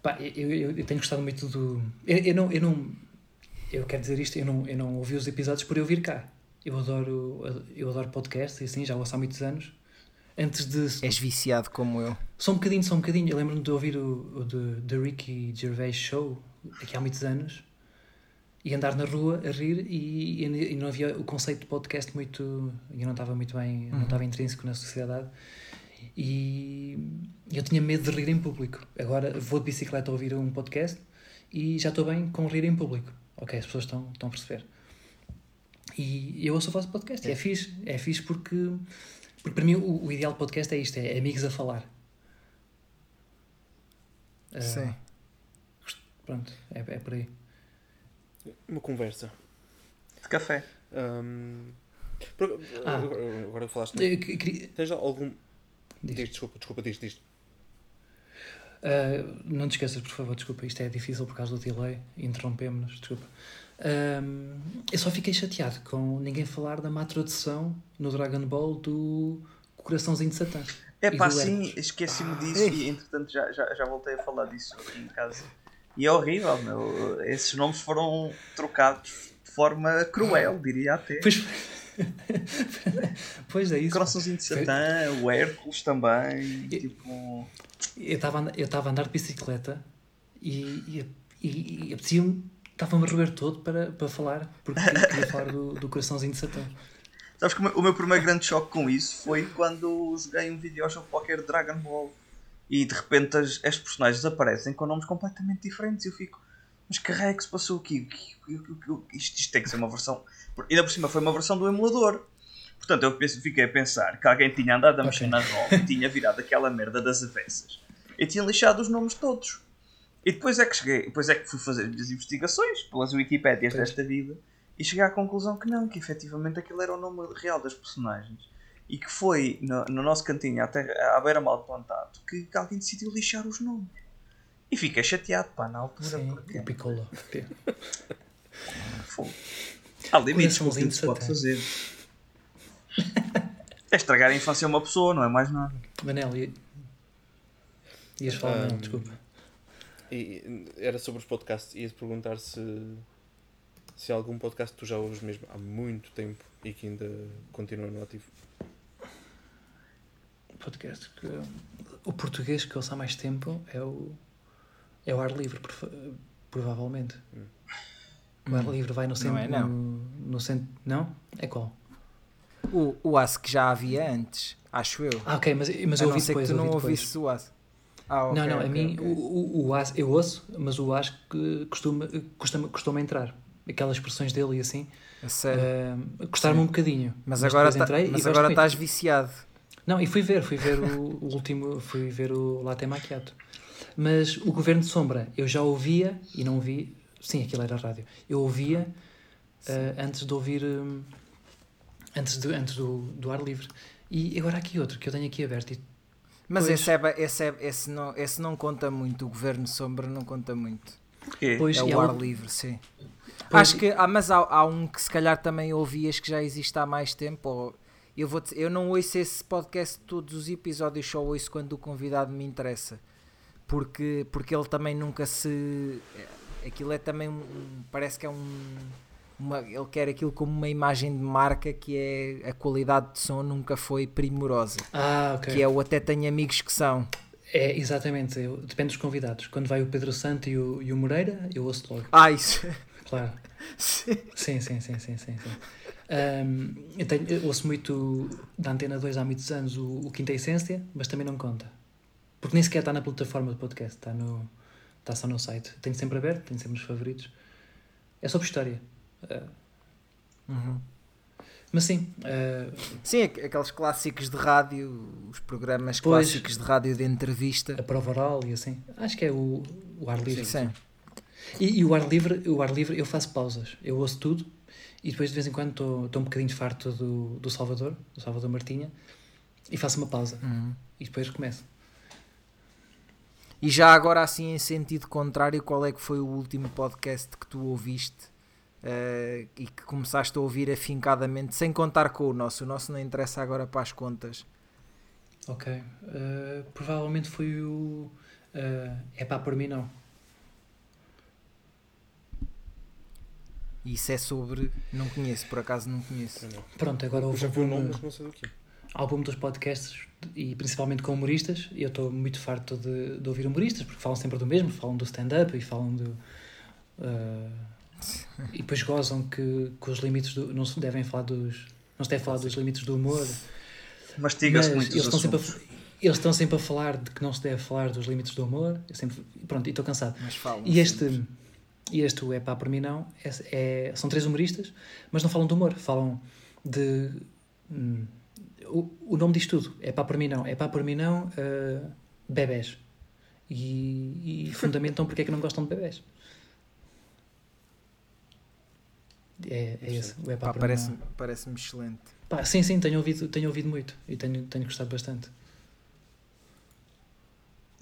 pá, eu, eu, eu tenho gostado muito do. Eu, eu não, eu não. Eu quero dizer isto, eu não, eu não ouvi os episódios por eu vir cá. Eu adoro, eu adoro podcasts e assim, já ouço há muitos anos. Antes de. És viciado como eu. Só um bocadinho, só um bocadinho. Eu lembro-me de ouvir o, o The, The Ricky Gervais Show aqui há muitos anos e andar na rua a rir e, e, não havia o conceito de podcast muito. Eu não estava muito bem, não estava intrínseco na sociedade e eu tinha medo de rir em público. Agora vou de bicicleta a ouvir um podcast e já estou bem com rir em público. Ok, as pessoas estão, estão a perceber. E eu ouço o vosso podcast, é, é fixe, é fixe porque, porque para mim o, o ideal podcast é isto, é amigos a falar. Sim. Pronto, é, é por aí. Uma conversa. De café. Por- Ah. agora, agora falaste. Eu que- queria- Tens algum. diz. Diz, desculpa, desculpa, diz, diz. Ah, não te esqueças, por favor, desculpa, isto é difícil por causa do delay, interrompemos-nos, desculpa. Ahm, eu só fiquei chateado com ninguém falar da má tradução no Dragon Ball do Coraçãozinho de Satã. É pá, sim, esqueci-me disso e entretanto já, já, já voltei a falar disso aqui em casa. E é horrível, meu. Esses nomes foram trocados de forma cruel, diria até. Pois, pois é isso. Coraçãozinho de Satã, o Hércules também. Tipo. Eu estava a andar- eu estava a andar de bicicleta e, e, e, e apetecia-me, estava-me a roer todo para, para falar, porque queria, falar do, do Coraçãozinho de Satã. Sabes que o meu, o meu primeiro grande choque com isso foi quando joguei um videojogo qualquer Dragon Ball e de repente as, as personagens aparecem com nomes completamente diferentes e eu fico, mas que raio é que se passou aqui? Isto, isto tem que ser uma versão. Ainda por cima foi uma versão do emulador. Portanto, eu fiquei a pensar que alguém tinha andado a mexer Ok. na ROM e tinha virado aquela merda das avessas e tinha lixado os nomes todos. E depois é que cheguei, depois é que fui fazer as investigações pelas Wikipédias Pois. desta vida e cheguei à conclusão que não, que efetivamente aquilo era o nome real das personagens e que foi no, no nosso cantinho à, terra, à beira-mal plantado que, que alguém decidiu lixar os nomes. E fiquei chateado, pá, na altura. Sim, porque o Piccolo. fogo. Há limites com o que se pode de fazer. É estragar a infância a uma pessoa, não é mais nada. Manel, ia- ias falar, Ahm, desculpa. E era sobre os podcasts. Ia-te perguntar se. Se há algum podcast que tu já ouves mesmo há muito tempo e que ainda continua no ativo. Podcast que o português que eu ouço há mais tempo é o É o ar livre, prova- provavelmente. O ar livre vai no centro. é, não. No, no centro. Não? É qual? O, o AS que já havia antes, acho eu. Ah, ok, mas, mas a eu não ouvi ser depois. que tu não ouvi depois. ouvisses o AS. Ah, ok, não, não, a ok, mim ok. o, o, o as, eu ouço, mas o as que costuma, costuma, costuma entrar. Aquelas expressões dele e assim. A sério. Uh, Gostaram-me um bocadinho. mas agora, depois tá- mas agora estás viciado. Não, e fui ver, fui ver o, o último, fui ver o Latte Macchiato. Mas o Governo de Sombra, eu já ouvia e não vi, sim, aquilo era rádio. Eu ouvia eh, antes de ouvir, hum, antes, de, antes do, do ar livre. E agora há aqui outro que eu tenho aqui aberto. E, Mas Pois. esse, é, esse, é, esse, não, esse não conta muito. O Governo Sombra não conta muito. Porquê? pois, é o ar livre, sim. Pois, Acho que, ah, mas há, há um que se calhar também ouvias que já existe há mais tempo. Ou, eu, vou eu não ouço esse podcast todos os episódios, só ouço quando o convidado me interessa. Porque, porque ele também nunca se. Aquilo é também um. um- Parece que é um. uma- ele quer aquilo como uma imagem de marca que é a qualidade de som nunca foi primorosa. Ah, ok. Que é o até tenho amigos que são. É, exatamente, eu- depende dos convidados. Quando vai o Pedro Santo e o, e o Moreira, eu ouço logo, Ah, isso. claro. Sim, sim, sim, sim, sim. sim. Ahm, eu, tenho- eu ouço muito da Antena 2 há muitos anos o, o Quinta Essência, mas também não conta. Porque nem sequer está na plataforma de podcast, está, no, está só no site. Tenho sempre aberto, tenho sempre nos favoritos. É sobre história. Ah, Uhum. mas sim, ah, Sim, aqu- aqueles clássicos de rádio, os programas Pois. clássicos de rádio de entrevista. a prova oral e assim. Acho que é o, o ar livre. Sim. E, e o ar livre, o ar livre eu faço pausas. Eu ouço tudo e depois de vez em quando estou um bocadinho farto do, do Salvador, do Salvador Martinha, e faço uma pausa. Uhum. E depois recomeço. E já agora, assim, em sentido contrário, qual é que foi o último podcast que tu ouviste eh, e que começaste a ouvir afincadamente, sem contar com o nosso? O nosso não interessa agora para as contas. Ok. Uh, provavelmente foi o. uh, é pá, por mim não. E isso é sobre. Não conheço, por acaso não conheço. Pronto, agora Eu houve já vi o nome, um mas não sei do quê. álbum dos podcasts e principalmente com humoristas. E eu estou muito farto de, de ouvir humoristas porque falam sempre do mesmo, falam do stand-up e falam do. uh, e depois gozam que, que os limites do. Não se devem falar dos. Não se deve falar dos limites do humor. Mastiga-se Mas muito eles estão, sempre a, eles estão sempre a falar de que não se deve falar dos limites do humor. Eu sempre, pronto, e estou cansado. Mas falam. E este, sempre. E este o É Pá Por Mim Não, é, é- são três humoristas, mas não falam de humor, falam de. hum, o, o nome diz tudo, É Pá Por Mim Não, É Pá Por Mim Não, uh, bebés. E, e fundamentam porque é que não gostam de bebés. É, é esse, o É Pá, Pá, Por Mim parece- Não. Parece-me excelente. Pá, sim, sim, tenho ouvido, tenho ouvido muito e tenho, tenho gostado bastante.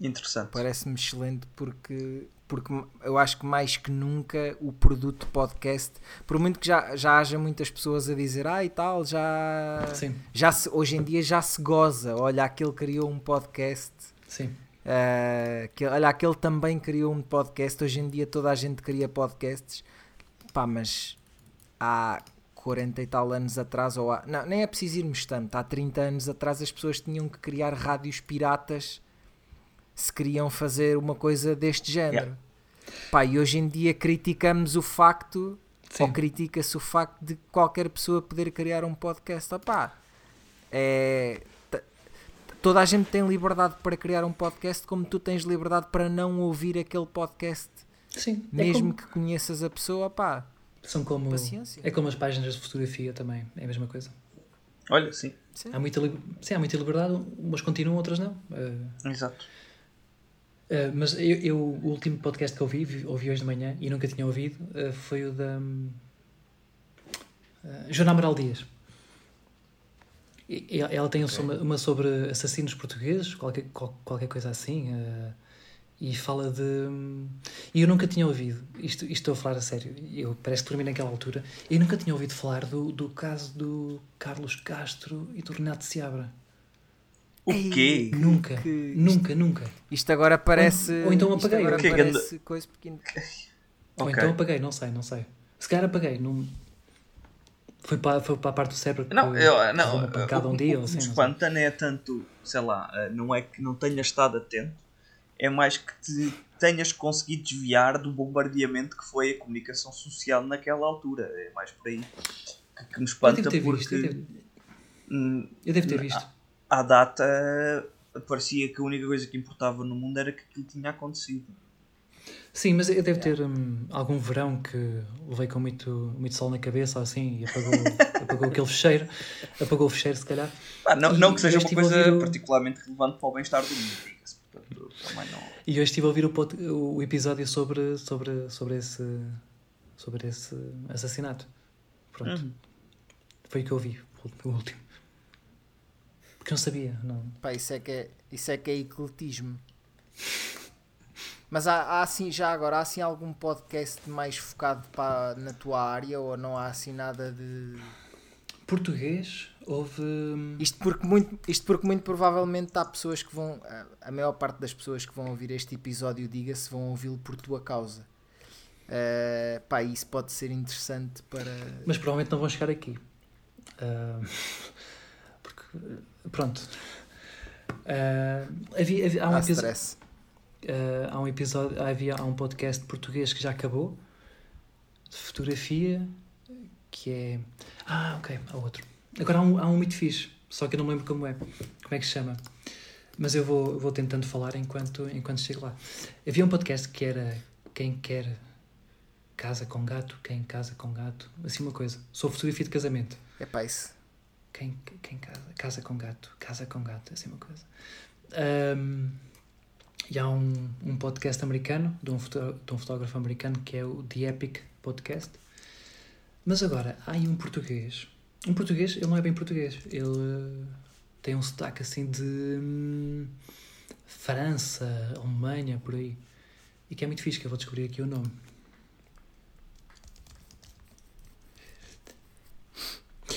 Interessante. Parece-me excelente porque, porque eu acho que mais que nunca o produto podcast, por muito que já, já haja muitas pessoas a dizer, ah e tal, já, Sim, já se, hoje em dia já se goza. Olha, aquele criou um podcast. sim. Uh, que, olha, aquele também criou um podcast. Hoje em dia toda a gente cria podcasts. Pá, mas há 40 e tal anos atrás, ou há, não, nem é preciso irmos tanto. Há 30 anos atrás as pessoas tinham que criar rádios piratas se queriam fazer uma coisa deste género. Pá, e hoje em dia criticamos o facto, Sim. ou critica-se o facto de qualquer pessoa poder criar um podcast. Opá, é, toda a gente tem liberdade para criar um podcast, como tu tens liberdade para não ouvir aquele podcast, Sim, é mesmo como- que conheças a pessoa. Opá, são como, paciência. é como as páginas de fotografia também, é a mesma coisa. Olha, sim. Sim. Há muita, lib- sim, há muita liberdade, umas continuam, outras não. Uh, Exato. Uh, mas eu, eu- o último podcast que ouvi, vi- ouvi hoje de manhã e nunca tinha ouvido, uh, foi o da hum, uh, Joana Amaral Dias. E- ela tem um uma, uma sobre assassinos portugueses, qualquer, qual- qualquer coisa assim, e fala de. hum, E eu nunca tinha ouvido, isto, isto estou a falar a sério, eu parece que terminei naquela altura, eu nunca tinha ouvido falar do, do caso do Carlos Castro e do Renato Seabra. O Ei, quê? Nunca, que- nunca, nunca. Isto agora parece. Ou- ou então isto apaguei. agora O que é que parece coisa porque Ou Ok. então apaguei, não sei, não sei. Se calhar apaguei, não. Foi para, foi para a parte do cérebro que Não, que eu, não, uma pancada o, um dia o ou que assim. sei. espanta não é tanto, sei lá, eh, não é que não tenha estado atento, é mais que te tenhas conseguido desviar do bombardeamento que foi a comunicação social naquela altura. É mais por aí que, que me Eu espanta devo ter porque visto. Eu devo, hum, eu devo ter visto. À data parecia que a única coisa que importava no mundo era que aquilo tinha acontecido. Sim, mas eu devo ter hum, algum verão que levei com muito, muito sol na cabeça ou assim e apagou, apagou aquele fecheiro. Apagou o fecheiro, se calhar. Ah, não, não que seja uma coisa o- particularmente relevante para o bem-estar do mundo. Portanto, também não. E hoje estive a ouvir o, o episódio sobre, sobre, sobre, esse, sobre esse assassinato. Pronto. Uhum. Foi o que eu ouvi, o último. Porque não sabia, não. Pá, isso é que é, isso é, que é ecletismo. Mas há, há assim, já agora, há assim algum podcast mais focado para, na tua área ou não há assim nada de. Português, houve. hum, Isto porque muito, isto porque muito provavelmente há pessoas que vão. a- A maior parte das pessoas que vão ouvir este episódio, diga-se, vão ouvi-lo por tua causa. Eh, pá, isso pode ser interessante para. Mas provavelmente não vão chegar aqui. Ah, porque, pronto. Ah, havia, havia- há, um Há stress. ah, há um episódio, havia, há um podcast português que já acabou, de fotografia, que é. Ah, ok, há outro. Agora há um, há um muito fixe, só que eu não me lembro como é. Como é que se chama? Mas eu vou, vou tentando falar enquanto, enquanto chego lá. Havia um podcast que era Quem Quer Casa com Gato, Quem Casa com Gato, assim uma coisa. Sobre fotografia de casamento. É pá, isso. Quem, quem casa? Casa com gato. Casa com gato, assim uma coisa. Ahm, e há um, um podcast americano, de um, de um fotógrafo americano, que é o The Epic Podcast. Mas agora, há aí um português. Um português, ele não é bem português. Ele eh, tem um sotaque assim de hum, França, Alemanha, por aí. E que é muito fixe, que eu vou descobrir aqui o nome.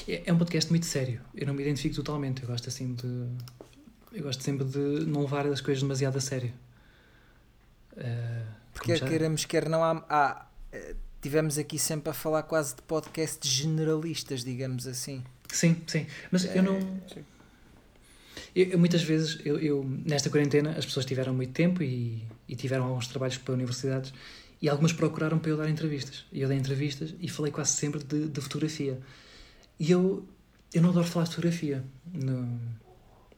É, é um podcast muito sério. Eu não me identifico totalmente. Eu gosto assim de. Eu gosto sempre de não levar as coisas demasiado a sério. Eh, Porque já- queremos, quer não há. há, eh, tivemos aqui sempre a falar quase de podcasts generalistas, digamos assim. Sim, sim. Mas eu não. sim. Eu, eu muitas vezes, eu, eu- nesta quarentena, as pessoas tiveram muito tempo e, e tiveram alguns trabalhos para universidades e algumas procuraram para eu dar entrevistas. E eu dei entrevistas e falei quase sempre de, de fotografia. E eu, eu não adoro falar de fotografia.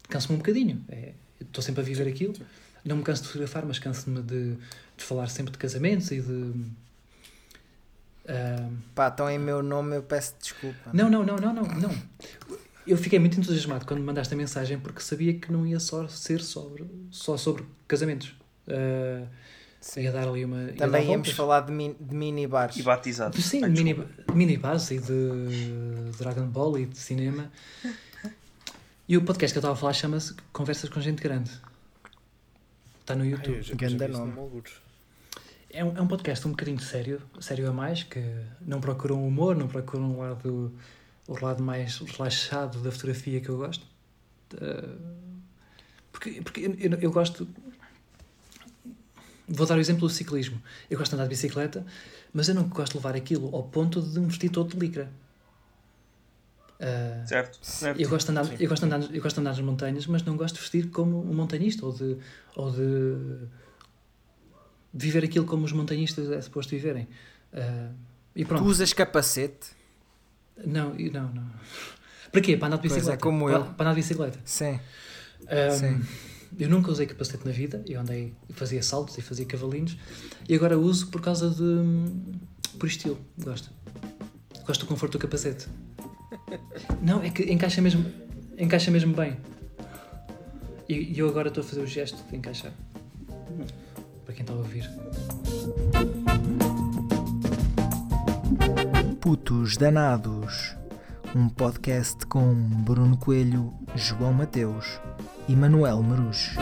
Canso-me um bocadinho. É, Estou sempre a viver aquilo. Não me canso de fotografar, mas canso-me de, de falar sempre de casamentos e de. ah, Pá, então em meu nome eu peço desculpa. não, não, não, não, não, não. Eu fiquei muito entusiasmado quando me mandaste a mensagem porque sabia que não ia só ser sobre, só sobre casamentos. Uh, ia dar ali uma. Também íamos voltas. falar de, min, de minibares. E batizado. Sim, Ai, mini, desculpa. mini base e de Dragon Ball e de cinema. E o podcast que eu estava a falar chama-se Conversas com Gente Grande. Está no Ai, YouTube. já- Ganda vi isso nome. É um, é um podcast um bocadinho sério, sério a mais, que não procuram humor, não procuram o lado, o lado mais relaxado da fotografia que eu gosto. Uh, porque porque eu, eu, eu gosto. Vou dar o exemplo do ciclismo. Eu gosto de andar de bicicleta, mas eu não gosto de levar aquilo ao ponto de me vestir todo de licra. Uh, Certo? certo. eu gosto, de andar, Sim. eu, gosto de andar, eu gosto de andar nas montanhas, mas não gosto de vestir como um montanhista ou de, ou de viver aquilo como os montanhistas é suposto viverem. Ah, e Tu pronto. usas capacete? Não, não, não. Para quê? Para andar de Pois é, bicicleta. como para, eu. para andar de bicicleta. Sim. Ah, Sim. Eu nunca usei capacete na vida. Eu andei, fazia saltos e fazia cavalinhos. E agora uso por causa de. por estilo. Gosto. Gosto do conforto do capacete. Não, é que encaixa mesmo, encaixa mesmo bem. E, eu agora estou a fazer o gesto de encaixar. Para quem está a ouvir. Putos Danados. Um podcast com Bruno Coelho, João Mateus e Manuel Marujo.